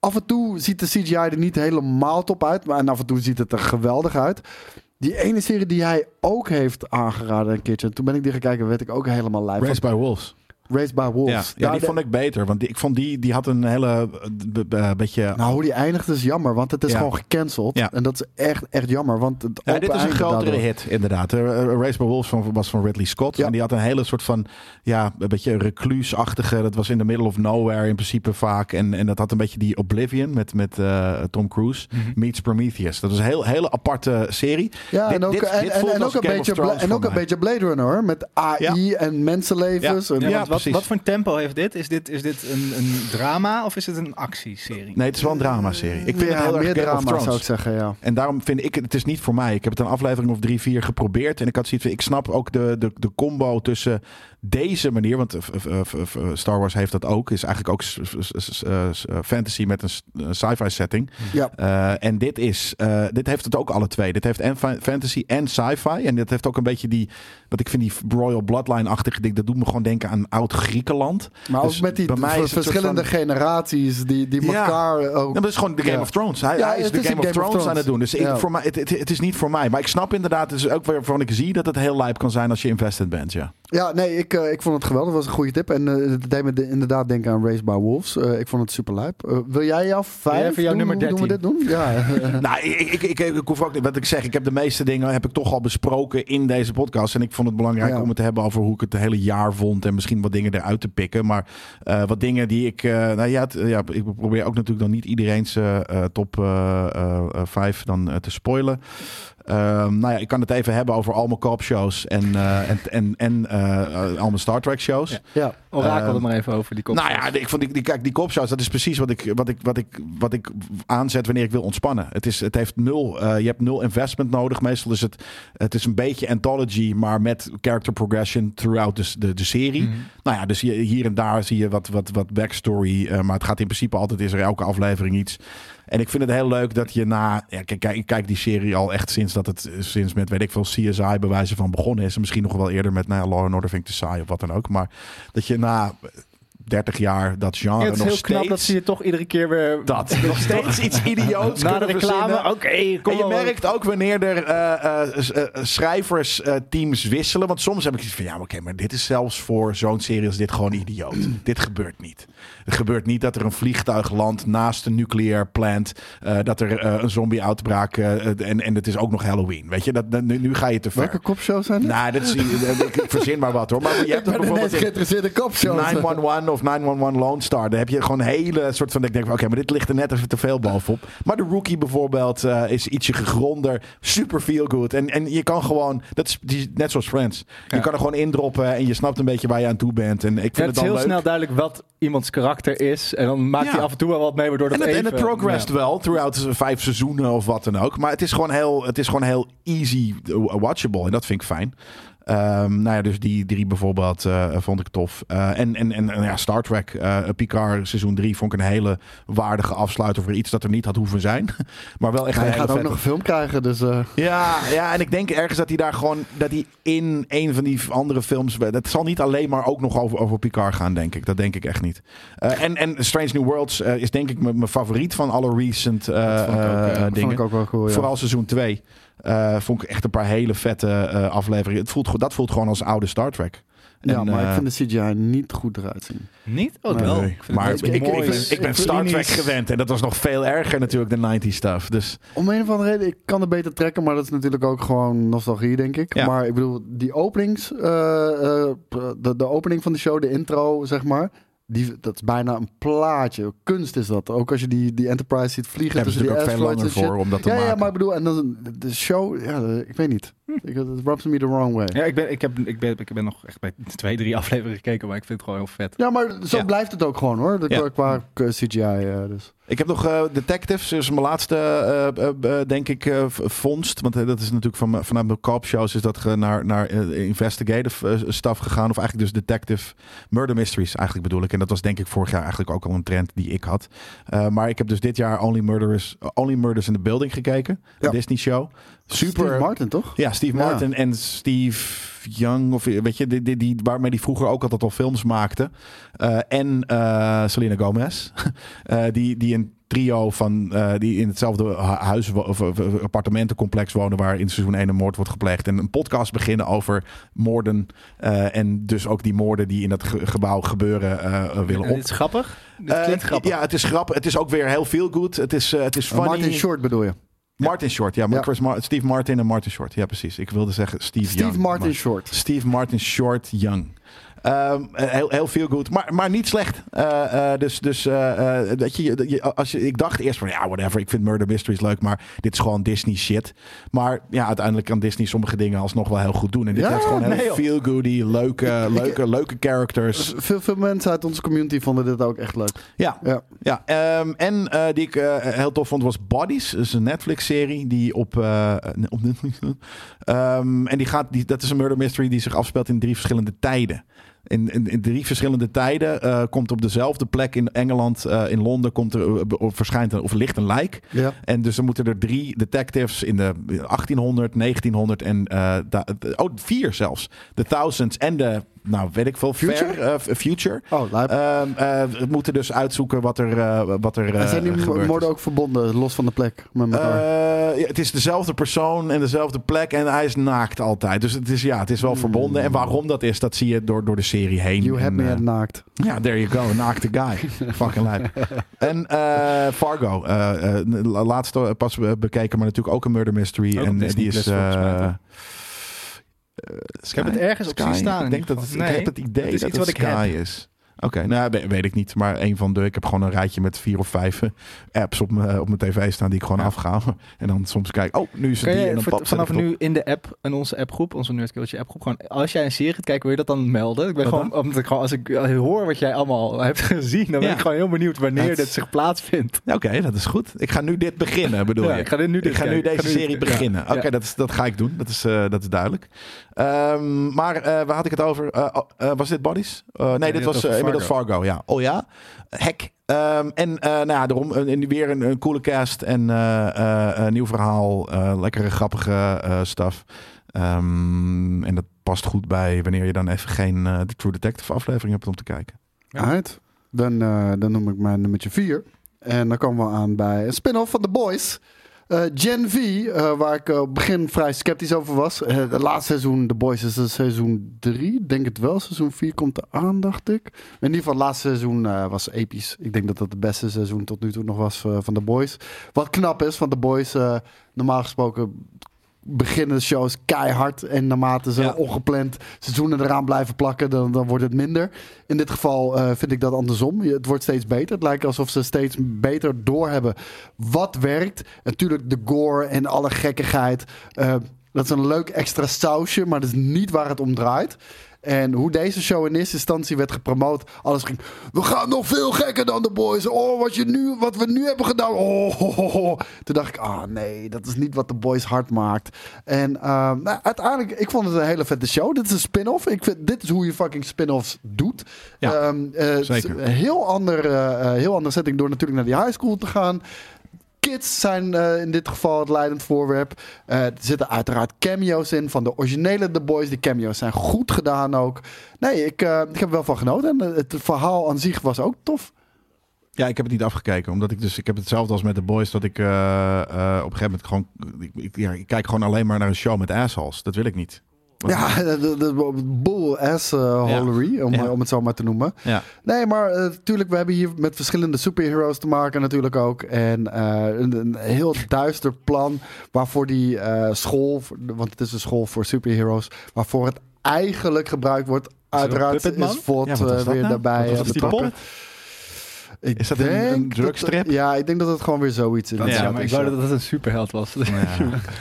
Af en toe ziet de CGI er niet helemaal top uit. Maar en af en toe ziet het er geweldig uit. Die ene serie die hij ook heeft aangeraden een keertje. En toen ben ik die gaan kijken, werd ik ook helemaal lijf. Raised by Wolves. Raised by Wolves. ja die de- vond ik beter. Want die, ik vond die, die had een hele eh, eh, beetje... Nou, hoe die eindigt is jammer, want het is Ja. gewoon gecanceld. Ja. En dat is echt, echt jammer, want het Ja, dit is een grotere daardoor. hit, inderdaad. Uh, Race by Wolves van, was van Ridley Scott. En die had een hele soort van, ja, een beetje recluusachtige. Dat was in the middle of nowhere in principe vaak. En, en dat had een beetje die Oblivion met, met eh, Tom Cruise. Meets Prometheus. Dat was een heel, hele aparte serie. Ja, Dit- en ook, dit- en, dit en, voelt en als ook, een, beetje, en ook een beetje Blade Runner hoor. Met AI en mensenlevens. Ja. En, Ja, wat precies. wat voor een tempo heeft dit? Is dit, is dit een, een drama of is het een actieserie? Nee, het is wel een dramaserie. Ik vind ja, het heel erg meer Game of drama Thrones. zou ik zeggen, ja. En daarom vind ik het, het is niet voor mij. Ik heb het een aflevering of drie, vier geprobeerd. En ik had zoiets van, ik snap ook de, de, de combo tussen deze manier. Want eh, f- f- Star Wars heeft dat ook. Is eigenlijk ook eh, eh, fantasy met een sci-fi setting. Ja. Eh, en dit is, eh, dit heeft het ook alle twee. Dit heeft en fa- fantasy en sci-fi. En dit heeft ook een beetje die, wat ik vind die Royal Bloodline-achtige ding. Dat doet me gewoon denken aan oud Griekenland. Maar Dus ook met die verschillende van- generaties die, die Ja. elkaar ook... Ja, maar dat is gewoon de Game Ja. of Thrones. Hij, Ja, hij is het de is Game, of, Game of Thrones, Thrones. aan het doen. Dus ik, Ja. voor mij, het, het, het is niet voor mij. Maar ik snap inderdaad, het is ook weer waarvan ik zie dat het heel lijp kan zijn als je invested bent. Ja. Ja, nee, ik, eh, ik vond het geweldig. Dat was een goede tip. En eh, het deed me de- inderdaad denken aan Race by Wolves. Eh, ik vond het super lijp. Wil jij jouw vijf even jouw doen? nummer Hoe doen we dit doen? Ja. nou, ik, ik, ik, ik hoef ook niet, wat ik zeg, ik heb de meeste dingen heb ik toch al besproken in deze podcast. En ik vond het belangrijk Ja. om het te hebben over hoe ik het hele jaar vond. En misschien wat dingen eruit te pikken. Maar eh, wat dingen die ik, eh, nou ja, ja, ik probeer ook natuurlijk dan niet iedereen's top eh, eh, eh, vijf dan te spoilen. Ehm, nou ja, ik kan het even hebben over al mijn co-op shows en, eh, en, en, en eh, al mijn Star Trek shows. Ja. ja. Orakel Ehm, er maar even over die kop. Nou ja, ik vond die, die, kijk, die kopshows, dat is precies wat ik, wat, ik, wat, ik, wat ik aanzet wanneer ik wil ontspannen. Het, is, het heeft nul, eh, je hebt nul investment nodig. Meestal is het, het is een beetje anthology, maar met character progression throughout de, de, de serie. Mhm. Nou ja, dus hier en daar zie je wat, wat, wat backstory. maar het gaat in principe altijd, is er elke aflevering iets. En ik vind het heel leuk dat je na. Ja, kijk, kijk, ik kijk die serie al echt sinds dat het sinds met weet ik veel CSI bewijzen van begonnen is. En misschien nog wel eerder met nou ja, Law and Order vind ik te saai of wat dan ook. Maar dat je na 30 jaar dat genre Ja, het is nog heel steeds knap dat ze je toch iedere keer weer... dat nog steeds iets idioots Na de reclame, oké, En je merkt ook wanneer er eh, eh, eh, schrijversteams wisselen. Want soms heb ik iets van ja, oké, maar dit is zelfs voor zo'n serie als dit gewoon idioot. dit gebeurt niet. Het gebeurt niet dat er een vliegtuig landt naast een nucleair plant. eh, dat er eh, een zombie-uitbraak eh, en, en het is ook nog Halloween. Weet je, dat, dat- nu, nu ga je te ver. Welke kopshows zijn? Nou, dat is, ik verzin maar wat hoor. Maar je hebt bijvoorbeeld ineens in- geïnteresseerd in kopshows. 911 of 911 Lone Star. Daar heb je gewoon een hele soort van... Ik denk van, oké, maar dit ligt er net even te veel bovenop. Maar de Rookie bijvoorbeeld eh, is ietsje gegronder. Super feel good. En, en je kan gewoon... Dat is die, net zoals Friends. Je Ja. kan er gewoon indroppen en je snapt een beetje waar je aan toe bent. En ik vind Ja, het het is heel leuk. snel duidelijk wat iemands karakter is. En dan maakt Ja. hij af en toe wel wat mee, waardoor dat En het, en even... het progressed Ja. wel throughout vijf seizoenen of wat dan ook. Maar het is gewoon heel, het is gewoon heel easy watchable. En dat vind ik fijn. Ehm, nou ja, dus die drie bijvoorbeeld eh, vond ik tof. Eh, en, en, en ja, Star Trek, eh Picard seizoen 3 vond ik een hele waardige afsluiter voor iets dat er niet had hoeven zijn. maar wel echt Hij een gaat ook vette- nog een film krijgen, dus... ja, ja, en ik denk ergens dat hij daar gewoon dat hij in een van die andere films. Dat zal niet alleen maar ook nog over, over Picard gaan, denk ik. Dat denk ik echt niet. En, en Strange New Worlds is denk ik mijn favoriet van alle recent Dat vond ik ook, ja. dingen. vond ik ook wel cool, ja. Vooral seizoen 2. Eh, vond ik echt een paar hele vette eh, afleveringen. Het voelt, dat voelt gewoon als oude Star Trek. Ja, En, maar ik eh, vind de CGI niet goed eruit zien. Niet? Oh, Nee. wel. nee. Ik vind maar het ik, ik, mooi. ik, ben, ik ben Star Trek gewend. En dat was nog veel erger natuurlijk, de 90s stuff. Dus Om een of andere reden, ik kan het beter trekken, maar dat is natuurlijk ook gewoon nostalgie, denk ik. Ja. Maar ik bedoel, die openings, eh, eh, de, de opening van de show, de intro, zeg maar, die, dat is bijna een plaatje. Kunst is dat. Ook als je die, die Enterprise ziet vliegen hebben ze natuurlijk ook veel langer voor om dat te Ja, maken. ja, maar ik bedoel, en dan de show, ja, ik weet niet. Ik, het rubs me the wrong way. Ja, ik ben, ik, heb, ik, ben, ik ben nog echt bij twee, drie afleveringen gekeken, maar ik vind het gewoon heel vet. Ja, maar zo Ja. blijft het ook gewoon hoor. De, Ja. Qua CGI. eh, dus. Ik heb nog eh, Detectives, dus mijn laatste, eh, denk ik, eh, vondst. Want dat is natuurlijk van, vanuit mijn cop shows is dat ge- naar, naar investigative stuff gegaan. Of eigenlijk dus detective murder mysteries eigenlijk bedoel ik. En dat was denk ik vorig jaar eigenlijk ook al een trend die ik had. Eh, maar ik heb dus dit jaar Only Murders, Only Murders in the Building gekeken. Ja. Een Disney show. Super. Steve Martin, toch? Ja, Steve Ja. Martin en Steve Young, of weet je, die, die, die, waarmee die vroeger ook altijd al films maakte. Eh, en eh Selena Gomez, Eh, die, die een trio van eh, die in hetzelfde hu- huis of, of- of appartementencomplex wonen waar in seizoen 1 een moord wordt gepleegd en een podcast beginnen over moorden eh, en dus ook die moorden die in dat ge- gebouw gebeuren willen En op. dit is grappig. Eh, klinkt grappig. Ja, het is grappig. Het is ook weer heel feel good. Het is, eh, het is funny. Martin Short bedoel je? Martin Short, ja, maar Ja. Chris Mar- Steve Martin en Martin Short. Ja, precies. Ik wilde zeggen Steve, Steve Young, Martin Short. Steve Martin Short Young. Ehm, heel, heel veel goed, maar, maar niet slecht. Eh, eh, dus dus eh, dat je, dat je, als je, ik dacht eerst van ja, whatever. Ik vind Murder Mysteries leuk, maar dit is gewoon Disney shit. Maar ja, uiteindelijk kan Disney sommige dingen alsnog wel heel goed doen. En dit Ja, heeft gewoon nee, heel feel goody, leuke, leuke, leuke characters. Veel, veel mensen uit onze community vonden dit ook echt leuk. Ja, Ja. ja. ehm, en die ik heel tof vond was Bodies. Dat is een Netflix-serie die op, op Netflix. Ehm, en die gaat, die, dat is een murder mystery die zich afspeelt in drie verschillende tijden. In, in, in drie verschillende tijden eh, komt op dezelfde plek in Engeland, eh, in Londen, komt er, eh, of verschijnt er, of ligt een lijk. Ja. En dus dan moeten er drie detectives in de 1800, 1900 en oh, vier zelfs. De thousands en de, nou weet ik veel, Future? eh, future. Oh, lijp. Ehm, eh, we moeten dus uitzoeken wat er, eh, wat er zijn eh, die gebeurd moorden is. ook verbonden, los van de plek met elkaar? Eh, ja, het is dezelfde persoon en dezelfde plek en hij is naakt altijd. Dus het is, ja, het is wel verbonden. En waarom dat is, dat zie je door, door de serie heen. you have me at naakt. ja, there you go. Naakte guy. Fucking lijp. En eh, Fargo. laatst eh, pas bekeken, maar natuurlijk ook een murder mystery. Ook en die is... Plus, eh, eh, Ik heb het ergens op Sky? zien staan. Ik, denk dat het, Nee, ik heb het idee is dat iets het wat ik Sky is. Oké, nou weet, ik niet. Maar een van de... Ik heb gewoon een rijtje met vier of vijf eh, apps op mijn op mijn tv staan die ik gewoon Ja. afga. En dan soms kijk oh, nu is het die. En dan pap, vanaf nu in de app, in onze appgroep, onze Nerdculture appgroep, gewoon als jij een serie gaat kijken, wil je dat dan melden? Ik ben Wat gewoon, omdat ik gewoon, als ik eh, hoor wat jij allemaal hebt gezien, dan ben Ja. ik gewoon heel benieuwd wanneer Het- dit zich plaatsvindt. Ja, Oké, dat is goed. Ik ga nu dit beginnen, bedoel Ja, je? ik ga dit nu ik dit ga nu kijken. deze Ik ga nu serie dit- ja. beginnen. Oké, dat, is- dat ga ik doen. Dat is, eh, dat is duidelijk. Ehm, maar eh, waar had ik het over? Eh, oh, eh, was dit Bodies? Eh, nee, dit was eh, over inmiddels Fargo. Ja. Oh ja. Hack. Ehm, en eh, nou ja, daarom een, een- weer een, een coole cast en eh, eh, een nieuw verhaal. eh, lekkere, grappige eh stuff. Ehm, en dat past goed bij wanneer je dan even geen eh, The True Detective aflevering hebt om te kijken. Ja. Alright. Dan, eh, dan noem ik mijn nummertje 4. En dan komen we aan bij een spin-off van The Boys. Eh, Gen V, eh, waar ik eh, op het begin vrij sceptisch over was. Het laatste seizoen, The Boys, is seizoen 3. Denk het wel. Seizoen 4 komt er aan, dacht ik. In ieder geval, het laatste seizoen was episch. Ik denk dat dat het beste seizoen tot nu toe nog was van The Boys. Wat knap is, want The Boys, normaal gesproken beginnen de shows keihard. En naarmate ze Ja. ongepland seizoenen eraan blijven plakken, dan, dan wordt het minder. In dit geval eh, vind ik dat andersom. Het wordt steeds beter. Het lijkt alsof ze steeds beter doorhebben wat werkt. Natuurlijk de gore en alle gekkigheid. eh, dat is een leuk extra sausje, maar dat is niet waar het om draait. En hoe deze show in eerste instantie werd gepromoot. Alles ging. We gaan nog veel gekker dan de boys. Oh, wat, je nu, wat we nu hebben gedaan. Oh, ho, ho, ho. Toen dacht ik, ah nee, dat is niet wat de boys hard maakt. En ehm, nou, uiteindelijk, ik vond het een hele vette show. Dit is een spin-off. Ik vind, dit is hoe je fucking spin-offs doet. Ja, Ehm, eh, zeker. Heel ander, eh, heel andere setting door natuurlijk naar die high school te gaan. Kids zijn eh, in dit geval het leidend voorwerp. Eh, er zitten uiteraard cameo's in van de originele The Boys. Die cameo's zijn goed gedaan ook. Nee, ik, eh, ik heb er wel van genoten. En het verhaal aan zich was ook tof. Ja, ik heb het niet afgekeken. Omdat ik dus, ik heb hetzelfde als met de boys. Dat ik op een gegeven moment gewoon, ik- ja, ik kijk gewoon alleen maar naar een show met assholes. Dat wil ik niet. Ja, de, de, de bull ass uh, Ja. holery, om, Ja. om het zo maar te noemen. Ja. Nee, maar natuurlijk, we hebben hier met verschillende superheroes te maken natuurlijk ook. En eh, een, een heel duister plan waarvoor die eh, school, want het is een school voor superheroes, waarvoor het eigenlijk gebruikt wordt. Uiteraard is eh, dat weer nou? daarbij. Eh, dat, die? Ik Is dat een- drugstrip? dat- ja, ik denk dat het gewoon weer zoiets is. Dat, Ja, ja, Dat maar ik is, wou dat het een superheld was. Ja.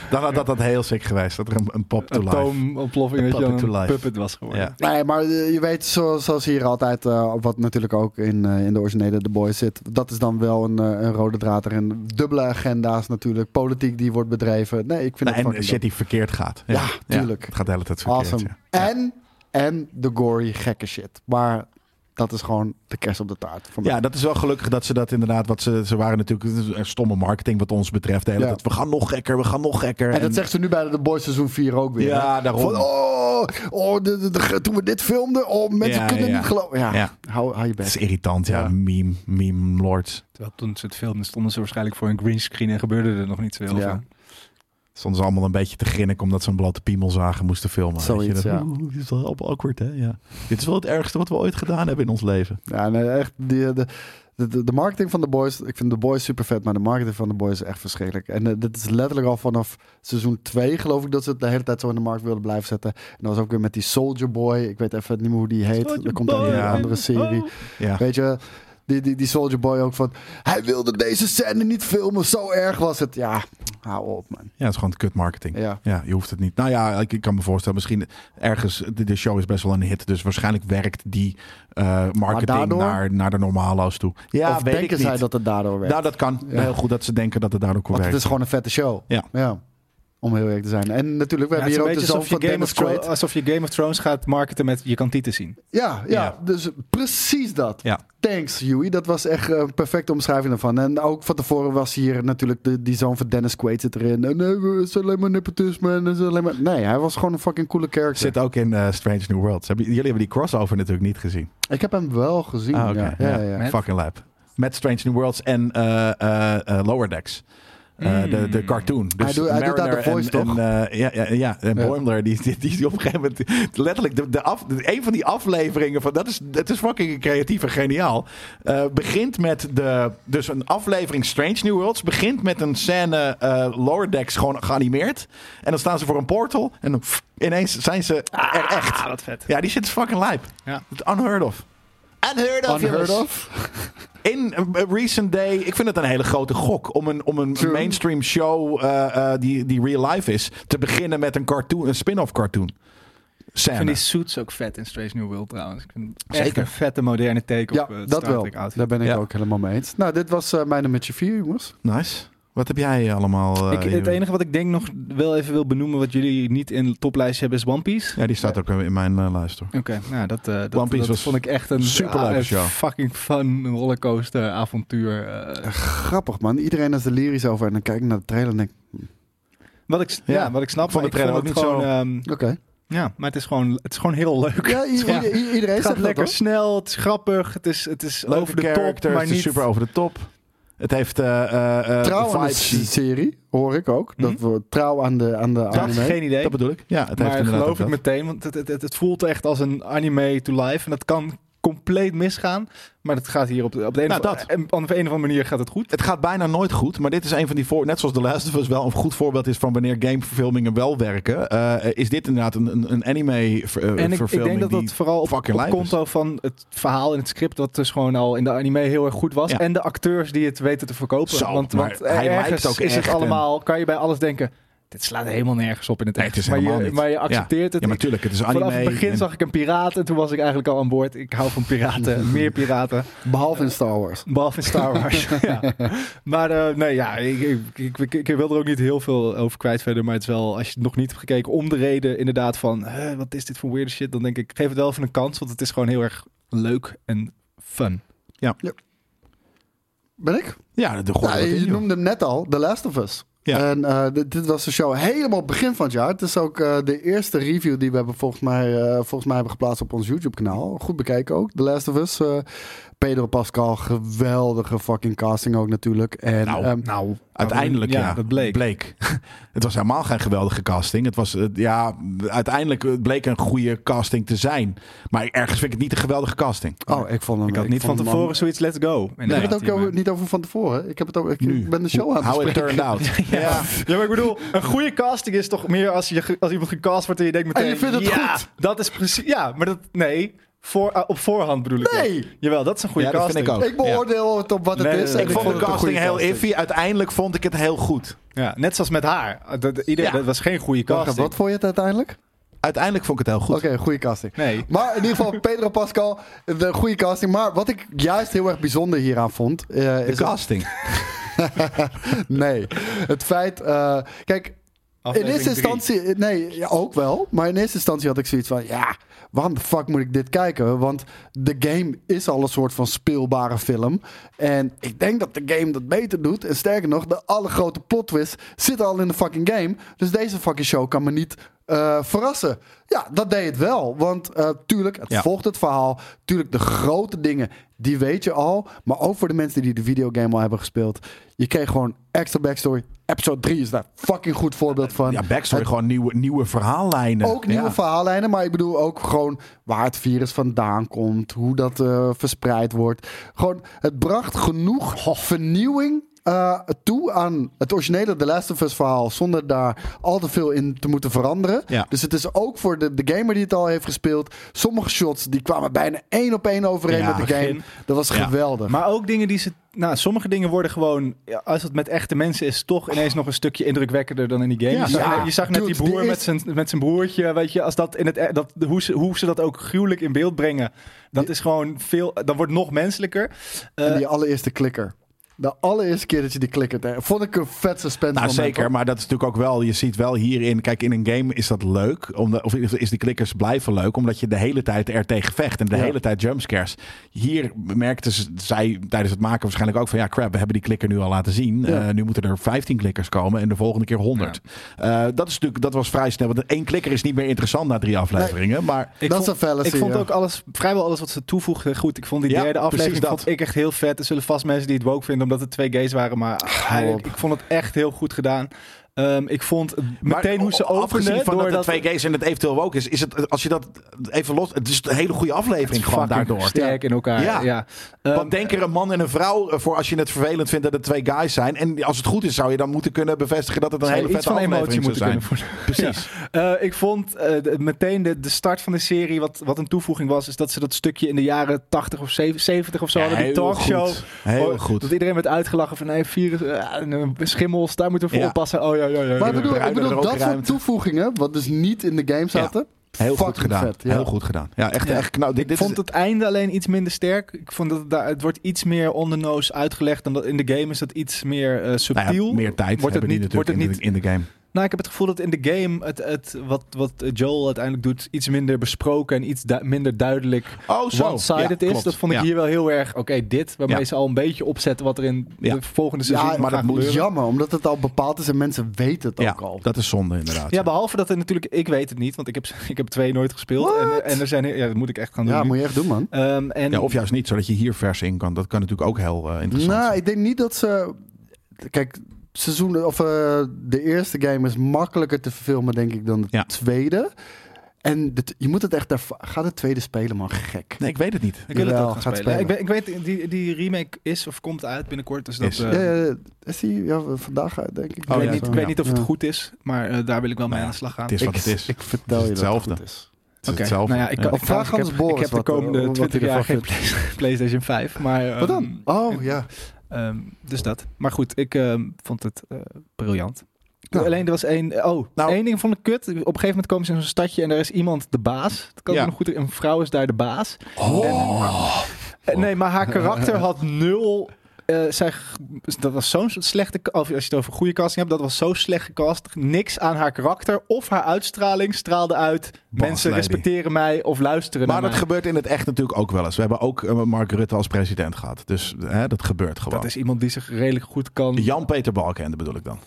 Dan had dat, dat heel sick geweest. Dat er een, een pop to Een life. atoomontploffing dat je een puppet was geworden. Ja. Nee, maar eh, je weet, zoals, zoals hier altijd, eh, wat natuurlijk ook in, eh, in de originele The Boys zit, dat is dan wel een, eh, een rode draad erin. Dubbele agenda's natuurlijk, politiek die wordt bedreven. Nee, ik vind Nou, het en fucking shit die verkeerd gaat. Ja, tuurlijk. het gaat de hele tijd verkeerd. awesome. ja. En, en de gory gekke shit. Maar dat is gewoon de kerst op de taart. Mij. Ja, dat is wel gelukkig dat ze dat inderdaad. Wat ze, ze waren natuurlijk het een stomme marketing wat ons betreft. De hele Ja. tijd, we gaan nog gekker, we gaan nog gekker. en dat zegt ze nu bij de Boys seizoen 4 ook weer. Ja, hè? daarom. Van, oh, oh de, de- de- toen we dit filmden, oh, mensen Ja, kunnen ja. niet geloven. Ja, Ja. Hou, hou je Het bek. is irritant, ja. Ja. Meme, meme lords. Terwijl toen ze het filmden stonden ze waarschijnlijk voor een greenscreen en gebeurde er nog niet zo heel Ja. veel. Stonden ze allemaal een beetje te grinniken omdat ze een blote piemel zagen moesten filmen. Zoiets, Weet je, dat- ja. Oeh, dit is wel awkward, hè? Ja. Dit is wel het ergste wat we ooit gedaan hebben in ons leven. Ja, nee, echt. Die, de, de, de, de marketing van de boys. Ik vind de boys super vet, maar de marketing van de boys is echt verschrikkelijk. En eh, dit is letterlijk al vanaf seizoen 2, geloof ik, dat ze het de hele tijd zo in de markt wilden blijven zetten. En dat was ook weer met die Soldier Boy. Ik weet even niet meer hoe die heet. Soulja Er komt dan een andere serie. Ja. Weet je, die, die, die Soldier Boy ook van. Hij wilde deze scène niet filmen, zo erg was het. Ja, hou op, man. ja, het is gewoon kut marketing. Ja. Ja, je hoeft het niet. Nou ja, ik, ik kan me voorstellen, misschien ergens, de, de show is best wel een hit. Dus waarschijnlijk werkt die eh, marketing daardoor? naar, naar de normalo's toe. Ja, of weet denken ik zij dat het daardoor werkt? Nou, dat kan. Ja. Heel goed dat ze denken dat het daardoor kon Want het is gewoon een vette show. Ja. Om heel eerlijk te zijn. En natuurlijk, we Ja, hebben hier ook de zoon alsof je, van Game Dennis of Thrones, Quaid. alsof je Game of Thrones gaat marketen met je kan titel zien. Ja, ja, Ja. dus precies dat. Ja. Thanks, Huey. Dat was echt een perfecte omschrijving ervan. En ook van tevoren was hier natuurlijk de, die zoon van Dennis Quaid zit erin. En nee, het is alleen maar nepotisme. En het is alleen maar... Nee, hij was gewoon een fucking coole character. Zit ook in eh, Strange New Worlds. Hebben, jullie hebben die crossover natuurlijk niet gezien. Ik heb hem wel gezien. Ah, ja. Ja, ja, Met? Fucking lab. Met Strange New Worlds en eh, eh, Lower Decks. Eh, de, de cartoon. Dus Hij doet- hij doet daar de voice, en, toch? En, eh, ja, ja, ja. En Ja. Boimler, die, die, die, op een gegeven moment... Letterlijk, de, de af, een van die afleveringen van... Dat is, dat is fucking creatief en geniaal. eh, begint met de... Dus een aflevering Strange New Worlds... begint met een scène Lower Decks gewoon geanimeerd. En dan staan ze voor een portal. En dan ineens zijn ze er echt. Ah, wat vet. Ja, die is fucking lijp. Ja. Unheard of. Unheard of, Unheard jongens. of. In a recent day, ik vind het een hele grote gok om een, om een True. mainstream show eh, eh, die, die real life is, te beginnen met een cartoon, een spin-off cartoon. Ik Scène. vind die suits ook vet in Strange New World trouwens. Ik vind het echt Zeker. een vette moderne take Ja, op eh, het dat wel. Daar ben ik Ja. ook helemaal mee eens. Nou, dit was eh, mijn nummertje 4, jongens. Nice. Wat heb jij allemaal? eh, Ik, het enige wat ik denk nog wel even wil benoemen, wat jullie niet in de toplijst hebben, is One Piece. Ja, die staat ook in mijn eh, lijst hoor. Oké, nou dat, eh, dat, One Piece dat was vond ik echt een een show. fucking fun rollercoaster avontuur. eh. Grappig, man. Iedereen is er lyrisch over. En dan kijk ik naar de trailer en denk wat ik, ja. Ja, wat ik snap, vond maar de ik trailer vond het ook niet gewoon, ehm, oké. ja, maar het is gewoon, het is gewoon heel leuk. Ja, Ja. iedereen Het zegt gaat lekker snel, het is grappig, het is, het is Leuke over de top, maar het is niet... super over de top. Het heeft eh eh eh, Trouw aan de serie, hoor ik ook. Dat we trouw aan de, aan de Dat anime. geen idee. Dat bedoel ik. Ja, het heeft maar inderdaad geloof ik dat. meteen, want het, het, het, het voelt echt als een anime to life. En dat kan compleet misgaan. Maar het gaat hier op de, op de een, Nou, of, dat. en op de een of andere manier gaat het goed. Het gaat bijna nooit goed, maar dit is een van die voor, net zoals The Last of Us wel een goed voorbeeld is van wanneer gameverfilmingen wel werken. eh, is dit inderdaad een, een, een anime ver, eh, En ik, ik verfilming denk dat dat vooral op, op konto van het verhaal en het script... dat dus gewoon al in de anime heel erg goed was. Ja. En de acteurs die het weten te verkopen. Zo, want want hij ergens lijkt ook is het allemaal... kan je bij alles denken... dit slaat helemaal nergens op in het Nee, echt. het is maar, helemaal je, niet. maar je accepteert het. Ja, maar tuurlijk, het is anime. Vanaf het begin en- zag ik een piraat en toen was ik eigenlijk al aan boord. Ik hou van piraten, meer piraten. Behalve in Star Wars. Behalve in Star Wars. ja. Maar eh, nee, ja, ik, ik, ik, ik wil er ook niet heel veel over kwijt verder. Maar het is wel, als je het nog niet hebt gekeken, om de reden inderdaad van... "Hè, wat is dit voor weird shit? Dan denk ik, geef het wel even een kans. Want het is gewoon heel erg leuk en fun. Ben ik? Ja, de goede Ja, je noemde hem net al, The Last of Us. Ja. En eh, dit, dit was de show helemaal begin van het jaar. Het is ook eh, de eerste review die we hebben volgens mij, eh, volgens mij hebben geplaatst op ons YouTube-kanaal. Goed bekeken ook, The Last of Us. Pedro Pascal, geweldige fucking casting ook natuurlijk. En, Nou, ehm, Nou, Uiteindelijk, ja. dat bleek. het was helemaal geen geweldige casting. Het was, ja, uiteindelijk bleek een goede casting te zijn. Maar ergens vind ik het niet een geweldige casting. oh, ik vond hem... ik had niet van tevoren zoiets let's go. Ik heb het ook over- niet over van tevoren. Ik, heb het ook, ik Nu. ben de show aan het How it turned out. Ja. ja, maar ik bedoel, een goede casting is toch meer als, je, als iemand gecast wordt en je denkt meteen... En je vindt het ja, goed. dat is precies... Ja, maar dat... Nee, voor, eh, op voorhand bedoel ik. Nee. dat. Jawel, dat is een goede Ja, dat vind casting. ik ook. Ik beoordeel het op wat het Nee, is. Ik vond vond de casting heel casting. iffy. Uiteindelijk vond ik het heel goed. Ja, net zoals met haar. Dat, iedereen, Ja. dat was geen goede casting. Wat vond je het uiteindelijk? Uiteindelijk vond ik het heel goed. Oké, goede casting. Nee. Maar in ieder geval, Pedro Pascal, de goede casting. Maar wat ik juist heel erg bijzonder hieraan vond... eh, De is casting. nee, het feit... eh, kijk, in eerste drie. instantie... Nee, ja, ook wel. Maar in eerste instantie had ik zoiets van... Ja, waarom de fuck moet ik dit kijken? Want de game is al een soort van speelbare film. En ik denk dat de game dat beter doet. En sterker nog, de allergrote plot twist zit al in de fucking game. Dus deze fucking show kan me niet eh, verrassen. Ja, dat deed het wel. Want eh, tuurlijk, het Ja. volgt het verhaal. Tuurlijk, de grote dingen, die weet je al. Maar ook voor de mensen die de videogame al hebben gespeeld. Je kreeg gewoon extra backstory, Episode 3 is daar fucking goed voorbeeld van. Ja, backstory, Het- gewoon nieuwe, nieuwe verhaallijnen. ook nieuwe Ja. verhaallijnen, maar ik bedoel ook gewoon waar het virus vandaan komt, hoe dat eh, verspreid wordt. Gewoon, het bracht genoeg vernieuwing eh, toe aan het originele The Last of Us verhaal, zonder daar al te veel in te moeten veranderen. Ja. Dus het is ook voor de, de gamer die het al heeft gespeeld. Sommige shots die kwamen bijna één op één overeen Ja, met de game. Dat was Ja. geweldig. Maar ook dingen die ze. Nou, sommige dingen worden gewoon. als het met echte mensen is, toch ineens nog een stukje indrukwekkender dan in die game. Ja, je, zag, ja. net- je zag net Dude, die broer die met zijn, met zijn broertje. Weet je, als dat in het. e- Dat, hoe, ze, hoe ze dat ook gruwelijk in beeld brengen. Dat is gewoon veel. Dan wordt nog menselijker. en Eh, die allereerste klikker. De allereerste keer dat je die klikker deed, vond ik een vet suspense Nou, moment, zeker, hoor. maar dat is natuurlijk ook wel, je ziet wel hierin, kijk, in een game is dat leuk, omdat, of is die klikkers blijven leuk, omdat je de hele tijd er tegen vecht en de Ja. hele tijd jumpscares. Hier merkte ze- zij tijdens het maken waarschijnlijk ook van, ja crap, we hebben die klikker nu al laten zien. Ja. Eh, nu moeten er 15 klikkers komen en de volgende keer 100. Eh, dat, is natuurlijk, dat was vrij snel, want één klikker is niet meer interessant na drie afleveringen, maar... ik dat vond, fallacy, ik vond ja. ook alles, vrijwel alles wat ze toevoegden goed. Ik vond die Ja, derde aflevering precies dat. vond ik echt heel vet. Er zullen vast mensen die het woke vinden omdat het twee gays waren. Maar ik vond het echt heel goed gedaan. Ehm, ik vond meteen Maar hoe ze openden. van door dat het twee gays en het eventueel woke is, is het, als je dat even los, het is een hele goede aflevering gewoon daardoor. sterk in elkaar. Ja. Ja. Ehm, Want denk er een man en een vrouw eh, voor als je het vervelend vindt dat het twee guys zijn. En als het goed is, zou je dan moeten kunnen bevestigen dat het een hele vette van aflevering kunnen zijn. Precies. Eh, ik vond eh, de- meteen de, de start van de serie, wat, wat een toevoeging was, is dat ze dat stukje in de jaren 80 of 70 of zo hadden, die talkshow. goed. Heel Oh, goed. Dat iedereen werd uitgelachen van nee, virus, schimmels, daar moeten we voor Ja. oppassen. Oh ja, ja. Maar ik bedoel, ik bedoel dat soort toevoegingen, wat dus niet in de game zaten. Heel goed gedaan. vet, ja. Heel goed gedaan. Ja, echt, Ja. echt nou, dit, ik dit vond is, het einde alleen iets minder sterk. Ik vond dat het, daar, het wordt iets meer on the nose uitgelegd. Dan dat in de game is dat iets meer eh, subtiel. nou ja, meer tijd Wordt het niet- wordt het in, de, in de game. Nou, ik heb het gevoel dat in de game het, het, wat, wat Joel uiteindelijk doet, iets minder besproken en iets du- minder duidelijk Oh, zo. one-sided Ja, is. klopt. Dat vond ik Ja. hier wel heel erg, oké, dit, waarmee Ja. ze al een beetje opzetten wat er in Ja. de volgende seizoen Ja, maar dat moet. Jammer, omdat het al bepaald is en mensen weten het Ja, ook al. dat is zonde inderdaad. Ja, behalve dat er natuurlijk, ik weet het niet, want ik heb, ik heb twee nooit gespeeld. En, en er zijn, ja, dat moet ik echt gaan doen. Ja, nu. moet je echt doen, man. Ehm, en Ja, of juist niet, zodat je hier vers in kan. Dat kan natuurlijk ook heel eh, interessant Nou, zijn. ik denk niet dat ze. Kijk, seizoen, of, eh, de eerste game is makkelijker te verfilmen, denk ik, dan de Ja. tweede. En de je moet het echt. erva- Ga de tweede spelen, man. Gek. Nee, ik weet het niet. ik wil het ook gaan gaat spelen. spelen. Ik, ben, ik weet, die, die remake is of komt uit binnenkort. Dus dat, Is. eh, Ja, ja, is die ja, vandaag uit, denk ik. ik Oh, weet, ja, niet, ik weet ja. niet of het Ja. goed is, maar eh, daar wil ik wel mee Nou aan de slag gaan. het is wat het is. Ik vertel Het je is dat het hetzelfde. goed is. Het hetzelfde. nou ja, ik, kan, ik, vraag ik, heb, Boris ik heb de komende eh, wat 20 hij jaar geen Play- PlayStation 5. Maar, Wat ehm, dan? Oh, ja. Ehm, dus dat. Maar goed, ik ehm, vond het eh, briljant. Ja. Alleen er was één. Oh, Nou- één ding vond ik kut. Op een gegeven moment komen ze in zo'n stadje en daar is iemand de baas. Dat kan Ja. nog goed. Een vrouw is daar de baas. Oh. Eh, Nee, maar haar karakter had nul. Eh, zij, dat was zo'n slechte. Of als je het over goede casting hebt, dat was zo slecht gecast. Niks aan haar karakter of haar uitstraling straalde uit. Mensen lady. respecteren mij of luisteren Maar naar dat mij. gebeurt in het echt natuurlijk ook wel eens. We hebben ook eh, Mark Rutte als president gehad. Dus hè, dat gebeurt gewoon. Dat is iemand die zich redelijk goed kan. Jan-Peter Balkenende bedoel ik dan.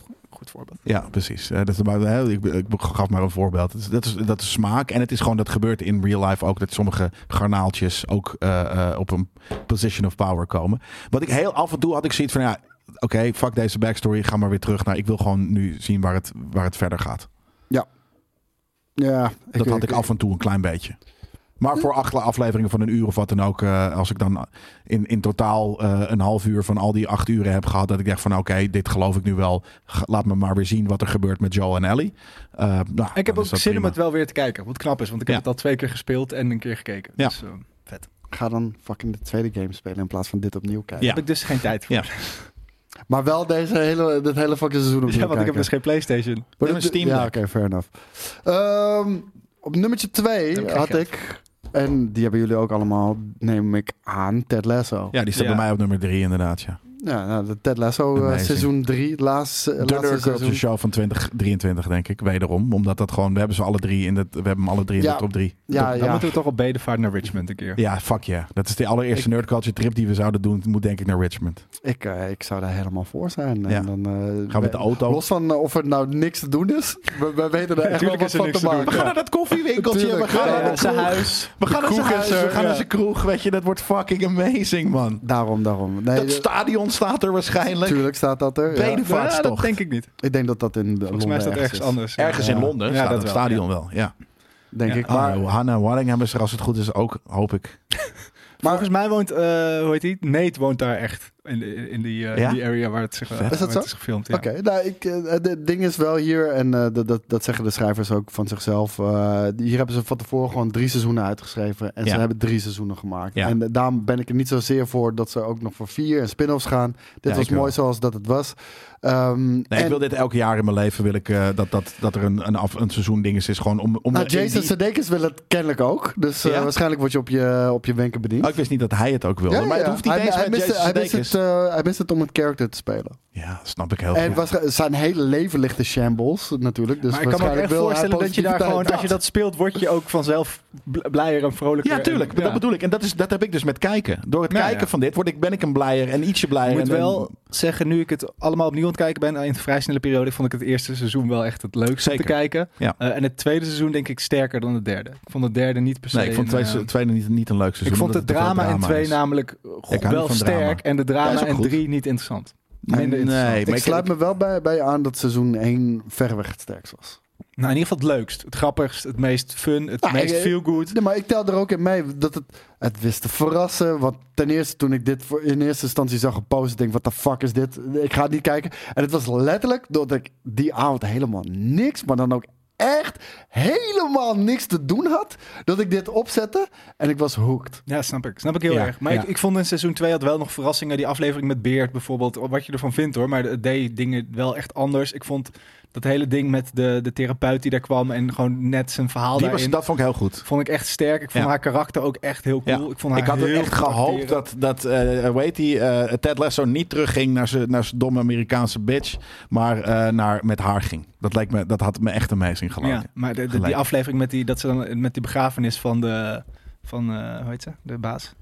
Goed voorbeeld. Ja, precies. Eh, dat is maar, hè, ik, ik gaf maar een voorbeeld. Dat is, dat, is, dat is smaak. En het is gewoon, dat gebeurt in real life ook. Dat sommige garnaaltjes ook eh, eh, op een position of power komen. Wat ik heel af en toe had ik zoiets van, ja, oké, fuck deze backstory. Ga maar weer terug naar, ik wil gewoon nu zien waar het, waar het verder gaat. Ja, Dat had ik af en toe een klein beetje. Maar voor acht afleveringen van een uur of wat dan ook, eh, als ik dan in, in totaal eh, een half uur van al die acht uren heb gehad, dat ik dacht van oké, dit geloof ik nu wel. Laat me maar weer zien wat er gebeurt met Joel en Ellie. Eh, nou, Ik heb ook zin om het wel weer te kijken. Wat knap is, want ik heb Ja. het al twee keer gespeeld en een keer gekeken. Ja. Dus, eh, vet. Ga dan fucking de tweede game spelen in plaats van dit opnieuw kijken. Ja. Heb ik dus geen tijd voor. Ja. Maar wel deze hele, dit hele fucking seizoen opnieuw Ja, want ik heb dus geen PlayStation. Maar een Steam Ja, oké, fair enough. Ehm, op nummertje twee heb ik geen had geld ik, en die hebben jullie ook allemaal, neem ik aan, Ted Lasso. Ja, die staat Ja. bij mij op nummer drie inderdaad, ja. Ja, nou, de Ted Lasso eh, Amazing. seizoen 3, het laatste, De laatste Nerd Culture seizoen. Show van 2023 denk ik, wederom. Omdat dat gewoon, we hebben ze alle drie in de, we hebben alle drie in Ja. de top drie. Ja, Dan ja. moeten we toch op bedevaart naar Richmond een keer. Ja, fuck yeah. Dat is de allereerste Nerd Culture trip die we zouden doen. Moet denk ik naar Richmond. Ik, eh, ik zou daar helemaal voor zijn. En Ja. dan, eh, Gaan we met de auto. Los van of er nou niks te doen is, we, we weten er echt wel wat van te maken. We gaan naar dat koffiewinkeltje. We gaan ja, naar zijn huis. We gaan naar zijn huis. We gaan naar zijn kroeg. Weet je, dat wordt fucking amazing, man. Daarom, daarom. Dat stadion staat er waarschijnlijk. Tuurlijk staat dat er. Ja. Ja, dat Bedevaartstocht. denk ik niet. Ik denk dat dat in Volgens mij is dat ergens is. anders. Ergens Ja. in Londen Ja, staat dat het wel, stadion wel. Ja. Denk Ja. ik. Maar, Maar Hannah Waddingham is er als het goed is ook, hoop ik. maar Volgens mij woont, eh, hoe heet die? Nate woont daar echt. In, de, in, die, eh, Ja? die area waar het zich waar Is dat het zo? is gefilmd. Ja. Oké, nou, ik, eh, het ding is wel hier, en eh, dat, dat, dat zeggen de schrijvers ook van zichzelf. eh, hier hebben ze van tevoren gewoon drie seizoenen uitgeschreven. En Ja. ze hebben drie seizoenen gemaakt. Ja. En daarom ben ik er niet zozeer voor dat ze ook nog voor vier en spin-offs gaan. Dit Ja, was wel. mooi zoals dat het was. Ehm, Nee, en, ik wil dit elk jaar in mijn leven wil ik, dat, dat, dat er een, een, af, een seizoen dinges is. Gewoon om, om nou, in Jason die- Sudeikis wil het kennelijk ook. Dus eh, Ja? waarschijnlijk word je op je, op je wenken bediend. Oh, ik wist niet dat hij het ook wilde. Ja, ja, Maar het hoeft niet hij, eens hij, met Jason hij, mist Het, eh, hij mist het om een character te spelen. Ja, snap ik heel En goed. waarsch- zijn hele leven ligt in shambles natuurlijk. Dus maar ik kan me ook echt voorstellen dat je daar gewoon, als je dat speelt, word je ook vanzelf bl- blijer en vrolijker. Ja, tuurlijk. En, Dat bedoel ik. En dat, is, dat heb ik dus met kijken. Door het Ja, kijken ja. van dit word ik, ben ik een blijer en ietsje blijer. Ik moet en, en- wel zeggen, nu ik het allemaal opnieuw aan het kijken ben, in een vrij snelle periode, vond ik het eerste seizoen wel echt het leukste Zeker. te kijken. Ja. Eh, en het tweede seizoen denk ik sterker dan het derde. Ik vond het derde niet per se. Nee, ik vond een, het tweede, eh, tweede niet, niet een leuk seizoen. ik vond het drama in twee is. namelijk wel sterk drama. en de Ja, drama goed. drie niet interessant. Nee, Minder interessant. maar Ik ik- sluit me wel bij, bij aan dat seizoen 1 verreweg het sterkst was. Nou, in ieder geval het leukst, het grappigst, het meest fun, het Nou, meest ik- feel good. Nee, maar ik tel er ook in mee dat het, het wist te verrassen. Want ten eerste toen ik dit voor in eerste instantie zag gepost, denk wat de fuck is dit? Ik ga het niet kijken. En het was letterlijk doordat ik die avond helemaal niks, maar dan ook echt helemaal niks te doen had, dat ik dit opzette en ik was hooked. Ja, snap ik. Snap ik heel Ja, erg. Maar ja. ik, ik vond in seizoen 2 had wel nog verrassingen. Die aflevering met Beert bijvoorbeeld. Wat je ervan vindt hoor. Maar het deed dingen wel echt anders. Ik vond dat hele ding met de, de therapeut die daar kwam. En gewoon net zijn verhaal die was, dat vond ik heel goed. Vond ik echt sterk. Ik vond Ja. haar karakter ook echt heel cool. Ja. Ik, vond haar Ik had heel echt gehoopt dat, dat hoe heet die, eh, Ted Lasso niet terugging naar zijn naar domme Amerikaanse bitch, maar eh, naar, met haar ging. Dat, leek me, dat had me echt amazing geleken. Ja, maar de, die aflevering met die, dat ze dan met die begrafenis van de, van, hoe heet ze? De baas.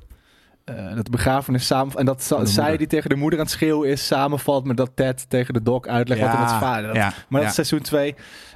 Eh, dat de begrafenis samen en dat zij moeder. die tegen de moeder aan het schreeuwen is samenvalt met dat Ted tegen de doc uitlegt wat er met zijn vader. Dat- ja, Maar dat is seizoen 2.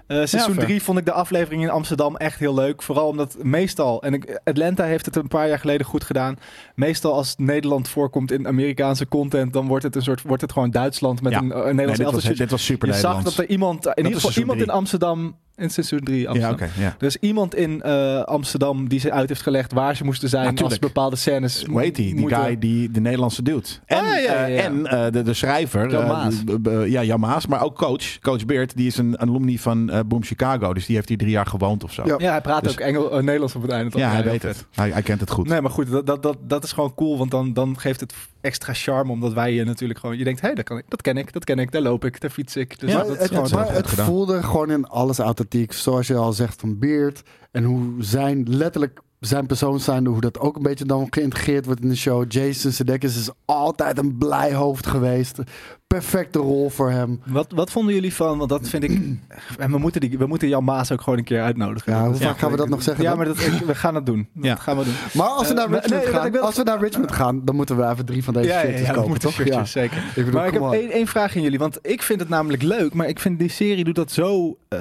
seizoen fair. 3 vond ik de aflevering in Amsterdam echt heel leuk. Vooral omdat meestal, en ik, Atlanta heeft het een paar jaar geleden goed gedaan. Meestal als Nederland voorkomt in Amerikaanse content, dan wordt het een soort, wordt het gewoon Duitsland met een, een Nee, Nederlands dit, was, elftal. dit was super Je zag dat er iemand, in ieder geval seizoen iemand in Amsterdam, in seizoen 3 ja, Amsterdam. ja. Er is iemand in eh, Amsterdam die ze uit heeft gelegd waar ze moesten zijn als bepaalde scènes. Hoe heet die? Die guy die de Nederlandse duwt. En, Ah, ja, ja, eh, en eh, de, de schrijver. Eh, ja, Jan Maas. Maar ook coach. Coach Beert. Die is een alumni van eh, Boom Chicago. Dus die heeft hier drie jaar gewoond of zo. Ja. Ja, hij praat Dus- ook Engel, eh, Nederlands op het einde. Ja, hij weet het. Hij, hij kent het goed. Nee, maar goed, dat, dat, dat, dat is gewoon cool, want dan, dan geeft het extra charme, omdat wij je natuurlijk gewoon, je denkt, hé, dat, kan ik, dat ken ik, dat ken ik, daar loop ik, daar fiets ik. Dus Ja, dat is het, gewoon het, voelde gewoon in alles authentiek. Zoals je al zegt van Beard. En hoe zijn, letterlijk zijn persoon zijnde, hoe dat ook een beetje dan geïntegreerd wordt in de show. Jason Sudeikis is altijd een blij hoofd geweest. Perfecte rol voor hem. Wat, wat vonden jullie van, want dat vind ik, en we moeten, die, we moeten Jan Maas ook gewoon een keer uitnodigen. Ja, hoe Dat- vaak gaan we dat nog zeggen Ja, dan? maar dat, ik- we gaan het doen. Ja. Dat gaan we doen. Maar als we Eh, naar Richmond nee, dat gaan, als we naar Richmond gaan, dan moeten we even drie van deze Ja, ja, shirtjes ja, we kopen, moeten toch? shirtjes, Ja. zeker. Ik bedoel, Maar ik heb één vraag aan jullie, want ik vind het namelijk leuk, maar ik vind die serie doet dat zo eh,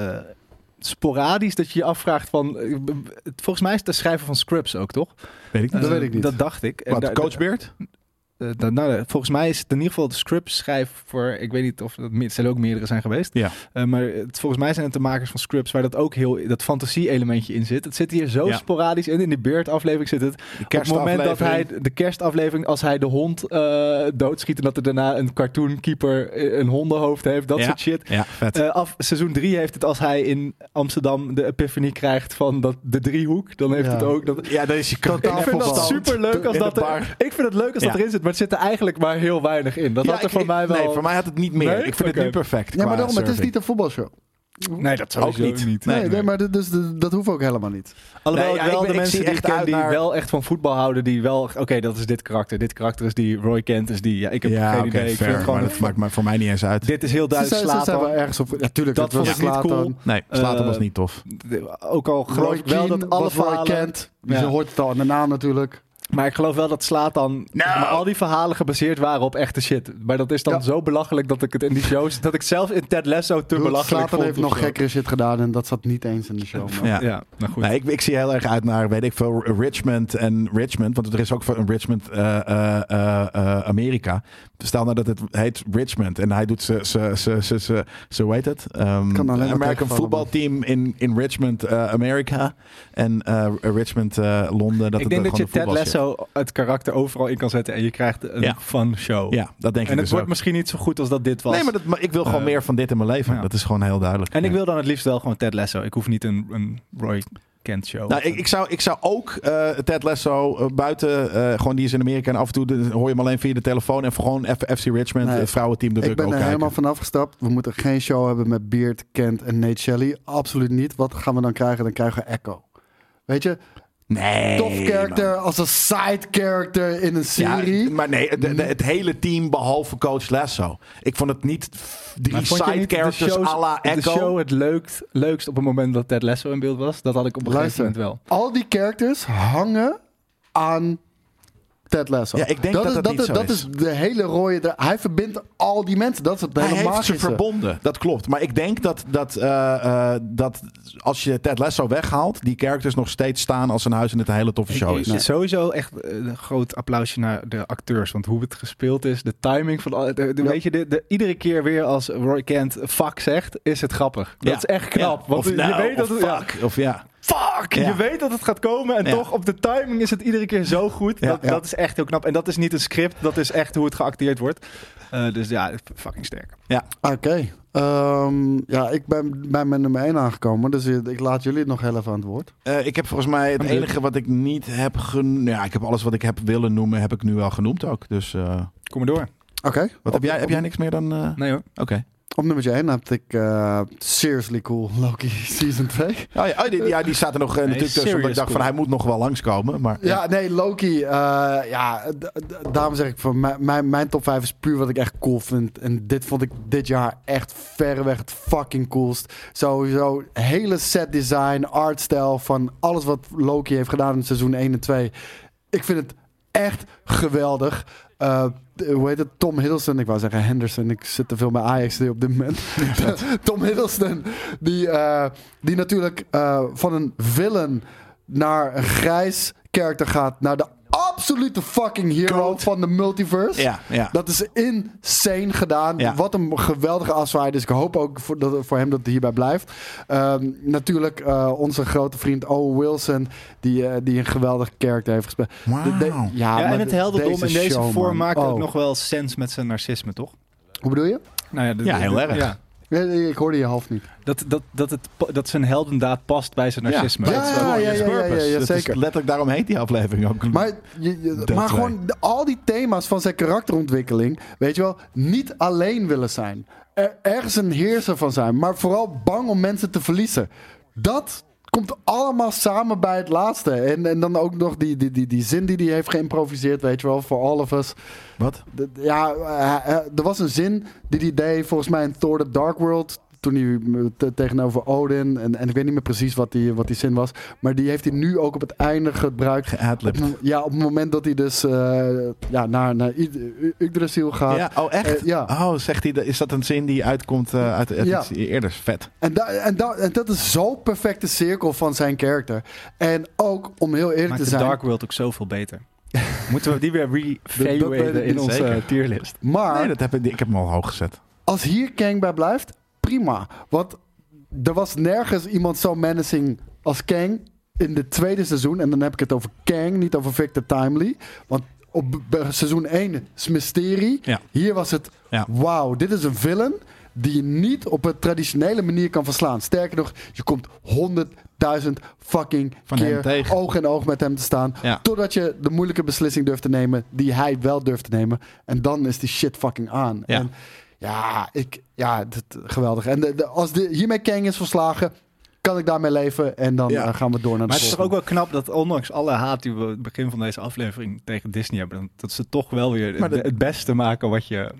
sporadisch dat je je afvraagt van, eh, volgens mij is het de schrijver van Scrubs ook, toch? Weet ik niet. Dat Eh, weet ik niet. Dat dacht ik. En Wat, Coach Beert? Eh, nou, volgens mij is het in ieder geval de script schrijf voor. Ik weet niet of het zullen ook meerdere zijn geweest. Ja. Eh, maar het, volgens mij zijn het de makers van scripts waar dat ook heel dat fantasie-elementje in zit. Het zit hier zo Ja. sporadisch in. In die Beard-aflevering zit het. De Op het moment dat hij de kerstaflevering, als hij de hond eh, doodschiet en dat er daarna een cartoonkeeper eh, een hondenhoofd heeft, dat Ja. soort shit. Ja, vet. Eh, af, seizoen 3 heeft het als hij in Amsterdam de epiphanie krijgt van dat, de driehoek. Dan heeft Ja. het ook. Dat, ja, dat is je Totaal ik vind dat super leuk als de dat er. Ik vind het leuk als dat erin zit, maar het zit er eigenlijk maar heel weinig in. Dat Ja, had er ik- voor mij wel. Nee, voor mij had het niet meer. Nee? Ik vind het nu perfect. Ja, maar daarom, het is niet een voetbalshow. Nee, dat Ook niet. niet. Nee, Nee, nee, maar dus, dat hoeft ook helemaal niet. Alhoewel Nee, ik ja, wel ben- de ik mensen zie die echt ken die naar- wel echt van voetbal houden, die wel, oké, dat is dit karakter. Dit karakter is die, Roy Kent is die. Ja, ik heb Ja, geen oké, idee. Ik fair, vind gewoon, maar dat maakt maar voor mij niet eens uit. dit is heel Ze duidelijk ze wel Slatan. ergens op... Ja, tuurlijk, Dat het was niet cool. Nee, Slater Eh, was niet tof. Ook al geloof ik wel dat alle Roy. Kent. Je Ja. hoort het al in de naam natuurlijk. Maar ik geloof wel dat slaat dan Nou. al die verhalen gebaseerd waren op echte shit. Maar dat is dan Ja. zo belachelijk dat ik het in die shows... dat ik zelf in Ted Lasso te belachelijk Slatan vond. heeft nog zo. gekkere shit gedaan en dat zat niet eens in de show. Maar... Ja. Ja, nou goed. Nee, ik, ik zie heel erg uit naar, weet ik veel, Richmond en Richmond. Want er is ook van een Richmond eh, eh, eh, Amerika. Stel nou dat het heet Richmond. En hij doet ze, ze, ze, ze, ze, ze hoe heet het? Ehm, American voetbalteam in, in Richmond, eh, Amerika. En eh, Richmond, eh, Londen. Dat ik het denk dat je Ted Lasso het karakter overal in kan zetten en je krijgt een Ja. fun show. Ja, dat denk En ik het dus wordt ook. misschien niet zo goed als dat dit was. Nee, maar, dat, maar ik wil gewoon meer van dit in mijn leven. ja. Dat is gewoon heel duidelijk. En ik wil dan het liefst wel gewoon Ted Lasso. Ik hoef niet een, een Roy Kent show. Nou, ik, ik, zou, ik zou ook eh, Ted Lasso eh, buiten, eh, gewoon die is in Amerika en af en toe de- hoor je hem alleen via de telefoon en gewoon even FC Richmond, Nee. het vrouwenteam, de Ik druk ben er kijken. helemaal vanaf gestapt. We moeten geen show hebben met Beard, Kent en Nate Shelley. Absoluut niet. Wat gaan we dan krijgen? Dan krijgen we Echo. Weet je, Nee, tof man. character als een side character in een serie. Ja, maar nee, de- de- het hele team behalve Coach Lasso. Ik vond het niet drie je side niet de characters shows- à la De Echo. show het leukst, leukst op het moment dat Ted Lasso in beeld was. Dat had ik op een gegeven moment wel. Al die characters hangen aan Ted Lasso. Ja, ik denk dat is, dat dat, niet is, zo dat is. is de hele rode... Hij verbindt al die mensen. Dat is het Hij hele heeft ze verbonden, dat klopt. Maar ik denk dat, dat, eh, eh, dat als je Ted Lasso weghaalt, die characters nog steeds staan als een huis en het een hele toffe show is. Sowieso echt eh, een groot applausje naar de acteurs. Want hoe het gespeeld is, de timing van... De, de- Ja. Weet je, de, de- iedere keer weer als Roy Kent fuck zegt, is het grappig. Dat Ja. is echt knap. Ja. Want of je nou, weet dat het... fuck. Of ja. Fuck! Ja. Je weet dat het gaat komen en Ja. toch op de timing is het iedere keer zo goed. Ja. Dat, Ja. dat is echt heel knap. En dat is niet een script, dat is echt hoe het geacteerd wordt. Eh, dus ja, fucking sterk. Oké. Ehm, ja, ik ben bij mijn nummer 1 aangekomen. Dus ik laat jullie nog heel even aan het woord. Eh, ik heb volgens mij het enige wat ik niet heb genoemd. Ja, ik heb alles wat ik heb willen noemen, heb ik nu al genoemd ook. Dus eh, Kom maar door. Oké. wat heb jij? Heb jij niks meer dan? eh, Nee hoor. Oké. Op nummer 1 heb ik eh, Seriously Cool Loki Season 2. Oh, ja, oh, die, ja, die staat er nog eh, natuurlijk tussen. Omdat ik dacht van hij moet nog wel langskomen. Maar Ja, nee, Loki. eh, ja, daarom zeg ik van mijn, mijn, mijn top 5 is puur wat ik echt cool vind. En dit vond ik dit jaar echt verreweg het fucking coolst. Sowieso hele set design, artstijl van alles wat Loki heeft gedaan in seizoen 1 en 2. Ik vind het echt geweldig. Eh, hoe heet het? Tom Hiddleston. Ik wou zeggen Henderson. Ik zit te veel bij Ajax op dit moment. Tom Hiddleston. Die, eh, die natuurlijk eh, van een villain naar een grijs karakter gaat. Naar de absolute fucking hero Goat. van de multiverse. ja, ja. Dat is insane gedaan. Ja. Wat een geweldige afzwaai. Dus ik hoop ook voor, dat, voor hem dat het hierbij blijft. Ehm, natuurlijk eh, onze grote vriend Owen Wilson. Die, eh, die een geweldige karakter heeft gespeeld. Wauw. De- de- ja, en het de- heldendom in deze show, vorm man. maakt ook Oh. nog wel sens met zijn narcisme, toch? Hoe bedoel je? Nou ja, de- Ja, de- heel erg. Nee, Ik hoorde je half niet. Dat, dat, dat, het, dat zijn heldendaad past bij zijn narcisme. Ja, Dat is wel ja, ja, ja, ja, zeker. letterlijk daarom heet die aflevering ook. Maar, je, je- Dat maar gewoon al die thema's van zijn karakterontwikkeling, weet je wel, niet alleen willen zijn. Er, ergens een heerser van zijn, maar vooral bang om mensen te verliezen. Dat komt allemaal samen bij het laatste. En, en dan ook nog die, die, die, die zin die hij heeft geïmproviseerd, weet je wel, voor all of us. Wat? Ja, eh, eh, er was een zin die hij deed volgens mij in Thor The Dark World. Toen hij eh, te- tegenover Odin. En, en ik weet niet meer precies wat die, wat die zin was. Maar die heeft hij nu ook op het einde gebruikt. Ja, op het moment dat hij dus eh, ja, naar, naar Yg- Yg- Yggdrasil gaat. Ja, oh echt? Eh, ja. Oh, zegt hij, dat- is dat een zin die uitkomt eh, uit, uit Ja. iets eerder? Vet. En, da- en, da- en dat is zo'n perfecte cirkel van zijn karakter. En ook, om heel eerlijk Maakt te de zijn... Dark World ook zoveel beter. Moeten we die weer ik in onze zeker. tierlist? Maar Nee, dat heb ik, ik heb hem al hoog gezet. als hier Kang bij blijft, prima. Want er was nergens iemand zo menacing als Kang in de tweede seizoen. En dan heb ik het over Kang, niet over Victor Timely. Want op seizoen 1 is mysterie. Ja. Hier was het, Ja. wauw, dit is een villain die je niet op een traditionele manier kan verslaan. Sterker nog, je komt honderdduizend fucking Van keer oog in oog met hem te staan. Ja. Totdat je de moeilijke beslissing durft te nemen die hij wel durft te nemen. En dan is die shit fucking aan. Ja. En ja, ik, ja dat, geweldig. En de, de- als de, hiermee Kang is verslagen, kan ik daarmee leven. En dan Ja. eh, gaan we door naar de Maar het is toch ook wel knap dat ondanks alle haat die we het begin van deze aflevering tegen Disney hebben, dat ze toch wel weer het, de- het beste maken wat je...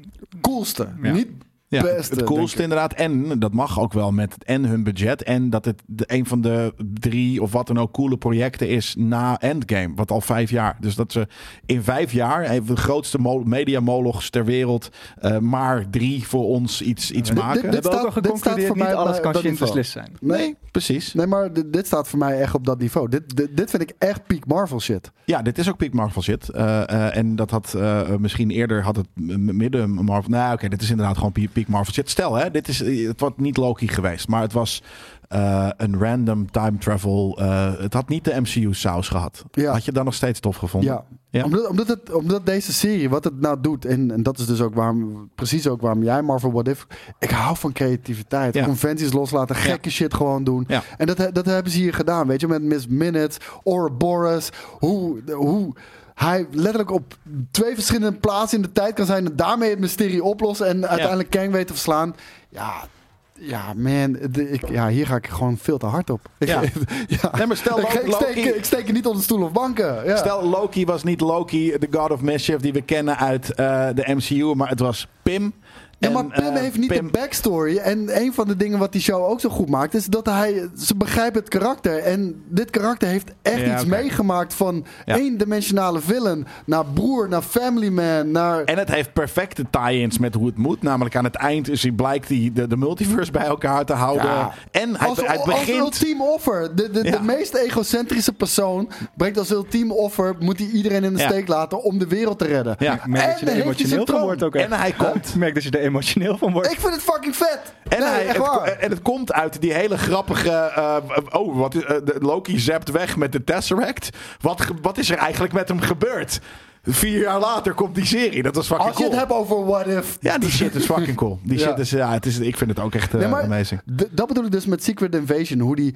coolste. Ja. Niet Ja, beste. het coolste inderdaad. En dat mag ook wel met en hun budget. En dat het de, een van de drie of wat dan ook coole projecten is na Endgame. Wat al vijf jaar. Dus dat ze in vijf jaar even de grootste mo- mediamolochs ter wereld. eh, maar drie voor ons iets, iets Dit- maken. We hebben ook staat- al dit staat geconcludeerd, voor mij alles kan dat Schindler's niveau. List zijn. nee, precies. Nee, maar dit, dit staat voor mij echt op dat niveau. Dit, dit, dit vind ik echt peak Marvel shit. Ja, dit is ook peak Marvel shit. Eh, eh, en dat had eh, misschien eerder had het midden Marvel. Nou, oké, dit is inderdaad gewoon peak peak Marvel shit. Stel, hè, dit is het wordt niet Loki geweest, maar het was eh, een random time travel. eh, het had niet de MCU saus gehad. Ja. Had je dan nog steeds tof gevonden? Ja. Ja. Omdat, omdat, het, omdat deze serie, wat het nou doet, en, en dat is dus ook waarom, precies ook waarom jij Marvel What If. Ik hou van creativiteit. Ja. Conventies loslaten, gekke shit gewoon doen. Ja. En dat, dat hebben ze hier gedaan, weet je, met Miss Minute, Ouroboros. Hoe, hoe hij letterlijk op twee verschillende plaatsen in de tijd kan zijn en daarmee het mysterie oplossen en uiteindelijk Kang weet te verslaan. Ja, ja, man, de- ik, ja, hier ga ik gewoon veel te hard op. Ja. ja. Nee, maar stel ik, ik, Loki- steek, ik steek er niet onder stoel of banken. Ja. Stel, Loki was niet Loki, de God of Mischief die we kennen uit eh, de MCU, maar het was Pim. Ja, En, maar Pim eh, heeft niet Pim- een backstory. En een van de dingen wat die show ook zo goed maakt, is dat hij. Ze begrijpen het karakter. En dit karakter heeft echt Ja, iets meegemaakt van Ja. eendimensionale villain naar broer, naar family man, naar. En het heeft perfecte tie-ins met hoe het moet. Namelijk aan het eind is hij blijkt hij de, de multiverse bij elkaar te houden. Ja. En hij, als, hij als ultiem offer. De, de, Ja. de meest egocentrische persoon brengt als ultiem offer. Moet hij iedereen in de Ja. steek laten om de wereld te redden. Ja. Ik merk dat je En er emotioneel van wordt ook En echt. hij komt... Ik merk dat je er emotioneel van wordt. Ik vind het fucking vet. En, nee, hij, echt het, waar. en het komt uit die hele grappige. eh, oh, wat, eh, Loki zapt weg met de Tesseract. Wat, wat is er eigenlijk met hem gebeurd? Vier jaar later komt die serie. Dat was fucking Als je cool. het hebt over what if. Ja, die shit is fucking cool. Die Ja. shit is, ja, het is, ik vind het ook echt eh, Nee, amazing. dat bedoel ik dus met Secret Invasion. Hoe die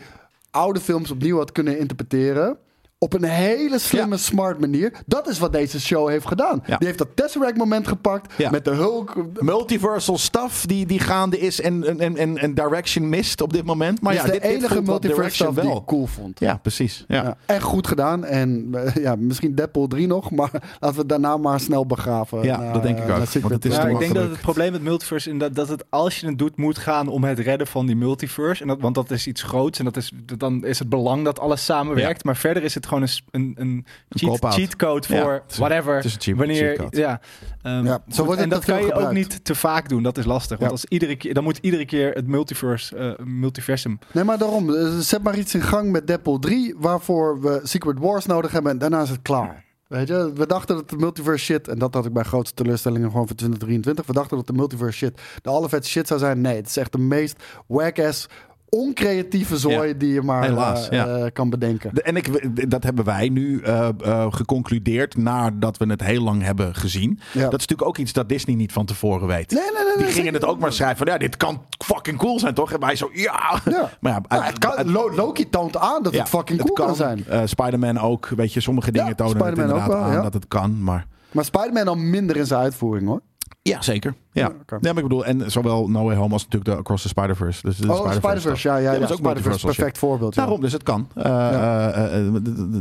oude films opnieuw had kunnen interpreteren. Op een hele slimme, Ja. smart manier. Dat is wat deze show heeft gedaan. Ja. Die heeft dat Tesseract moment gepakt. Ja. Met de Hulk. Multiversal stuff die, die gaande is en, en, en, en direction mist op dit moment. Maar is de dit, dit enige multiverse direction stuff die wel. ik cool vond. Ja, precies. Ja. Ja, echt goed gedaan. En eh, ja, misschien Deadpool 3 nog. Maar laten we het daarna maar snel begraven. Ja, naar, dat denk ik eh, ook, naar Secret want het is Ja, te ik denk dat het probleem met multiverse is dat, dat het als je het doet moet gaan om het redden van die multiverse. En dat, want dat is iets groots en dat is, dan is het belang dat alles samenwerkt. Maar verder is het gewoon een, een, een cheat, cheatcode Ja, voor whatever. cheat- wanneer, ja, Ehm, Ja, zo wordt en dat kan je ook niet te vaak doen. Dat is lastig. Want als iedere keer, dan moet iedere keer het multiverse, eh, multiversum. Nee, maar daarom. eh, Zet maar iets in gang met Deadpool 3. Waarvoor we Secret Wars nodig hebben. En daarna is het klaar. Weet je, we dachten dat de multiverse shit, en dat had ik bij grootste teleurstellingen gewoon voor 2023. We dachten dat de multiverse shit de allervetste shit zou zijn. Nee, het is echt de meest whack-ass, oncreatieve zooi Ja. die je maar Helaas, eh, ja. eh, kan bedenken. De- En ik, dat hebben wij nu eh, geconcludeerd nadat we het heel lang hebben gezien. Ja. Dat is natuurlijk ook iets dat Disney niet van tevoren weet. Nee, nee, nee. Die gingen het ook maar schrijven van ja, dit kan fucking cool zijn toch? En wij zo ja. Maar ja, Nou, het kan, Lo- Loki toont aan dat het fucking cool kan, zijn. Spider-Man ook. Weet je, sommige dingen tonen het inderdaad wel, aan dat het kan. Maar Maar Spider-Man al minder in zijn uitvoering hoor. ja, zeker. Ja. Nee, maar ik bedoel, en zowel No Way Home als natuurlijk de Across the Spider-Verse. Dus de oh, Spider-Verse, ja, ja, ja. dat is ook Spider-Verse, shit. perfect voorbeeld. ja. Daarom, dus het kan. Eh, Ja. eh, eh,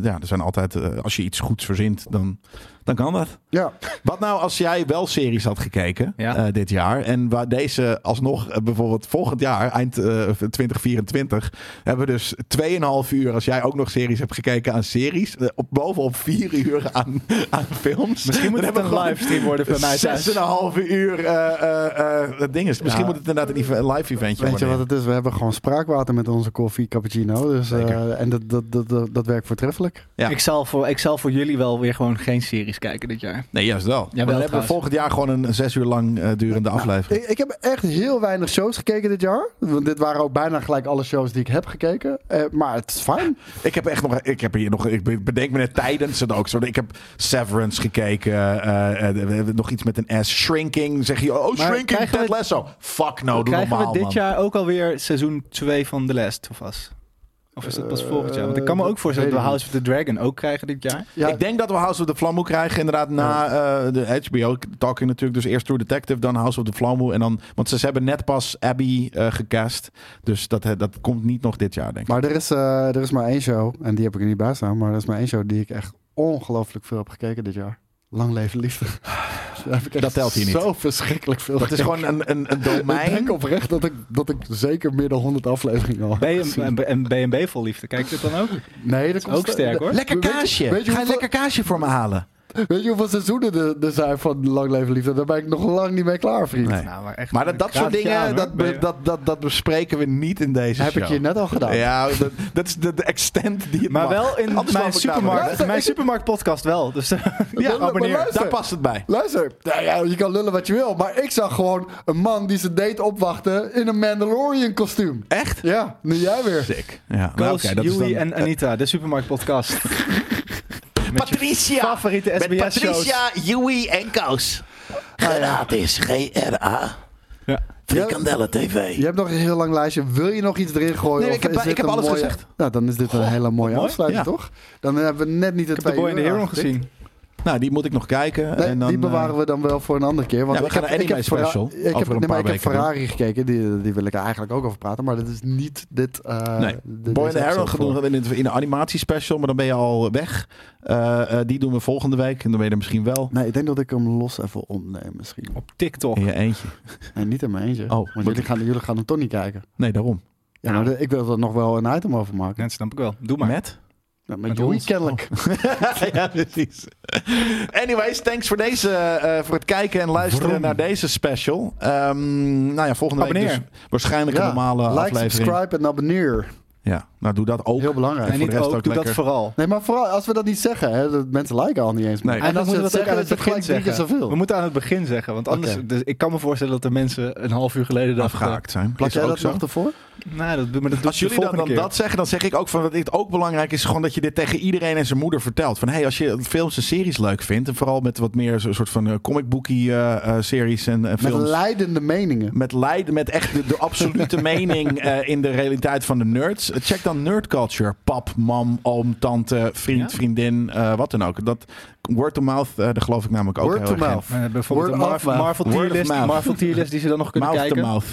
ja, er zijn altijd, eh, als je iets goeds verzint, dan, dan kan dat. Ja. Wat nou als jij wel series had gekeken Ja. eh, dit jaar en waar deze alsnog bijvoorbeeld volgend jaar, eind eh, 2024, hebben we dus 2,5 uur als jij ook nog series hebt gekeken aan series, op bovenop 4 uur aan, aan films. Misschien moet het een gewoon livestream worden voor mij thuis. 6,5 uur het ding is. Misschien Ja. moet het inderdaad een live eventje Weet je worden. wat het is? We hebben gewoon spraakwater met onze koffie cappuccino. Dus, eh, en dat, dat, dat, dat, dat werkt voortreffelijk. Ja. Ik, zal voor, ik zal voor jullie wel weer gewoon geen series kijken dit jaar. Nee, juist wel. Hebben we trouwens. volgend jaar gewoon een zes uur lang eh, durende aflevering. Ik, ik heb echt heel weinig shows gekeken dit jaar. Want dit waren ook bijna gelijk alle shows die ik heb gekeken. Eh, maar het is fijn. Ik heb echt nog, ik heb hier nog, ik bedenk me net tijdens het ook zo. Ik heb Severance gekeken, eh, eh, we hebben nog iets met een S. Shrinking, zeg je, oh Maar Shrinking, krijgen Ted we- Lasso. Fuck no, doe Krijgen normaal we dit man. jaar ook alweer seizoen 2 van The Last of Us? Of is dat pas volgend jaar? Want ik kan me Eh, ook voorstellen dat we House of the Dragon ook krijgen dit jaar. Ja, Ik denk dat we House of the Flamme krijgen inderdaad na eh, de HBO talking natuurlijk. Dus eerst True Detective, dan House of the Flamme. En dan, want ze, ze hebben net pas Abby eh, gecast. Dus dat, eh, dat komt niet nog dit jaar, denk ik. maar er is, eh, er is maar één show. En die heb ik er niet bij staan. Maar er is maar één show die ik echt ongelooflijk veel heb gekeken dit jaar. Lang leven liefde. Echt Dat telt hier niet. Zo verschrikkelijk veel. Dat is gewoon een, een, een Ik denk domein. oprecht dat ik, dat ik zeker meer dan 100 afleveringen al een, een B&B vol liefde? Kijk je dit dan ook? Nee, dat komt Ook sterk, hoor. Lekker Weet je- kaasje. weet je Ga je lekker kaasje voor me halen? Weet je hoeveel seizoenen er, er zijn van Lang Leven Liefde? Daar ben ik nog lang niet mee klaar, vriend. Nee. Nou, maar echt. Maar dat, dat soort dingen, aan, dat, be- dat, dat, dat bespreken we niet in deze heb show. ik je net al gedaan. Ja, dat, dat is de, de extent die het Maar mag. wel in Anders mijn supermarkt, Luister, mijn ik- supermarktpodcast wel. Dus Ja, maar abonneer. luister. Daar past het bij. Luister, nou ja, je kan lullen wat je wil, maar ik zag gewoon een man die zijn date opwachtte in een Mandalorian kostuum. Echt? Ja, nu jij weer. Sick. Ja, nou, dat is Joey dan- en Anita, de supermarktpodcast. Met je Patricia. favoriete Met. Patricia, Joey en Koos. Gratis, GRA. Ja. Frikandellen TV. Je hebt nog een heel lang lijstje. Wil je nog iets erin gooien? Nee, of ik heb- ik heb alles mooie... gezegd. Nou, dan is dit een hele mooie mooi. afsluiting, Ja. toch? Dan hebben we net niet de Ik heb de Boy in Hero gezien. Nou, die moet ik nog kijken. Nee, en dan, die bewaren eh, we dan wel voor een andere keer. Want Ja, we ik gaan heb, een anime special Ik heb, over een nee, maar ik heb doen. Ferrari gekeken. Die, die wil ik er eigenlijk ook over praten. Maar dat is niet dit. eh Nee. Boy the Arrow genoemd in, in de animatiespecial, maar dan ben je al weg. Eh, eh, die doen we volgende week en dan ben je er misschien wel Nee, ik denk dat ik hem los even opneem misschien. Op TikTok. in je eentje. Nee, niet in mijn eentje. Oh, Want jullie gaan, jullie gaan hem toch niet kijken. Nee, daarom. Ja, maar ik wil er nog wel een item over maken. Ja, dat snap ik wel. Doe maar. Met? Ja, met Met Joey ons. kennelijk. ja, precies. Anyways, thanks voor, deze, eh, voor het kijken en luisteren Vroom. naar deze special. Ehm, nou ja, volgende Abonneer. week dus waarschijnlijk een normale like, aflevering. subscribe en abonneer. Ja, nou doe dat ook. Heel belangrijk. En voor niet de rest ook, ook doe dat vooral. Nee, maar vooral als we dat niet zeggen, hè, dat mensen liken al niet eens. meer. Nee. En als we moeten dat we zeggen, aan het drie keer zoveel. We moeten aan het begin zeggen, want anders... Dus ik kan me voorstellen dat de mensen een half uur geleden dachten... afgehaakt zijn. Plak jij ook dat zo? nog ervoor? Nou, dat, maar dat doe Als jullie dan, volgende dan keer. dat zeggen, dan zeg ik ook van dat het ook belangrijk is gewoon dat je dit tegen iedereen en zijn moeder vertelt. Van hey, als je films en series leuk vindt, en vooral met wat meer zo'n soort van uh, comicbookie eh, eh, series en eh, Met films. leidende meningen. Met lijden, met echt de, de absolute mening eh, in de realiteit van de nerds. Eh, Check dan Nerd Culture. Pap, mam, oom, tante, vriend, Ja? vriendin, eh, wat dan ook. Dat word to mouth, eh daar geloof ik namelijk ook Word heel to erg in. mouth. Eh, bijvoorbeeld Word Marvel, mouth. Marvel tierlist, mouth. Marvel tierlist die ze dan nog kunnen Mouth kijken. to mouth.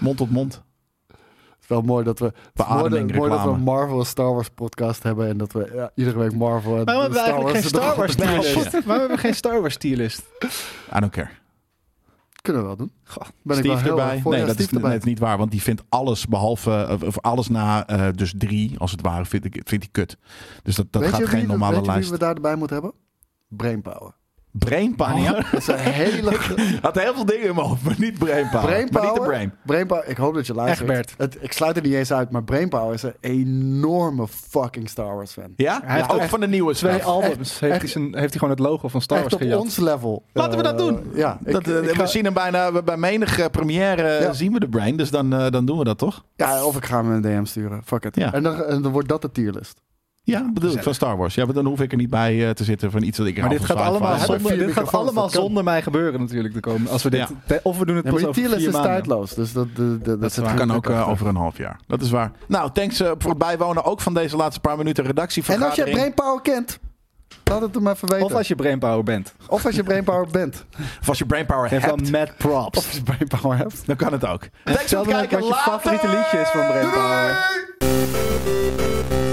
Mond tot mond. Het is wel mooi dat we, mooi, Beademing, dat- mooi dat we een Marvel Star Wars podcast hebben. En dat we ja, iedere week Marvel en Waarom hebben we Star eigenlijk geen Wars Star Wars erop- tierlist? Waarom hebben we geen Star Wars tierlist? I don't care. Kunnen we wel doen. Goh, Ben ik wel Steve erbij. voor. Nee, Ja, dat is Steve erbij. net niet waar. Want die vindt alles behalve, eh, of alles na eh, dus drie, als het ware, vindt, ik, vindt hij kut. Dus dat, dat Weet gaat geen wie, normale weet je wie lijst. we daarbij moeten hebben? Brainpower. Brainpower. Dat is een hele... Had heel veel dingen in mijn hoofd, maar niet brainpower. Brainpower. Maar niet de brain. Brainpower, ik hoop dat je luistert. Egbert. Het, ik sluit er niet eens uit, maar Brainpower is een enorme fucking Star Wars fan. Ja? Hij heeft ook echt van de nieuwe Twee albums echt- heeft, echt- hij zijn, heeft hij gewoon het logo van Star Echt Wars op gejat. ons level. Laten we dat Eh, doen. Ja, ik, Dat, eh, ik we ga- zien hem bijna bij menig eh, première Ja. zien we de brain. Dus dan, eh, dan doen we dat toch? ja, of ik ga hem een DM sturen. Fuck it. Ja. En, dan, en dan wordt dat de tierlist. Ja, bedoel ik, van Star Wars. Ja, maar dan hoef ik er niet bij eh, te zitten van iets dat ik Maar dit gaat allemaal, zonder, dit gaat allemaal zonder mij gebeuren natuurlijk. De komen, als we dit, Ja. te- of we doen het Ja, pas over vier is maanden. tijdloos. Dus dat, dat, kan ook eh, over een half jaar. Dat is waar. Nou, thanks eh, voor het bijwonen ook van deze laatste paar minuten En als redactievergadering. je Brainpower kent, laat het hem even weten. Of als je brainpower bent. Of als je Brainpower bent. Of als je brainpower hebt, dan mad props. Of als je Brainpower hebt. dan kan het ook. En Thanks voor het kijken. wat je favoriete liedje is van brainpower. Doei!